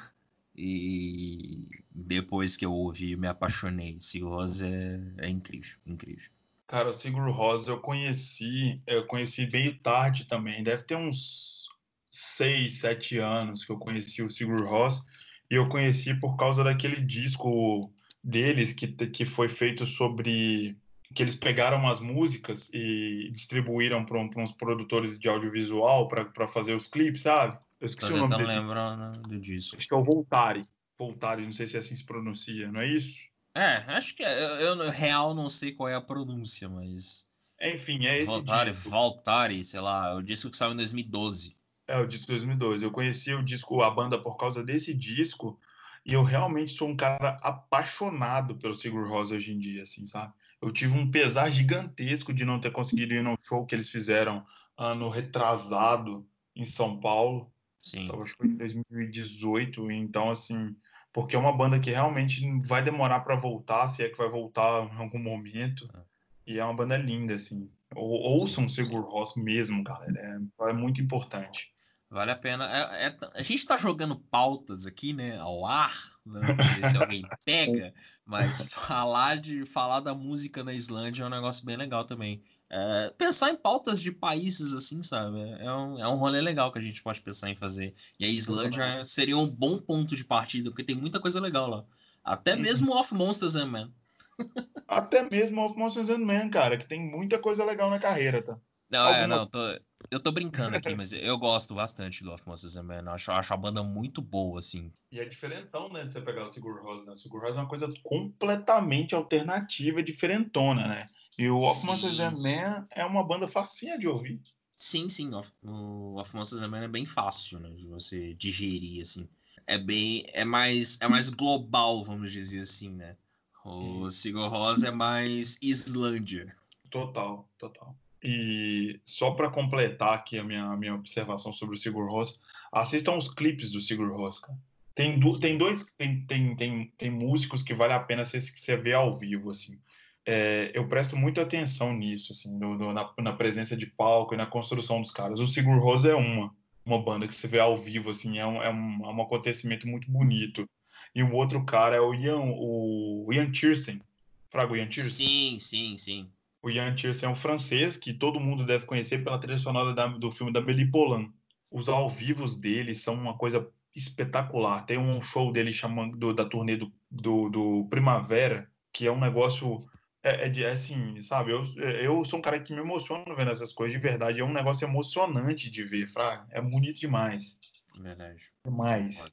e depois que eu ouvi me apaixonei. Sigur Rós é, é incrível, incrível. Cara, o Sigur Rós eu conheci, eu conheci meio tarde também. Deve ter uns seis, sete anos que eu conheci o Sigur Rós. E eu conheci por causa daquele disco deles que, que foi feito sobre. que eles pegaram as músicas e distribuíram para uns produtores de audiovisual para fazer os clipes, sabe? Eu esqueci Tô o nome desse. lembrando do disco. Acho que é o Voltare. Voltare, não sei se é assim se pronuncia, não é isso? É, acho que é. Eu, eu real não sei qual é a pronúncia, mas. Enfim, é esse Voltare, disco. Voltare, sei lá, é o disco que saiu em 2012. É, o disco 2012. Eu conheci o disco, a banda por causa desse disco, e eu realmente sou um cara apaixonado pelo Sigur Rós hoje em dia, assim, sabe? Eu tive um pesar gigantesco de não ter conseguido ir no show que eles fizeram ano retrasado em São Paulo. Sim. Só acho que foi em 2018, então assim, porque é uma banda que realmente vai demorar para voltar, se é que vai voltar em algum momento. É. E é uma banda linda, assim. Ou, ouçam Sigur Rós mesmo, galera. É, é muito importante. Vale a pena. É, é, a gente está jogando pautas aqui, né, ao ar, né, ver se alguém pega, mas falar de falar da música na Islândia é um negócio bem legal também. É, pensar em pautas de países assim, sabe? É um, é um rolê legal que a gente pode pensar em fazer. E a Islândia seria um bom ponto de partida, porque tem muita coisa legal lá. Até uhum. mesmo Off Monsters and Men. Até mesmo Off Monsters and Men, cara, que tem muita coisa legal na carreira, tá? Não, é, Alguma... é, não, tô, eu tô brincando aqui, mas eu gosto bastante do Off Monsters and Men. Acho, acho a banda muito boa, assim. E é diferentão, né, de você pegar o Sigur Rós, né? O Sigur Rós é uma coisa completamente alternativa e diferentona, né? E o Off Monsters and Men é uma banda facinha de ouvir. Sim, sim. O Off Monsters and Men é bem fácil, né, de você digerir, assim. É bem... É mais, é mais global, vamos dizer assim, né? O Sigur Rós é mais Islândia. Total, total. E só para completar aqui a minha, a minha observação sobre o Sigur Rós, assistam os clipes do Sigur Rós, cara. Tem, do, tem dois, tem, tem, tem, tem músicos que vale a pena você, você ver ao vivo, assim. É, eu presto muita atenção nisso, assim, no, no, na, na, presença de palco e na construção dos caras. O Sigur Rós é uma, uma banda que você vê ao vivo, assim, é um, é um, é um acontecimento muito bonito. E o outro cara é o Ian, o Ian Tiersen. Fraga o Ian Tiersen? Sim, sim, sim. O Ian Tiersen é um francês que todo mundo deve conhecer pela trilha sonora da, do filme da Beli Polan. Os ao vivos dele são uma coisa espetacular. Tem um show dele chamando do, da turnê do, do, do, Primavera, que é um negócio. É, é, é, assim, sabe? Eu, eu sou um cara que me emociona vendo essas coisas de verdade. É um negócio emocionante de ver, Fraga. É bonito demais. Verdade. Demais.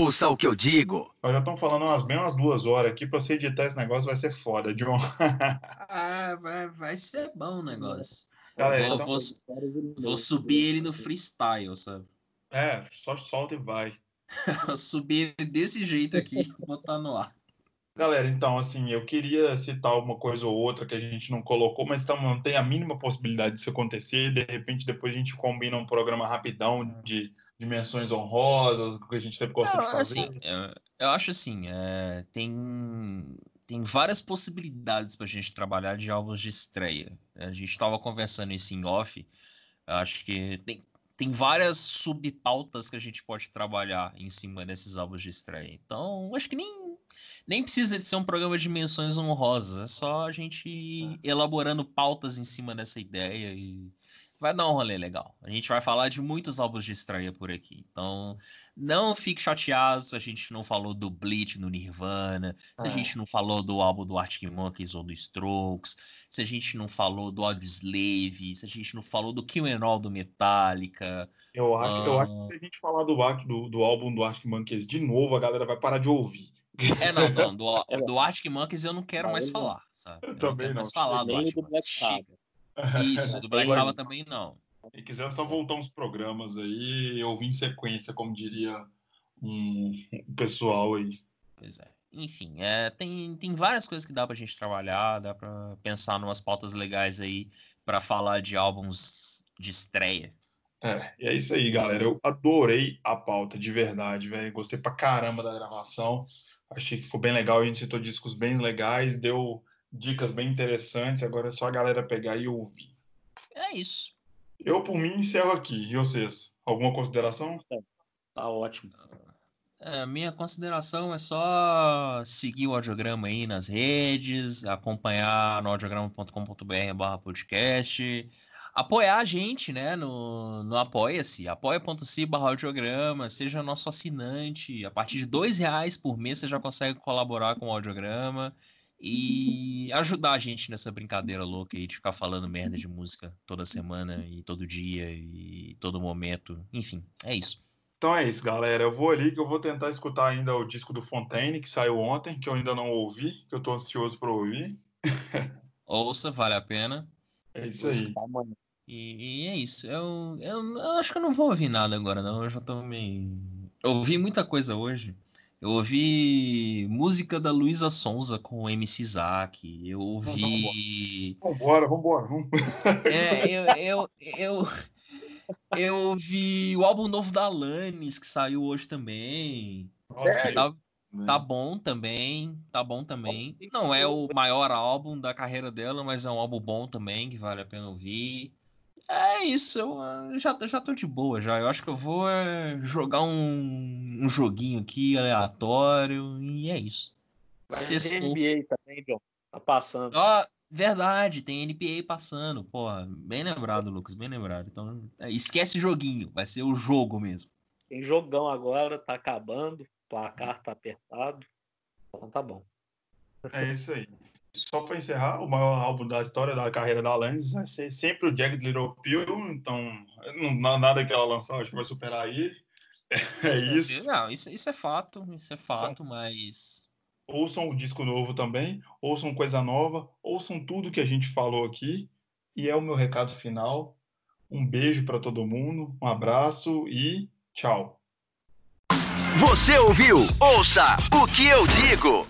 Ouça o que eu digo. Nós já estão falando umas bem umas duas horas aqui. Pra você editar esse negócio vai ser foda, John. ah, vai, vai ser bom o negócio. Galera, vou, então... vou, vou, subir ele no freestyle, sabe? É, só solta e vai. subir ele desse jeito aqui e botar no ar. Galera, então, assim, eu queria citar uma coisa ou outra que a gente não colocou, mas então, não tem a mínima possibilidade disso acontecer. De repente, depois a gente combina um programa rapidão de dimensões honrosas, que a gente sempre gosta Não, de fazer. assim, eu, eu acho assim, é, tem, tem várias possibilidades para a gente trabalhar de álbuns de estreia. A gente estava conversando isso em off, acho que tem, tem várias subpautas que a gente pode trabalhar em cima desses álbuns de estreia. Então, acho que nem, nem precisa de ser um programa de menções honrosas, é só a gente ir elaborando pautas em cima dessa ideia e vai dar um rolê legal. A gente vai falar de muitos álbuns de estreia por aqui. Então, não fique chateado se a gente não falou do Bleach no Nirvana, se a É. gente não falou do álbum do Arctic Monkeys ou do Strokes, se a gente não falou do Audioslave, se a gente não falou do Kill and All do Metallica. Eu acho, eu acho Ah. que se a gente falar do, do, do álbum do Arctic Monkeys de novo, a galera vai parar de ouvir. É, não, não, do, É. do Arctic Monkeys eu não quero Não, mais eu não. falar, sabe? Eu não também quero não. mais falar do Arctic do Black Monkeys. Sabbath. Isso, do Black Sabbath também não. E quiser só voltar uns programas aí, ouvir em sequência, como diria um, pessoal aí. Pois é. Enfim, é, tem, tem várias coisas que dá pra gente trabalhar, dá pra pensar em umas pautas legais aí pra falar de álbuns de estreia. É, e é isso aí, galera. Eu adorei a pauta, de verdade, velho. Gostei pra caramba da gravação. Achei que ficou bem legal. A gente citou discos bem legais, deu dicas bem interessantes. Agora é só a galera pegar e ouvir. É isso. Eu, por mim, encerro aqui. E vocês? Alguma consideração? Tá ótimo. É, minha consideração é só seguir o audiograma aí nas redes, acompanhar no audiograma.com.br barra podcast, apoiar a gente, né, no, no Apoia-se, apoia.se barra audiograma, seja nosso assinante, a partir de dois reais por mês você já consegue colaborar com o audiograma e ajudar a gente nessa brincadeira louca aí de ficar falando merda de música toda semana e todo dia e todo momento, enfim, é isso. Então é isso, galera. Eu vou ali que eu vou tentar escutar ainda o disco do Fontaine, que saiu ontem, que eu ainda não ouvi, que eu tô ansioso para ouvir. Ouça, vale a pena. É isso aí. Tá, mano. E, e é isso. Eu, eu, eu acho que eu não vou ouvir nada agora, não. Eu já tô meio. Eu ouvi muita coisa hoje. Eu ouvi música da Luísa Sonza com o MC Zack. Eu ouvi. Vambora, vambora. Vamos. É, eu, eu, eu, eu ouvi o álbum novo da Alanis, que saiu hoje também. Nossa, Que que tá, né? tá bom também. Tá bom também. Não é o maior álbum da carreira dela, mas é um álbum bom também, que vale a pena ouvir. É isso, eu ah, já, já tô de boa já. Eu acho que eu vou é, jogar um, um joguinho aqui aleatório e é isso. Vai ter Sextou. NBA também, John. Tá passando. Ó, verdade, tem NBA passando. Porra, bem lembrado, Lucas, bem lembrado. Então, é, esquece joguinho, vai ser o jogo mesmo. Tem jogão agora, tá acabando. Placar tá apertado. Então tá bom. É isso aí. Só para encerrar, o maior álbum da história da carreira da Alanis vai ser sempre o Jagged Little Pill, então não, nada que ela lançar, acho que vai superar aí. É isso. Não, isso, isso é fato, isso é fato, mas. Ouçam o disco novo também, ouçam coisa nova, ouçam tudo que a gente falou aqui. E é o meu recado final. Um beijo para todo mundo, um abraço e tchau. Você ouviu? Ouça o que eu digo.